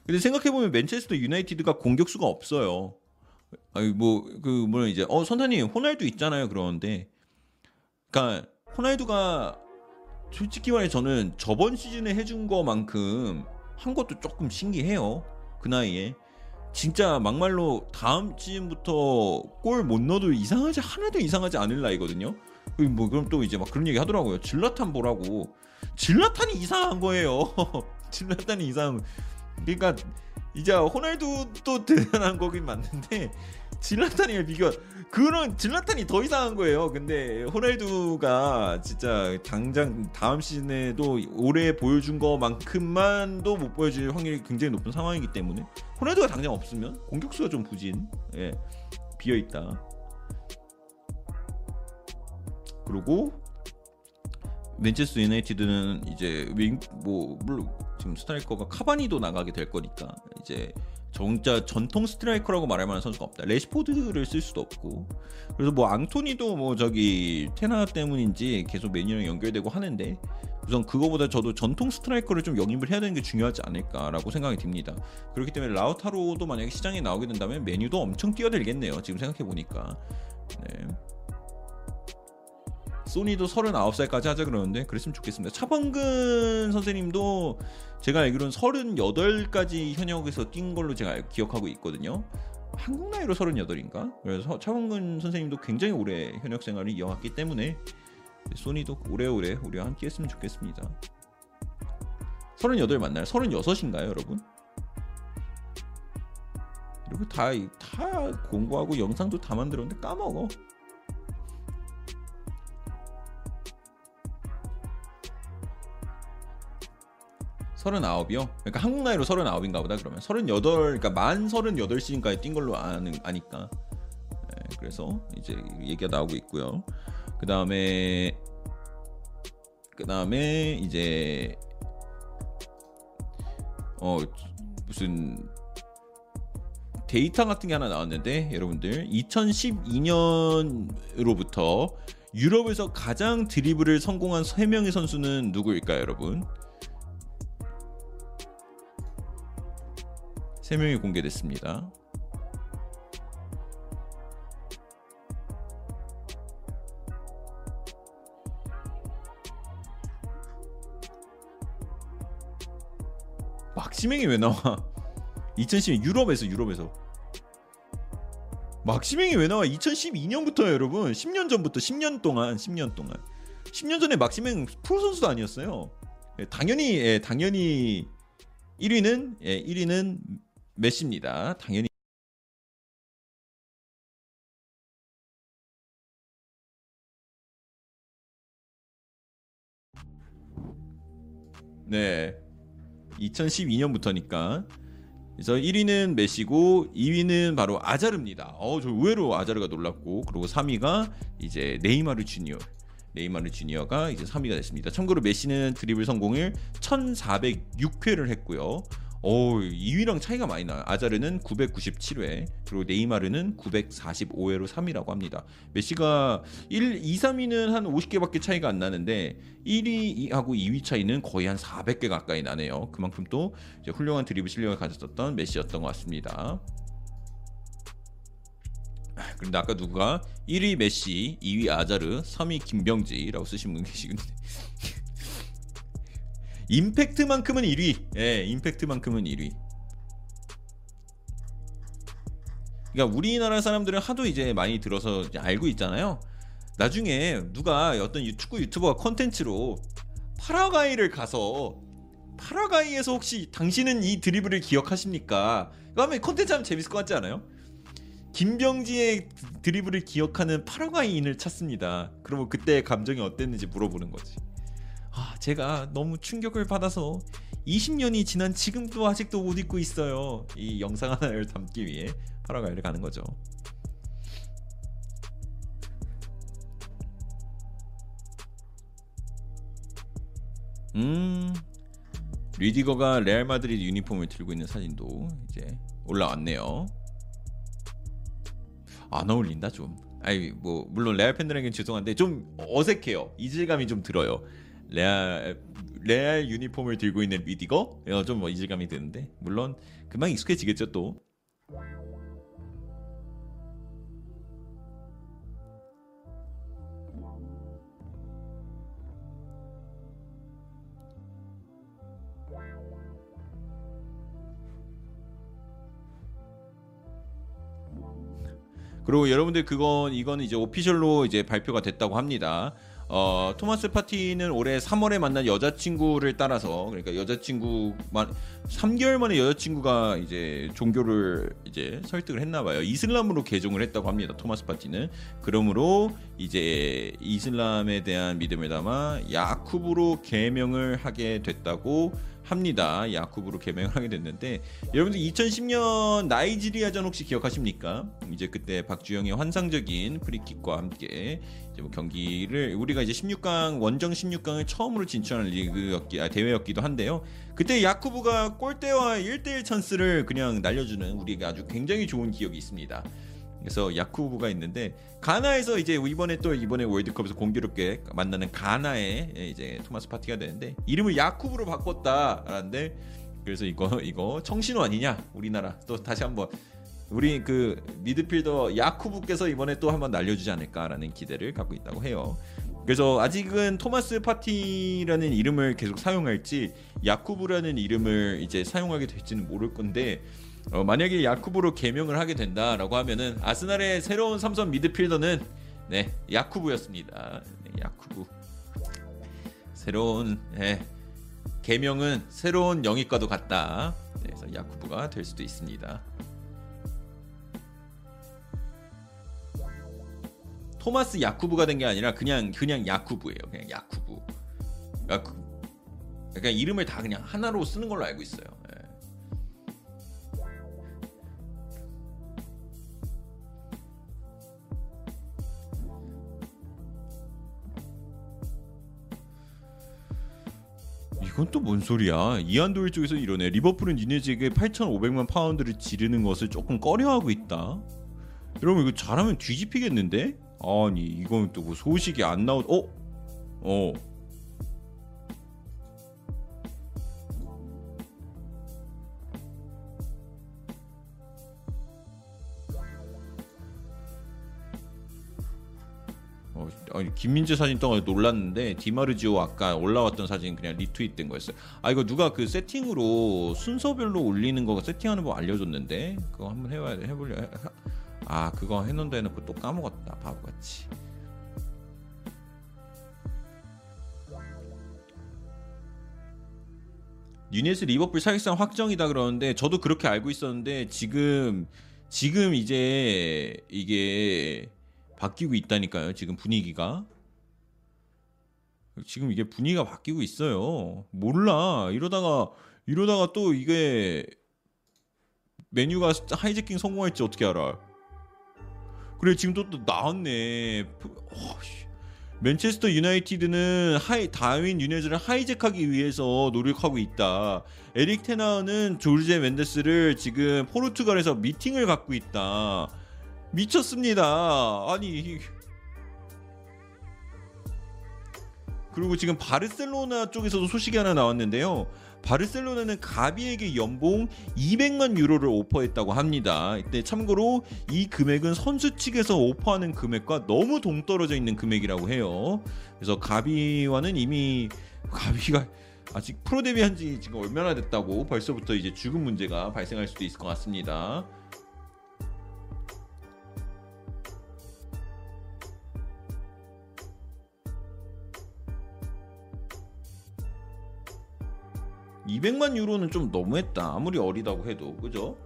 근데 생각해 보면 맨체스터 유나이티드가 공격수가 없어요. 아니 뭐그 뭐냐 이제 어 선타님 호날두 있잖아요 그러는데 그러니까 호날두가 솔직히 말해 저는 저번 시즌에 해준 거만큼 한 것도 조금 신기해요 그 나이에. 진짜 막말로 다음 시즌부터 골 못 넣어도 이상하지 하나도 이상하지 않을 나이거든요. 그뭐 그럼 또 이제 막 그런 얘기 하더라고요. 질라탄 보라고. 질라탄이 이상한 거예요. 질라탄이 이상 그러니까 이제 호날두도 대단한 거긴 맞는데 질라탄이랑 비교 그런 질라탄이 더 이상한 거예요. 근데 호날두가 진짜 당장 다음 시즌에도 올해 보여준 것만큼만도 못 보여줄 확률이 굉장히 높은 상황이기 때문에 호날두가 당장 없으면 공격수가 좀 부진, 예, 비어 있다. 그리고 맨체스터 유나이티드는 이제 윙 뭐 물론 지금 스트라이커가 카바니도 나가게 될 거니까 이제 정작 정통 스트라이커라고 말할 만한 선수가 없다. 래시포드를 쓸 수도 없고 그래서 뭐 앙토니도 뭐 저기 텐하흐 때문인지 계속 맨유랑 연결되고 하는데 우선 그거보다 저도 정통 스트라이커를 좀 영입을 해야 되는 게 중요하지 않을까라고 생각이 듭니다. 그렇기 때문에 라우타로도 만약에 시장에 나오게 된다면 맨유도 엄청 뛰어들겠네요. 지금 생각해 보니까. 네. 쏘니도 39살까지 하자 그러는데 그랬으면 좋겠습니다. 차범근 선생님도 제가 알기로는 38까지 현역에서 뛴 걸로 제가 알- 기억하고 있거든요. 한국 나이로 38인가? 그래서 차범근 선생님도 굉장히 오래 현역 생활을 이어갔기 때문에 소니도 오래오래 우리와 함께 했으면 좋겠습니다. 38 맞나요? 36인가요, 여러분? 이렇게 다, 다 공부하고 영상도 다 만들었는데 까먹어. 서른아홉이요? 그러니까 한국 나이로 서른아홉인가 보다 그러면 서른여덟 그러니까 만 서른여덟 시인가에 뛴 걸로 아는 아니까 네, 그래서 이제 얘기가 나오고 있고요. 그 다음에 그 다음에 이제 어 무슨 데이터 같은 게 하나 나왔는데 여러분들 2012년으로부터 유럽에서 가장 드리블을 성공한 3명의 선수는 누구일까요, 여러분? 세 명이 공개됐습니다. 막시맹이 왜 나와? 2012 유럽에서 유럽에서 막시맹이 왜 나와? 2012년부터요, 여러분. 10년 전부터 10년 동안 10년 동안 10년 전에 막시맹 프로 선수도 아니었어요. 예, 당연히 예, 당연히 1위는 예, 1위는 메시입니다. 당연히 네. 2012년부터니까 그래서 1위는 메시고 2위는 바로 아자르입니다. 어, 저 의외로 아자르가 놀랐고 그리고 3위가 이제 네이마르 주니어. 네이마르 주니어가 이제 3위가 됐습니다. 참고로 메시는 드리블 성공을 1,406회를 했고요. 오, 2위랑 차이가 많이 나요. 아자르는 997회, 그리고 네이마르는 945회로 3위라고 합니다. 메시가 1, 2, 3위는 한 50개밖에 차이가 안 나는데 1위하고 2위 차이는 거의 한 400개 가까이 나네요. 그만큼 또 훌륭한 드리블 실력을 가졌었던 메시였던 것 같습니다. 그런데 아까 누가 1위 메시, 2위 아자르, 3위 김병지라고 쓰신 분 계시는데 임팩트만큼은 1위. 예, 임팩트만큼은 1위. 그러니까 우리나라 사람들은 하도 이제 많이 들어서 이제 알고 있잖아요. 나중에 누가 어떤 유- 축구 유튜버가 컨텐츠로 파라과이를 가서 파라과이에서 혹시 당신은 이 드리블을 기억하십니까? 하면 컨텐츠 하면 재밌을 것 같지 않아요? 김병지의 드리블을 기억하는 파라과이인을 찾습니다. 그러면 그때 감정이 어땠는지 물어보는 거지. 아, 제가 너무 충격을 받아서 20년이 지난 지금도 아직도 못 잊고 있어요. 이 영상 하나를 담기 위해 파라과이를 가는 거죠. 음, 리디거가 레알 마드리드 유니폼을 들고 있는 사진도 이제 올라왔네요. 안 어울린다 좀. 아니 뭐 물론 레알 팬들에게는 죄송한데 좀 어색해요. 이질감이 좀 들어요. 레알 레알 유니폼을 들고 있는 리디거 어, 좀뭐 이질감이 드는데 물론 금방 익숙해지겠죠 또. 그리고 여러분들 그건 이건 이제 오피셜로 이제 발표가 됐다고 합니다. 어, 토마스 파티는 올해 3월에 만난 여자친구를 따라서 그러니까 여자친구만 3개월 만에 여자친구가 이제 종교를 이제 설득을 했나 봐요. 이슬람으로 개종을 했다고 합니다. 토마스 파티는 그러므로 이제 이슬람에 대한 믿음을 담아 야쿠브로 개명을 하게 됐다고 합니다. 야쿠브로 개명을 하게 됐는데 여러분들 2010년 나이지리아전 혹시 기억하십니까? 이제 그때 박주영의 환상적인 프리킥과 함께 뭐 경기를 우리가 이제 16강 원정 16강을 처음으로 진출하는 리그였기 아, 대회였기도 한데요. 그때 야쿠브가 골대와 1대1 찬스를 그냥 날려주는 우리가 아주 굉장히 좋은 기억이 있습니다. 그래서 야쿠브가 있는데 가나에서 이제 이번에 또 이번에 월드컵에서 공교롭게 만나는 가나에 이제 토마스 파티가 되는데 이름을 야쿠브로 바꿨다라는데 그래서 이거 이거 청신호 아니냐 우리나라 또 다시 한번 우리 그 미드필더 야쿠브께서 이번에 또 한번 날려주지 않을까라는 기대를 갖고 있다고 해요. 그래서 아직은 토마스 파티라는 이름을 계속 사용할지 야쿠브라는 이름을 이제 사용하게 될지는 모를 건데 어, 만약에 야쿠브로 개명을 하게 된다라고 하면은 아스날의 새로운 삼선 미드필더는 네 야쿠브였습니다. 네, 야쿠브 새로운 예, 개명은 새로운 영입과도 같다. 네, 그래서 야쿠브가 될 수도 있습니다. 토마스 야쿠브가 된 게 아니라 그냥 그냥 야쿠브예요. 그냥 야쿠브. 야쿠. 그러니까 이름을 다 그냥 하나로 쓰는 걸로 알고 있어요. 이건 또 뭔 소리야? 이안도일 쪽에서 이러네. 리버풀은 니네즈에게 8,500만 파운드를 지르는 것을 조금 꺼려하고 있다. 여러분 이거 잘하면 뒤집히겠는데? 아니 이건 또뭐 소식이 안 나오. 어? 어. 김민재 사진 떠가 놀랐는데 디마르지오 아까 올라왔던 사진 그냥 리트윗된 거였어요. 아 이거 누가 그 세팅으로 순서별로 올리는 거 세팅하는 법 알려줬는데 그거 한번 해봐야 돼 해보려. 해- 아 그거 해놓는다 해놓고 또 까먹었다 바보같이. 유네스 리버풀 사실상 확정이다 그러는데 저도 그렇게 알고 있었는데 지금 지금 이제 이게 바뀌고 있다니까요. 지금 분위기가 지금 이게 분위기가 바뀌고 있어요. 몰라 이러다가 이러다가 또 이게 맨유가 하이재킹 성공할지 어떻게 알아? 그래 지금 또, 또 나왔네. 어, 씨. 맨체스터 유나이티드는 하이, 다윈 누녜스를 hijack하기 위해서 노력하고 있다. 에릭 텐하흐는 조르제 멘데스를 지금 포르투갈에서 미팅을 갖고 있다. 미쳤습니다. 아니 그리고 지금 바르셀로나 쪽에서도 소식이 하나 나왔는데요. 바르셀로나는 가비에게 연봉 200만 유로를 오퍼했다고 합니다. 이때 참고로 이 금액은 선수 측에서 오퍼하는 금액과 너무 동떨어져 있는 금액이라고 해요. 그래서 가비와는 이미 가비가 아직 프로 데뷔한 지 지금 얼마나 됐다고 벌써부터 이제 죽음 문제가 발생할 수도 있을 것 같습니다. (200만) 유로는 좀 너무했다 아무리 어리다고 해도 그죠?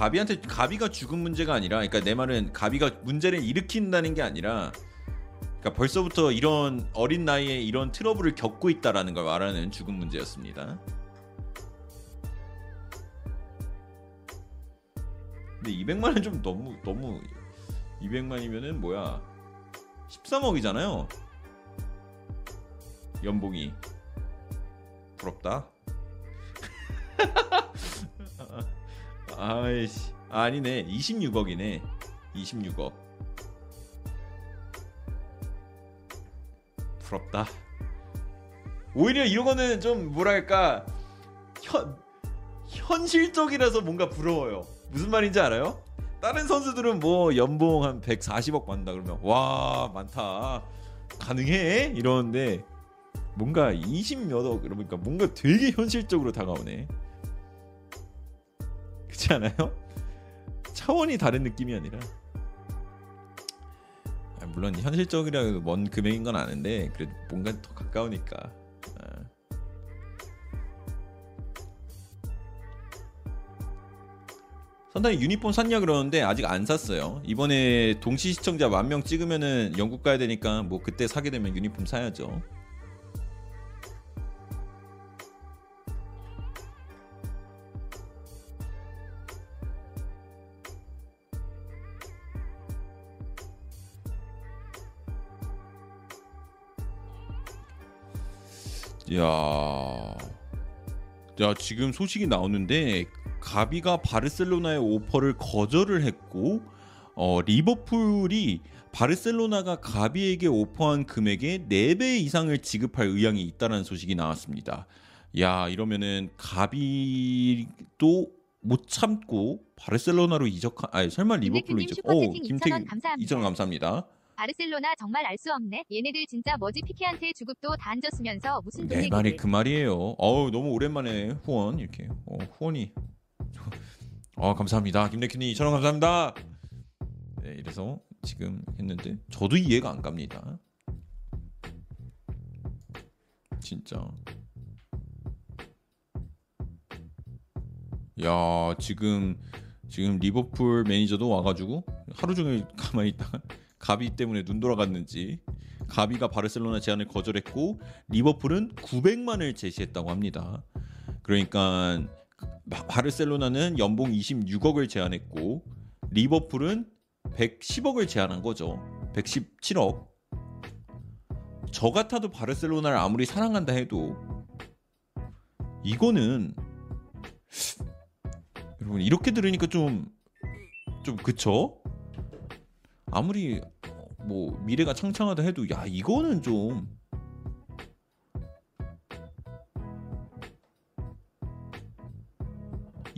가비한테 가비가 죽은 문제가 아니라 그러니까 내 말은 가비가 문제를 일으킨다는 게 아니라 그러니까 벌써부터 이런 어린 나이에 이런 트러블을 겪고 있다라는 걸 말하는 죽은 문제였습니다. 근데 200만 원 좀 너무 너무 200만이면은 뭐야? 13억이잖아요. 연봉이. 부럽다. 아이씨. 아니네. 26억이네. 26억. 부럽다. 오히려 이런 거는 좀 뭐랄까? 현 현실적이라서 뭔가 부러워요 무슨 말인지 알아요? 다른 선수들은 뭐 연봉 한 140억 받는다 그러면 와 많다. 가능해? 이러는데 뭔가 20몇억 그러니까 뭔가 되게 현실적으로 다가오네. 그렇지 않아요? 차원이 다른 느낌이 아니라. 아, 물론 현실적이라 해도 먼 금액인 건 아는데 그래도 뭔가 더 가까우니까 선단이 유니폼 샀냐 그러는데 아직 안 샀어요. 이번에 동시 시청자 만 명 찍으면은 영국 가야 되니까 뭐 그때 사게 되면 유니폼 사야죠. 야, 야 지금 소식이 나오는데 가비가 바르셀로나의 오퍼를 거절을 했고 어, 리버풀이 바르셀로나가 가비에게 오퍼한 금액의 4배 이상을 지급할 의향이 있다는 소식이 나왔습니다. 야 이러면은 가비도 못 참고 바르셀로나로 이적한 아니 설마 리버풀로 이적 오 2,000원 김태균 감사합니다. 2,000원 감사합니다. 바르셀로나 정말 알 수 없네. 얘네들 진짜 뭐지 피케한테 주급도 다안 줬으면서 무슨 돈 내. 말이 그 말이에요. 어우 너무 오랜만에 후원 이렇게 어, 후원이 어 감사합니다. 김대큐님 2천 원 감사합니다. 네 이래서 지금 했는데 저도 이해가 안 갑니다. 진짜. 야 지금 지금 리버풀 매니저도 와가지고 하루 종일 가만히 있다가 가비 때문에 눈 돌아갔는지 가비가 바르셀로나 제안을 거절했고 리버풀은 900만을 제시했다고 합니다. 그러니까 바- 바르셀로나는 연봉 26억을 제안했고 리버풀은 110억을 제안한 거죠. 117억. 저 같아도 바르셀로나를 아무리 사랑한다 해도 이거는 여러분 이렇게 들으니까 좀좀 그쵸? 아무리 뭐 미래가 창창하다 해도 야 이거는 좀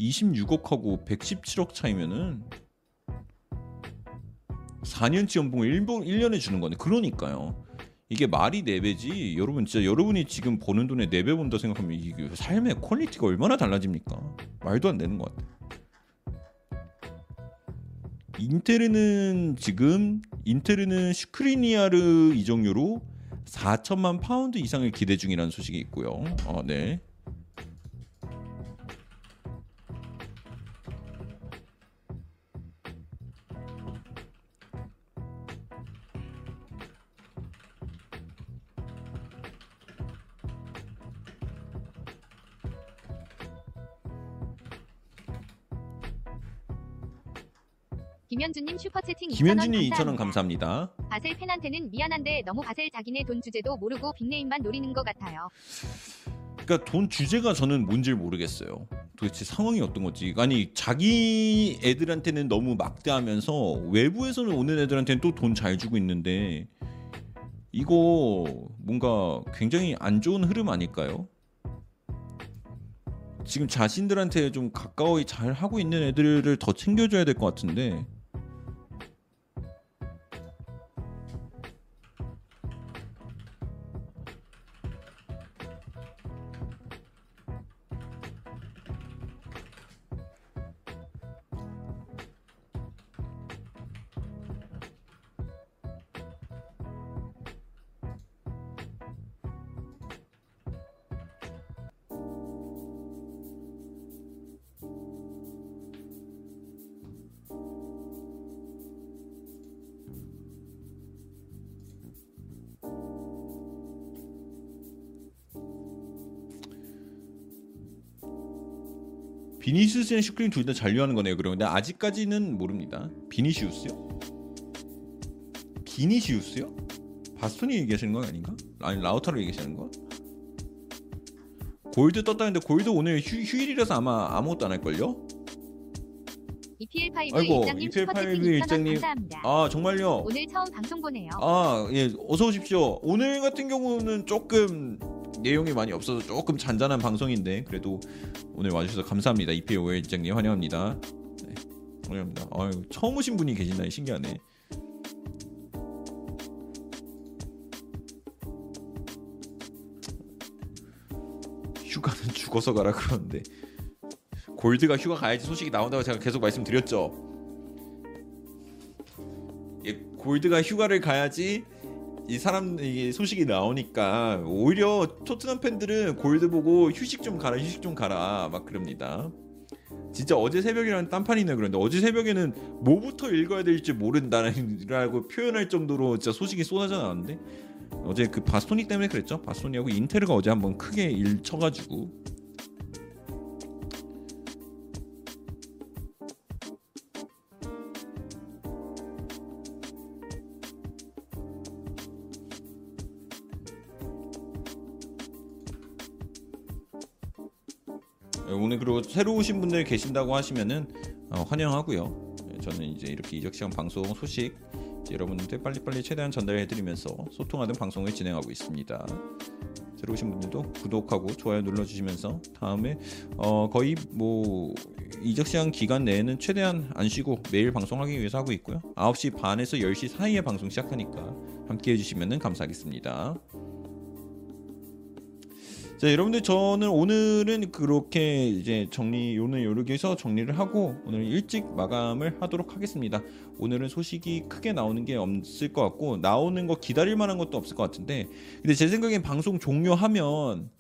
(26억하고) (117억) 차이면은 4년치 연봉을 1년에 주는 거네. 그러니까요. 이게 말이 4배지. 여러분 진짜 여러분이 지금 버는 돈에 4배 번다 생각하면 이게 삶의 quality가 얼마나 달라집니까? 말도 안 되는 것 같아. 인테르는 지금 인테르는 슈크리니아르 이적료로 4천만 파운드 이상을 기대 중이라는 소식이 있고요. 어, 네. 김현주님 슈퍼채팅 2,000원 김현준이 2,000원 감사합니다. 바셀 팬한테는 미안한데 너무 바셀 자기네 돈 주제도 모르고 빅네임만 노리는 것 같아요. 그러니까 돈 주제가 저는 뭔지 모르겠어요. 도대체 상황이 어떤 거지? 아니 자기 애들한테는 너무 막대하면서 외부에서는 오는 애들한테는 또 돈 잘 주고 있는데 이거 뭔가 굉장히 안 좋은 흐름 아닐까요? 지금 자신들한테 좀 가까이 잘 하고 있는 애들을 더 챙겨줘야 될 것 같은데 비니시우스랑 슈크림 둘 다 잔류하는 거네요. 그런데 아직까지는 모릅니다. 비니시우스요? 비니시우스요? 바스토니 얘기하시는 건 아닌가? 아니 라우타로 얘기하시는 거? 골드 떴다는데 골드 오늘 휴, 휴일이라서 아마 아무것도 안 할 걸요? EPL5 아이고, 일장님 EPL5 슈퍼채팅 2,000원 일장님. 아 정말요. 오늘 처음 방송 보네요. 아, 예, 어서 오십시오. 오늘 같은 경우는 조금 내용이 많이 없어서 조금 잔잔한 방송인데 그래도 오늘 와주셔서 감사합니다. EPO 일장님 환영합니다. 네, 환영합니다. 아유, 처음 오신 분이 계신다니 신기하네. 휴가는 죽어서 가라 그러는데 골드가 휴가 가야지 소식이 나온다고 제가 계속 말씀드렸죠. 예, 골드가 휴가를 가야지 이 사람 이게 소식이 나오니까 오히려 토트넘 팬들은 골드 보고 휴식 좀 가라 휴식 좀 가라 막 그럽니다. 진짜 어제 새벽이라는 딴판이네 그런데 어제 새벽에는 뭐부터 읽어야 될지 모른다라고 표현할 정도로 진짜 소식이 쏟아져 나왔는데 어제 그 바스토니 때문에 그랬죠. 바스토니하고 인테르가 어제 한번 크게 일 쳐가지고 새로 오신 분들 계신다고 하시면은 어, 환영하고요. 예, 저는 이제 이렇게 이적 시간 방송 소식 여러분들 빨리빨리 최대한 전달해드리면서 소통하는 방송을 진행하고 있습니다. 새로 오신 분들도 구독하고 좋아요 눌러주시면서 다음에 어, 거의 뭐 이적 시간 기간 내에는 최대한 안 쉬고 매일 방송하기 위해서 하고 있고요. 9시 반에서 10시 사이에 방송 시작하니까 함께 해주시면 감사하겠습니다. 자 여러분들 저는 오늘은 그렇게 이제 정리 오늘 요렇게 해서 정리를 하고 오늘 일찍 마감을 하도록 하겠습니다. 오늘은 소식이 크게 나오는 게 없을 것 같고 나오는 거 기다릴 만한 것도 없을 것 같은데 근데 제 생각엔 방송 종료하면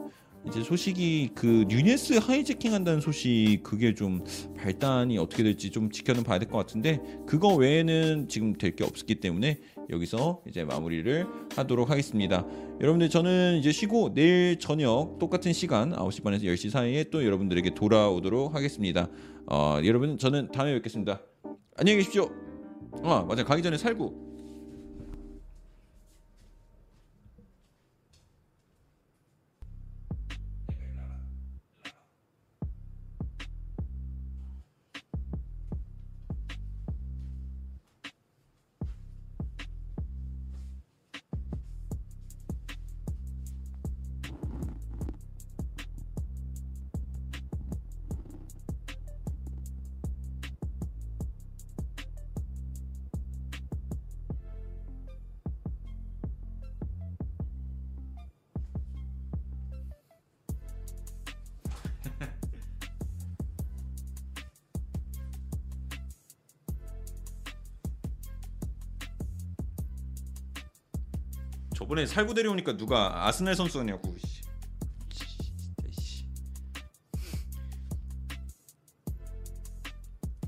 이제 소식이 그 뉴네스 하이제킹 한다는 소식 그게 좀 발단이 어떻게 될지 좀 지켜는 봐야 될 것 같은데 그거 외에는 지금 될 게 없기 때문에 여기서 이제 마무리를 하도록 하겠습니다. 여러분들 저는 이제 쉬고 내일 저녁 똑같은 시간 9시 반에서 10시 사이에 또 여러분들에게 돌아오도록 하겠습니다. 어, 여러분 저는 다음에 뵙겠습니다. 안녕히 계십시오. 아 맞아 가기 전에 살구 저번에 살구 데려오니까 누가 아스날. 진짜, 씨.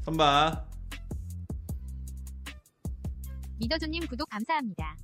선바 미더조님 구독 감사합니다.